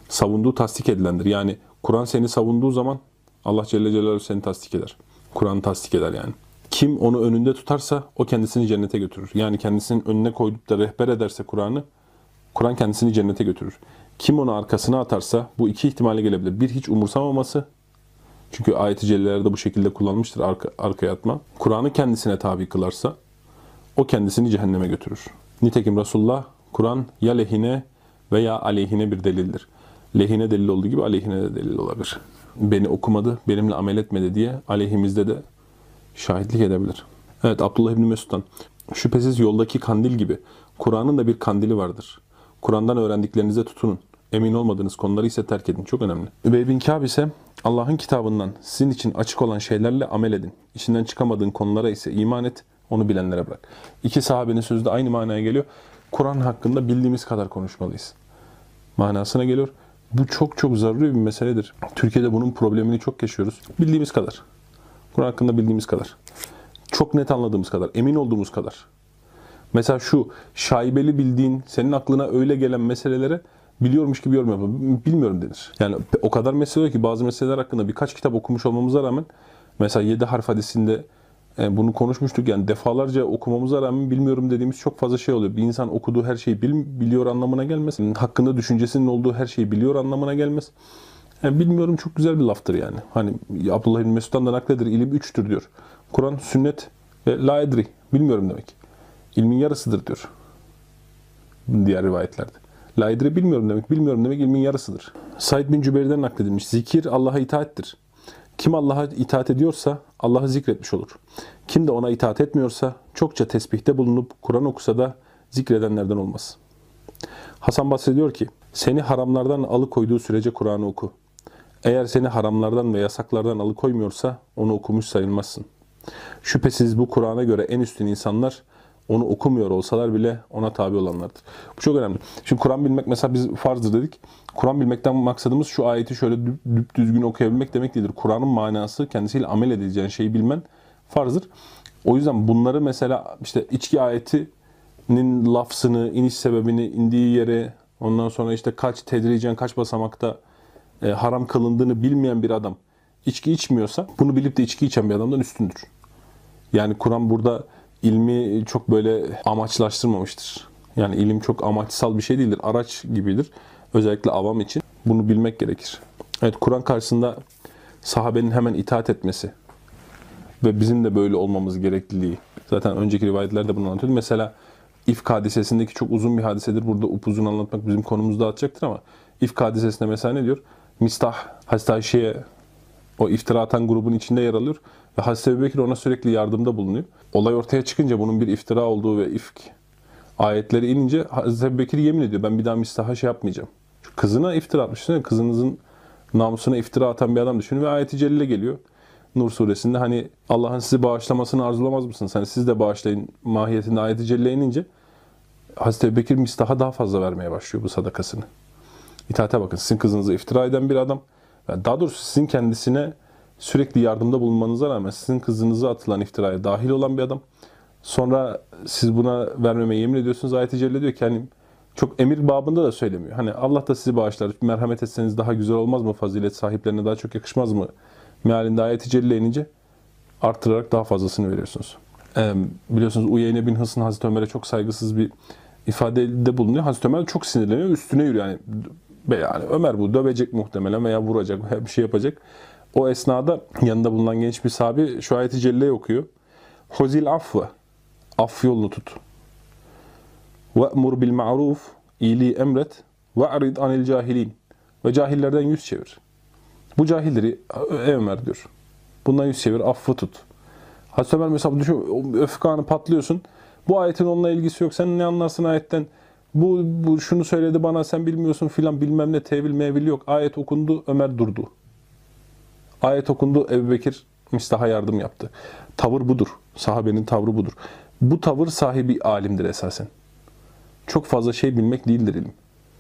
Savunduğu tasdik edilendir. Yani Kur'an seni savunduğu zaman Allah Celle Celaluhu seni tasdik eder. Kur'an tasdik eder yani. Kim onu önünde tutarsa o kendisini cennete götürür. Yani kendisinin önüne koyup da rehber ederse Kur'an'ı, Kur'an kendisini cennete götürür. Kim onu arkasına atarsa bu iki ihtimale gelebilir. Bir hiç umursamaması. Çünkü ayet-i cellelerde bu şekilde kullanmıştır arka, arkaya atma. Kur'an'ı kendisine tabi kılarsa o kendisini cehenneme götürür. Nitekim Resulullah Kur'an ya lehine veya aleyhine bir delildir. Lehine delil olduğu gibi aleyhine de delil olabilir. Beni okumadı, benimle amel etmedi diye aleyhimizde de şahitlik edebilir. Evet Abdullah İbni Mesud'dan. Şüphesiz yoldaki kandil gibi Kur'an'ın da bir kandili vardır. Kur'an'dan öğrendiklerinize tutunun. Emin olmadığınız konuları ise terk edin. Çok önemli. Übey bin Kâb ise Allah'ın kitabından sizin için açık olan şeylerle amel edin. İçinden çıkamadığın konulara ise iman et. Onu bilenlere bırak. İki sahabenin sözü de aynı manaya geliyor. Kur'an hakkında bildiğimiz kadar konuşmalıyız. Manasına geliyor. Bu çok çok zaruri bir meseledir. Türkiye'de bunun problemini çok yaşıyoruz. Bildiğimiz kadar. Kur'an hakkında bildiğimiz kadar. Çok net anladığımız kadar, emin olduğumuz kadar. Mesela şu şaibeli bildiğin, senin aklına öyle gelen meselelere biliyormuş gibi yorum yapma. Bilmiyorum denir. Yani o kadar mesele ki bazı meseleler hakkında birkaç kitap okumuş olmamıza rağmen mesela 7 harf hadisinde e, bunu konuşmuştuk. Yani defalarca okumamıza rağmen bilmiyorum dediğimiz çok fazla şey oluyor. Bir insan okuduğu her şeyi bil, biliyor anlamına gelmez. Hakkında düşüncesinin olduğu her şeyi biliyor anlamına gelmez. Yani bilmiyorum çok güzel bir laftır yani. Hani Abdullah bin Mesud'dan da nakledir. ilim üçtür diyor. Kur'an, sünnet ve la edri. Bilmiyorum demek. İlmin yarısıdır diyor. Diğer rivayetlerde. La bilmiyorum demek. Bilmiyorum demek ilmin yarısıdır. Said bin Cübeyr'den nakledilmiş. Zikir Allah'a itaattir. Kim Allah'a itaat ediyorsa Allah'ı zikretmiş olur. Kim de ona itaat etmiyorsa çokça tesbihte bulunup Kur'an okusa da zikredenlerden olmaz. Hasan Basri diyor ki, seni haramlardan alıkoyduğu sürece Kur'an'ı oku. Eğer seni haramlardan ve yasaklardan alıkoymuyorsa onu okumuş sayılmazsın. Şüphesiz bu Kur'an'a göre en üstün insanlar onu okumuyor olsalar bile ona tabi olanlardır. Bu çok önemli. Şimdi Kur'an bilmek mesela biz farzdır dedik. Kur'an bilmekten maksadımız şu ayeti şöyle düp düzgün okuyabilmek demek değildir. Kur'an'ın manası kendisiyle amel edileceğin şeyi bilmen farzdır. O yüzden bunları mesela işte içki ayetinin lafzını, iniş sebebini, indiği yere, ondan sonra işte kaç tedricen kaç basamakta e, haram kılındığını bilmeyen bir adam içki içmiyorsa bunu bilip de içki içen bir adamdan üstündür. Yani Kur'an burada ilmi çok böyle amaçlaştırmamıştır. Yani ilim çok amaçsal bir şey değildir. Araç gibidir. Özellikle avam için. Bunu bilmek gerekir. Evet Kur'an karşısında sahabenin hemen itaat etmesi ve bizim de böyle olmamız gerekliliği. Zaten önceki rivayetlerde bunu anlatıyordu. Mesela İfk hadisesindeki çok uzun bir hadisedir. Burada upuzun anlatmak bizim konumuzu dağıtacaktır ama İfk hadisesinde mesela ne diyor? Mistah Hazreti Ayşe'ye o iftira atan grubun içinde yer alıyor Ve Hazreti Ebubekir ona sürekli yardımda bulunuyor. Olay ortaya çıkınca bunun bir iftira olduğu ve ifk ayetleri inince Hazreti Ebubekir yemin ediyor. Ben bir daha mistaha şey yapmayacağım. Kızına iftira atmış. Kızınızın namusuna iftira atan bir adam düşünün ve ayeti celile geliyor. Nur suresinde hani Allah'ın sizi bağışlamasını arzulamaz mısınız? Hani siz de bağışlayın mahiyetinde ayeti celile inince Hazreti Ebubekir mistaha daha fazla vermeye başlıyor bu sadakasını. İtaate bakın. Sizin kızınızı iftira eden bir adam. Daha doğrusu sizin kendisine sürekli yardımda bulunmanıza rağmen sizin kızınıza atılan iftiraya dahil olan bir adam. Sonra siz buna vermemeye yemin ediyorsunuz. Ayet-i Celle diyor ki hani çok emir babında da söylemiyor. Hani Allah da sizi bağışlar. Merhamet etseniz daha güzel olmaz mı? Fazilet sahiplerine daha çok yakışmaz mı? Mealinde ayet-i Celle inince arttırarak daha fazlasını veriyorsunuz. Ee, biliyorsunuz Uyeyne bin Hısın Hazreti Ömer'e çok saygısız bir ifadede bulunuyor. Hazreti Ömer çok sinirleniyor. Üstüne yürüyor. Yani, yani Ömer bu dövecek muhtemelen veya vuracak veya bir şey yapacak. O esnada yanında bulunan genç bir sahabi şu ayeti celleyi okuyor. Huzil afve. Af yolunu tut. Ve'mur bil ma'ruf. iyiliği emret. Ve'rid anil cahilin. Ve cahillerden yüz çevir. Bu cahilleri Ömer diyor. Bundan yüz çevir, affı tut. Hazreti Ömer mesela düşün, o öfke anı patlıyorsun. Bu ayetin onunla ilgisi yok. Sen ne anlarsın ayetten? Bu, bu şunu söyledi bana sen bilmiyorsun filan bilmem ne tevil mevil yok. Ayet okundu Ömer durdu. Ayet okundu Ebu Bekir mistaha yardım yaptı. Tavır budur. Sahabenin tavrı budur. Bu tavır sahibi alimdir esasen. Çok fazla şey bilmek değildir ilim.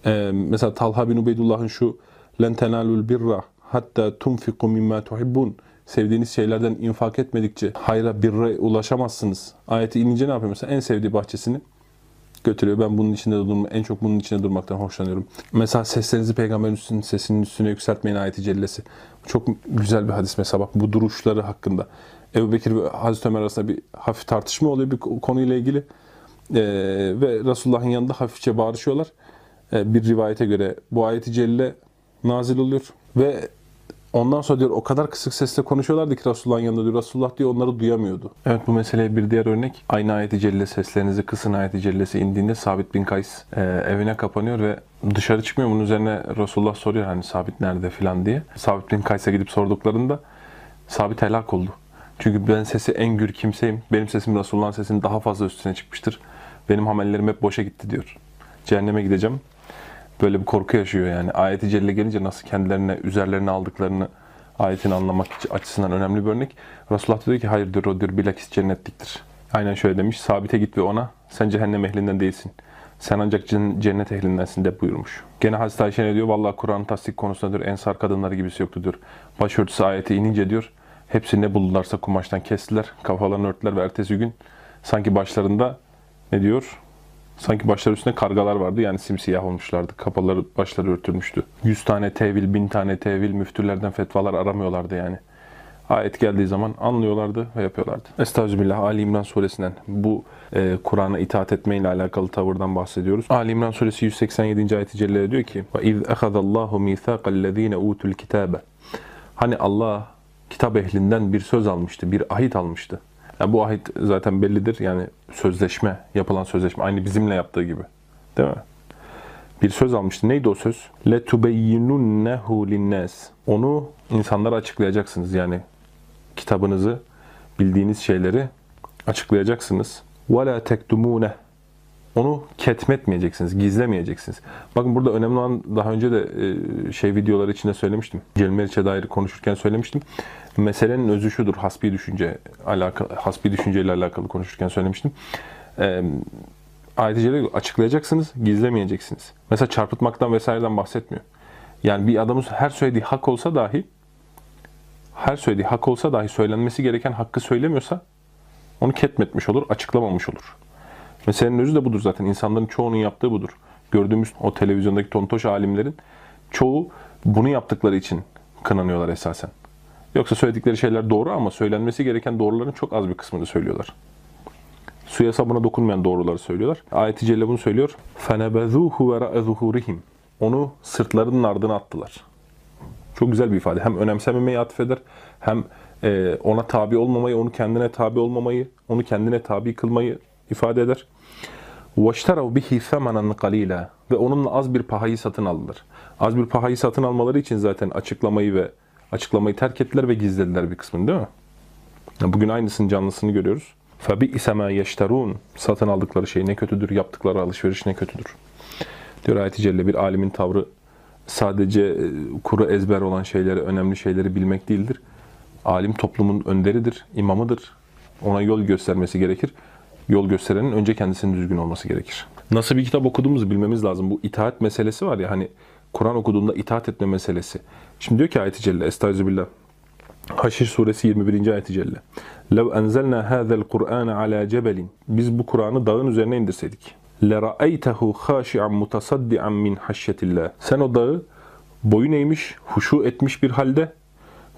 Ee, mesela Talha bin Ubeydullah'ın şu len tenalul birra hatta tunfiku mimma tuhibbun sevdiğiniz şeylerden infak etmedikçe hayra birre ulaşamazsınız. Ayeti inince ne yapıyor mesela? En sevdiği bahçesini götürüyor. Ben bunun içinde durma, en çok bunun içinde durmaktan hoşlanıyorum. Mesela seslerinizi peygamberin üstüne, sesinin üstüne yükseltmeyin ayeti cellesi. Çok güzel bir hadis mesela bak bu duruşları hakkında. Ebu Bekir ve Hazreti Ömer arasında bir hafif tartışma oluyor bir konuyla ilgili. Ee, ve Resulullah'ın yanında hafifçe bağırışıyorlar. Ee, bir rivayete göre bu ayeti celle nazil oluyor. Ve Ondan sonra diyor o kadar kısık sesle konuşuyorlardı ki Resulullah'ın yanında diyor. Resulullah diyor onları duyamıyordu. Evet bu meseleye bir diğer örnek. Aynı ayeti celle seslerinizi kısın ayeti cellesi indiğinde Sabit bin Kays e, evine kapanıyor ve dışarı çıkmıyor. Bunun üzerine Resulullah soruyor hani Sabit nerede filan diye. Sabit bin Kays'a gidip sorduklarında Sabit helak oldu. Çünkü ben sesi en gür kimseyim. Benim sesim Resulullah'ın sesinin daha fazla üstüne çıkmıştır. Benim amellerim hep boşa gitti diyor. Cehenneme gideceğim böyle bir korku yaşıyor yani. Ayeti Celle gelince nasıl kendilerine, üzerlerine aldıklarını ayetini anlamak açısından önemli bir örnek. Resulullah diyor ki hayır diyor o diyor bilakis cennetliktir. Aynen şöyle demiş. Sabite git ve ona sen cehennem ehlinden değilsin. Sen ancak cennet ehlindensin de buyurmuş. Gene Hazreti Ayşe ne diyor? Vallahi Kur'an tasdik konusunda diyor ensar kadınları gibisi yoktu diyor. Başörtüsü ayeti inince diyor hepsi ne buldularsa kumaştan kestiler, kafalarını örttüler ve ertesi gün sanki başlarında ne diyor? Sanki başları üstünde kargalar vardı yani simsiyah olmuşlardı. Kafaları başları örtülmüştü. 100 tane tevil, 1000 tane tevil müftülerden fetvalar aramıyorlardı yani. Ayet geldiği zaman anlıyorlardı ve yapıyorlardı. Estağfirullah Ali İmran suresinden bu e, Kur'an'a itaat etmeyle alakalı tavırdan bahsediyoruz. Ali İmran suresi 187. ayeti celle diyor ki وَاِذْ اَخَذَ اللّٰهُ مِيثَاقَ الَّذ۪ينَ اُوتُوا الْكِتَابَ Hani Allah kitap ehlinden bir söz almıştı, bir ahit almıştı. Yani bu ahit zaten bellidir. Yani sözleşme, yapılan sözleşme aynı bizimle yaptığı gibi. Değil mi? Bir söz almıştı. Neydi o söz? Tubeyyinunnehu linnas. Onu insanlara açıklayacaksınız. Yani kitabınızı, bildiğiniz şeyleri açıklayacaksınız. La tektumune. Onu ketmetmeyeceksiniz, gizlemeyeceksiniz. Bakın burada önemli olan daha önce de e, şey videoları içinde söylemiştim. Celmeriç'e dair konuşurken söylemiştim. Meselenin özü şudur. Hasbi düşünce alakalı hasbi düşünceyle alakalı konuşurken söylemiştim. E, ayet açıklayacaksınız, gizlemeyeceksiniz. Mesela çarpıtmaktan vesaireden bahsetmiyor. Yani bir adamın her söylediği hak olsa dahi her söylediği hak olsa dahi söylenmesi gereken hakkı söylemiyorsa onu ketmetmiş olur, açıklamamış olur. Meselenin özü de budur zaten. İnsanların çoğunun yaptığı budur. Gördüğümüz o televizyondaki tontoş alimlerin çoğu bunu yaptıkları için kınanıyorlar esasen. Yoksa söyledikleri şeyler doğru ama söylenmesi gereken doğruların çok az bir kısmını söylüyorlar. Suya sabuna dokunmayan doğruları söylüyorlar. Ayet-i Celle bunu söylüyor. فَنَبَذُوهُ وَرَأَ ظُهُورِهِمْ Onu sırtlarının ardına attılar. Çok güzel bir ifade. Hem önemsememeyi atfeder, hem e, ona tabi olmamayı, onu kendine tabi olmamayı, onu kendine tabi kılmayı ifade eder. وَاشْتَرَوْ بِهِ ثَمَنًا قَلِيلًا Ve onunla az bir pahayı satın aldılar. Az bir pahayı satın almaları için zaten açıklamayı ve açıklamayı terk ettiler ve gizlediler bir kısmını değil mi? Bugün aynısının canlısını görüyoruz. Fabi isema yeşterun satın aldıkları şey ne kötüdür, yaptıkları alışveriş ne kötüdür. Diyor ayet celle bir alimin tavrı sadece e, kuru ezber olan şeyleri, önemli şeyleri bilmek değildir. Alim toplumun önderidir, imamıdır. Ona yol göstermesi gerekir. Yol gösterenin önce kendisinin düzgün olması gerekir. Nasıl bir kitap okuduğumuzu bilmemiz lazım. Bu itaat meselesi var ya hani Kur'an okuduğunda itaat etme meselesi. Şimdi diyor ki ayet-i celle, estağfirullah. Haşir suresi 21. ayet-i celle. لَوْ أَنْزَلْنَا هَذَا الْقُرْآنَ عَلَى جَبَلٍ Biz bu Kur'an'ı dağın üzerine indirseydik. لَرَأَيْتَهُ خَاشِعًا مُتَصَدِّعًا مِنْ حَشَّةِ اللّٰهِ Sen o dağı boyun eğmiş, huşu etmiş bir halde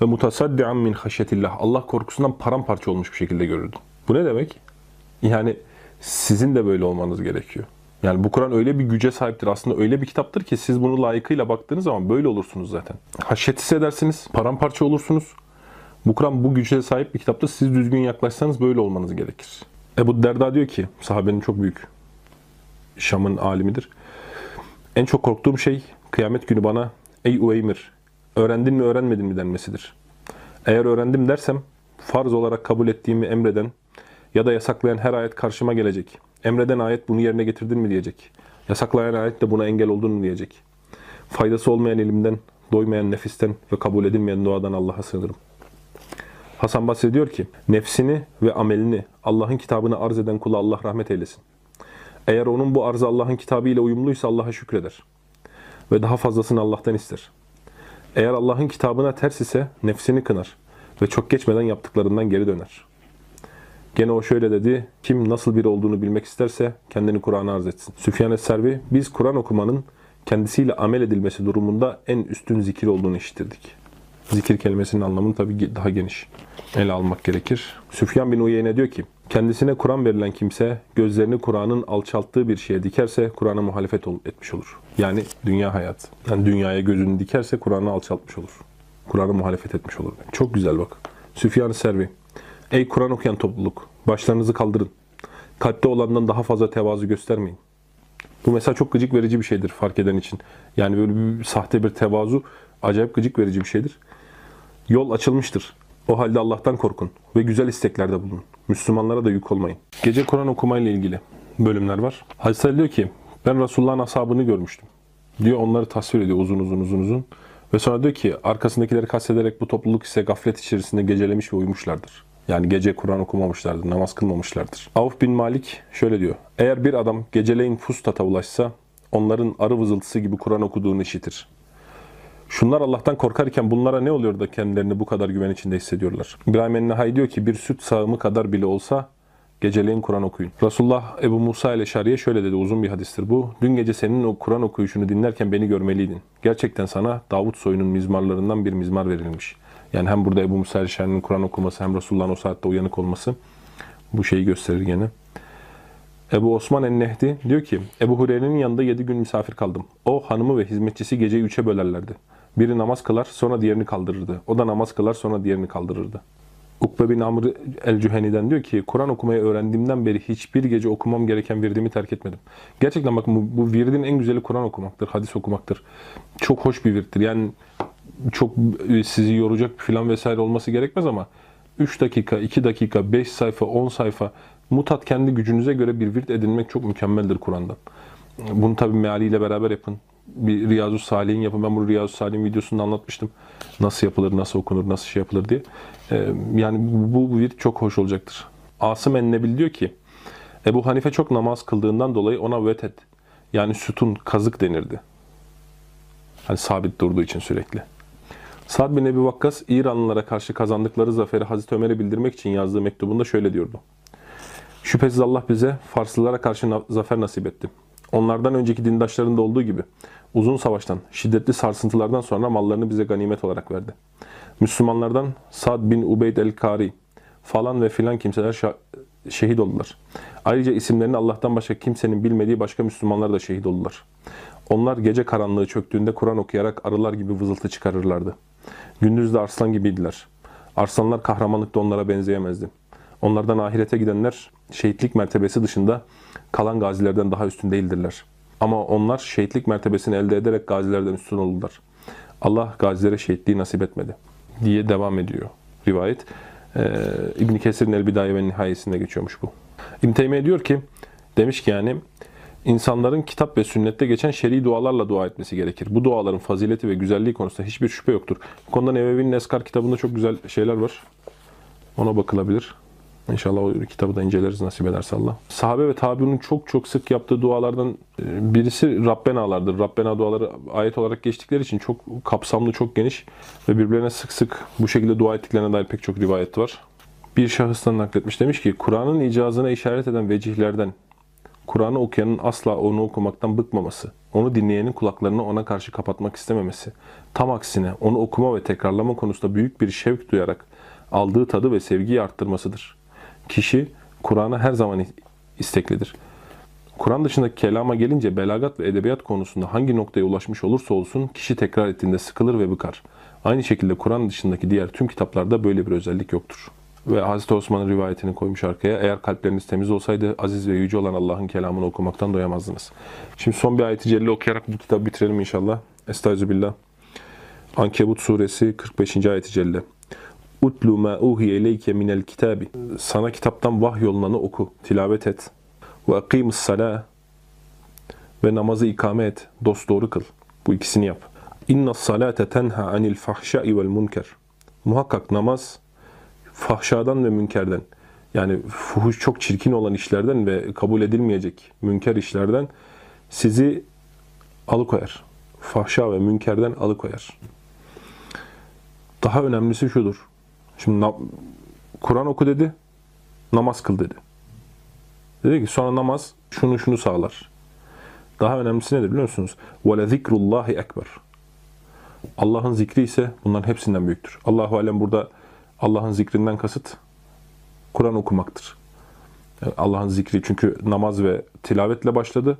ve mutasaddian min haşyetillah. Allah korkusundan paramparça olmuş bir şekilde görürdün. Bu ne demek? Yani sizin de böyle olmanız gerekiyor. Yani bu Kur'an öyle bir güce sahiptir. Aslında öyle bir kitaptır ki siz bunu layıkıyla baktığınız zaman böyle olursunuz zaten. Haşyet hissedersiniz, paramparça olursunuz. Bu Kur'an bu güce sahip bir kitaptır. Siz düzgün yaklaşsanız böyle olmanız gerekir. Ebu Derda diyor ki, sahabenin çok büyük Şam'ın alimidir. En çok korktuğum şey kıyamet günü bana ey Uveymir öğrendin mi öğrenmedin mi denmesidir. Eğer öğrendim dersem farz olarak kabul ettiğimi emreden ya da yasaklayan her ayet karşıma gelecek. Emreden ayet bunu yerine getirdin mi diyecek. Yasaklayan ayet de buna engel oldun mu diyecek. Faydası olmayan ilimden, doymayan nefisten ve kabul edilmeyen duadan Allah'a sığınırım. Hasan Basri diyor ki, nefsini ve amelini Allah'ın kitabını arz eden kula Allah rahmet eylesin. Eğer onun bu arzı Allah'ın kitabı ile uyumluysa Allah'a şükreder. Ve daha fazlasını Allah'tan ister. Eğer Allah'ın kitabına ters ise nefsini kınar ve çok geçmeden yaptıklarından geri döner. Gene o şöyle dedi, kim nasıl biri olduğunu bilmek isterse kendini Kur'an'a arz etsin. Süfyan Es-Servi, biz Kur'an okumanın kendisiyle amel edilmesi durumunda en üstün zikir olduğunu işittirdik. Zikir kelimesinin anlamını tabii daha geniş ele almak gerekir. Süfyan bin Uyeyne diyor ki, kendisine Kur'an verilen kimse gözlerini Kur'an'ın alçalttığı bir şeye dikerse Kur'an'a muhalefet etmiş olur. Yani dünya hayatı. Yani dünyaya gözünü dikerse Kur'an'ı alçaltmış olur. Kur'an'a muhalefet etmiş olur. Çok güzel bak. Süfyan-ı Servi. Ey Kur'an okuyan topluluk! Başlarınızı kaldırın. Kalpte olandan daha fazla tevazu göstermeyin. Bu mesela çok gıcık verici bir şeydir fark eden için. Yani böyle bir sahte bir tevazu acayip gıcık verici bir şeydir. Yol açılmıştır. O halde Allah'tan korkun ve güzel isteklerde bulunun. Müslümanlara da yük olmayın. Gece Kur'an okumayla ilgili bölümler var. Hadisler diyor ki ben Resulullah'ın ashabını görmüştüm. Diyor onları tasvir ediyor uzun uzun uzun uzun. Ve sonra diyor ki arkasındakileri kastederek bu topluluk ise gaflet içerisinde gecelemiş ve uyumuşlardır. Yani gece Kur'an okumamışlardır, namaz kılmamışlardır. Avf bin Malik şöyle diyor. Eğer bir adam geceleyin Fustat'a ulaşsa onların arı vızıltısı gibi Kur'an okuduğunu işitir. Şunlar Allah'tan korkarken bunlara ne oluyor da kendilerini bu kadar güven içinde hissediyorlar? İbrahim Ennehai diyor ki bir süt sağımı kadar bile olsa geceleyin Kur'an okuyun. Resulullah Ebu Musa ile Şariye şöyle dedi uzun bir hadistir bu. Dün gece senin o Kur'an okuyuşunu dinlerken beni görmeliydin. Gerçekten sana Davut soyunun mizmarlarından bir mizmar verilmiş. Yani hem burada Ebu Musa ile Şariye'nin Kur'an okuması hem Resulullah'ın o saatte uyanık olması bu şeyi gösterir gene. Ebu Osman Ennehdi diyor ki Ebu Hureyre'nin yanında 7 gün misafir kaldım. O hanımı ve hizmetçisi geceyi üçe bölerlerdi. Biri namaz kılar sonra diğerini kaldırırdı. O da namaz kılar sonra diğerini kaldırırdı. Ukbe bin Amr el-Cüheni'den diyor ki Kur'an okumayı öğrendiğimden beri hiçbir gece okumam gereken virdimi terk etmedim. Gerçekten bakın bu, bu virdin en güzeli Kur'an okumaktır, hadis okumaktır. Çok hoş bir virttir. Yani çok e, sizi yoracak filan vesaire olması gerekmez ama 3 dakika, 2 dakika, 5 sayfa, 10 sayfa mutat kendi gücünüze göre bir virt edinmek çok mükemmeldir Kur'an'dan. Bunu tabi mealiyle beraber yapın bir Riyazu Salih'in yapın. Ben bunu Riyazu Salih'in videosunda anlatmıştım. Nasıl yapılır, nasıl okunur, nasıl şey yapılır diye. Ee, yani bu, bu virt çok hoş olacaktır. Asım Ennebil diyor ki Ebu Hanife çok namaz kıldığından dolayı ona vetet yani sütun, kazık denirdi. Hani sabit durduğu için sürekli. Sa'd bin Ebi Vakkas İranlılara karşı kazandıkları zaferi Hazreti Ömer'e bildirmek için yazdığı mektubunda şöyle diyordu. Şüphesiz Allah bize Farslılara karşı zafer nasip etti. Onlardan önceki dindaşlarında olduğu gibi uzun savaştan, şiddetli sarsıntılardan sonra mallarını bize ganimet olarak verdi. Müslümanlardan Sad bin Ubeyd el-Kari falan ve filan kimseler şehit oldular. Ayrıca isimlerini Allah'tan başka kimsenin bilmediği başka Müslümanlar da şehit oldular. Onlar gece karanlığı çöktüğünde Kur'an okuyarak arılar gibi vızıltı çıkarırlardı. Gündüz de arslan gibiydiler. Arslanlar kahramanlıkta onlara benzeyemezdi. Onlardan ahirete gidenler şehitlik mertebesi dışında kalan gazilerden daha üstün değildirler. Ama onlar şehitlik mertebesini elde ederek gazilerden üstün oldular. Allah gazilere şehitliği nasip etmedi diye devam ediyor rivayet. Ee, İbn Kesir'in El Bidaye ve Nihayesinde geçiyormuş bu. İbn Teymiye diyor ki, demiş ki yani insanların kitap ve sünnette geçen şer'i dualarla dua etmesi gerekir. Bu duaların fazileti ve güzelliği konusunda hiçbir şüphe yoktur. Bu konuda Nevevi'nin Eskar kitabında çok güzel şeyler var. Ona bakılabilir. İnşallah o kitabı da inceleriz nasip ederse Allah. Sahabe ve tabiunun çok çok sık yaptığı dualardan e, birisi Rabbena'lardır. Rabbena duaları ayet olarak geçtikleri için çok kapsamlı, çok geniş ve birbirlerine sık sık bu şekilde dua ettiklerine dair pek çok rivayet var. Bir şahıstan nakletmiş demiş ki Kur'an'ın icazına işaret eden vecihlerden Kur'an'ı okuyanın asla onu okumaktan bıkmaması, onu dinleyenin kulaklarını ona karşı kapatmak istememesi, tam aksine onu okuma ve tekrarlama konusunda büyük bir şevk duyarak aldığı tadı ve sevgiyi arttırmasıdır. Kişi Kur'an'a her zaman isteklidir. Kur'an dışındaki kelama gelince belagat ve edebiyat konusunda hangi noktaya ulaşmış olursa olsun kişi tekrar ettiğinde sıkılır ve bıkar. Aynı şekilde Kur'an dışındaki diğer tüm kitaplarda böyle bir özellik yoktur. Ve Hazreti Osman'ın rivayetini koymuş arkaya. Eğer kalpleriniz temiz olsaydı aziz ve yüce olan Allah'ın kelamını okumaktan doyamazdınız. Şimdi son bir ayeti celile okuyarak bu kitabı bitirelim inşallah. Estağfirullah. Ankebut suresi 45. ayeti celile. Utlu ma uhiye ileyke minel kitabi. Sana kitaptan vahyolunanı oku, tilavet et. Ve akimus salah. Ve namazı ikame et, dosdoğru kıl. Bu ikisini yap. İnna salate tenha anil fahşai vel munker. Muhakkak namaz fahşadan ve münkerden yani fuhuş çok çirkin olan işlerden ve kabul edilmeyecek münker işlerden sizi alıkoyar. Fahşa ve münkerden alıkoyar. Daha önemlisi şudur. Şimdi Kur'an oku dedi, namaz kıl dedi. Dedi ki sonra namaz şunu şunu sağlar. Daha önemlisi nedir biliyor musunuz? وَلَذِكْرُ اللّٰهِ ekber. Allah'ın zikri ise bunların hepsinden büyüktür. Allahu alem burada Allah'ın zikrinden kasıt Kur'an okumaktır. Yani Allah'ın zikri çünkü namaz ve tilavetle başladı.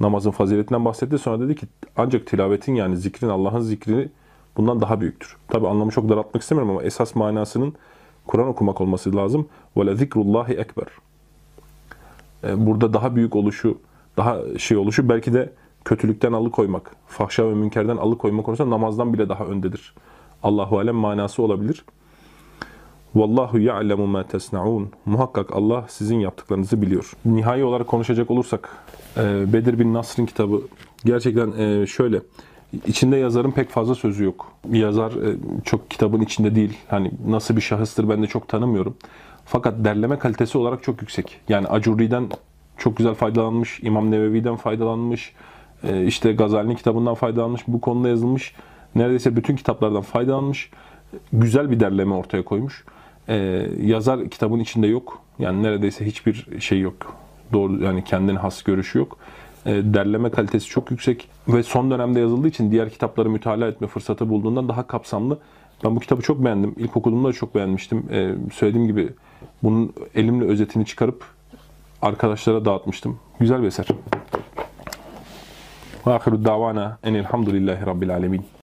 Namazın faziletinden bahsetti. Sonra dedi ki ancak tilavetin yani zikrin Allah'ın zikri bundan daha büyüktür. Tabi anlamı çok daraltmak istemiyorum ama esas manasının Kur'an okumak olması lazım. Ve le zikrullahi ekber. E, burada daha büyük oluşu, daha şey oluşu belki de kötülükten alıkoymak, fahşa ve münkerden alıkoyma konusunda namazdan bile daha öndedir. Allahu alem manası olabilir. Vallahu ya'lemu ma tesnaun. Muhakkak Allah sizin yaptıklarınızı biliyor. Nihai olarak konuşacak olursak e, Bedir bin Nasr'ın kitabı gerçekten e, şöyle içinde yazarın pek fazla sözü yok. Yazar e, çok kitabın içinde değil. Hani nasıl bir şahıstır ben de çok tanımıyorum. Fakat derleme kalitesi olarak çok yüksek. Yani Acurri'den çok güzel faydalanmış, İmam Nevevi'den faydalanmış, işte Gazali'nin kitabından faydalanmış, bu konuda yazılmış. Neredeyse bütün kitaplardan faydalanmış. Güzel bir derleme ortaya koymuş. Ee, yazar kitabın içinde yok. Yani neredeyse hiçbir şey yok. Doğru yani kendine has görüşü yok. Ee, derleme kalitesi çok yüksek ve son dönemde yazıldığı için diğer kitapları mütalaa etme fırsatı bulduğundan daha kapsamlı. Ben bu kitabı çok beğendim. İlk okuduğumda da çok beğenmiştim. Ee, söylediğim gibi bunun elimle özetini çıkarıp arkadaşlara dağıtmıştım. Güzel bir eser. Ve ahiru davana enelhamdülillahi rabbil alemin.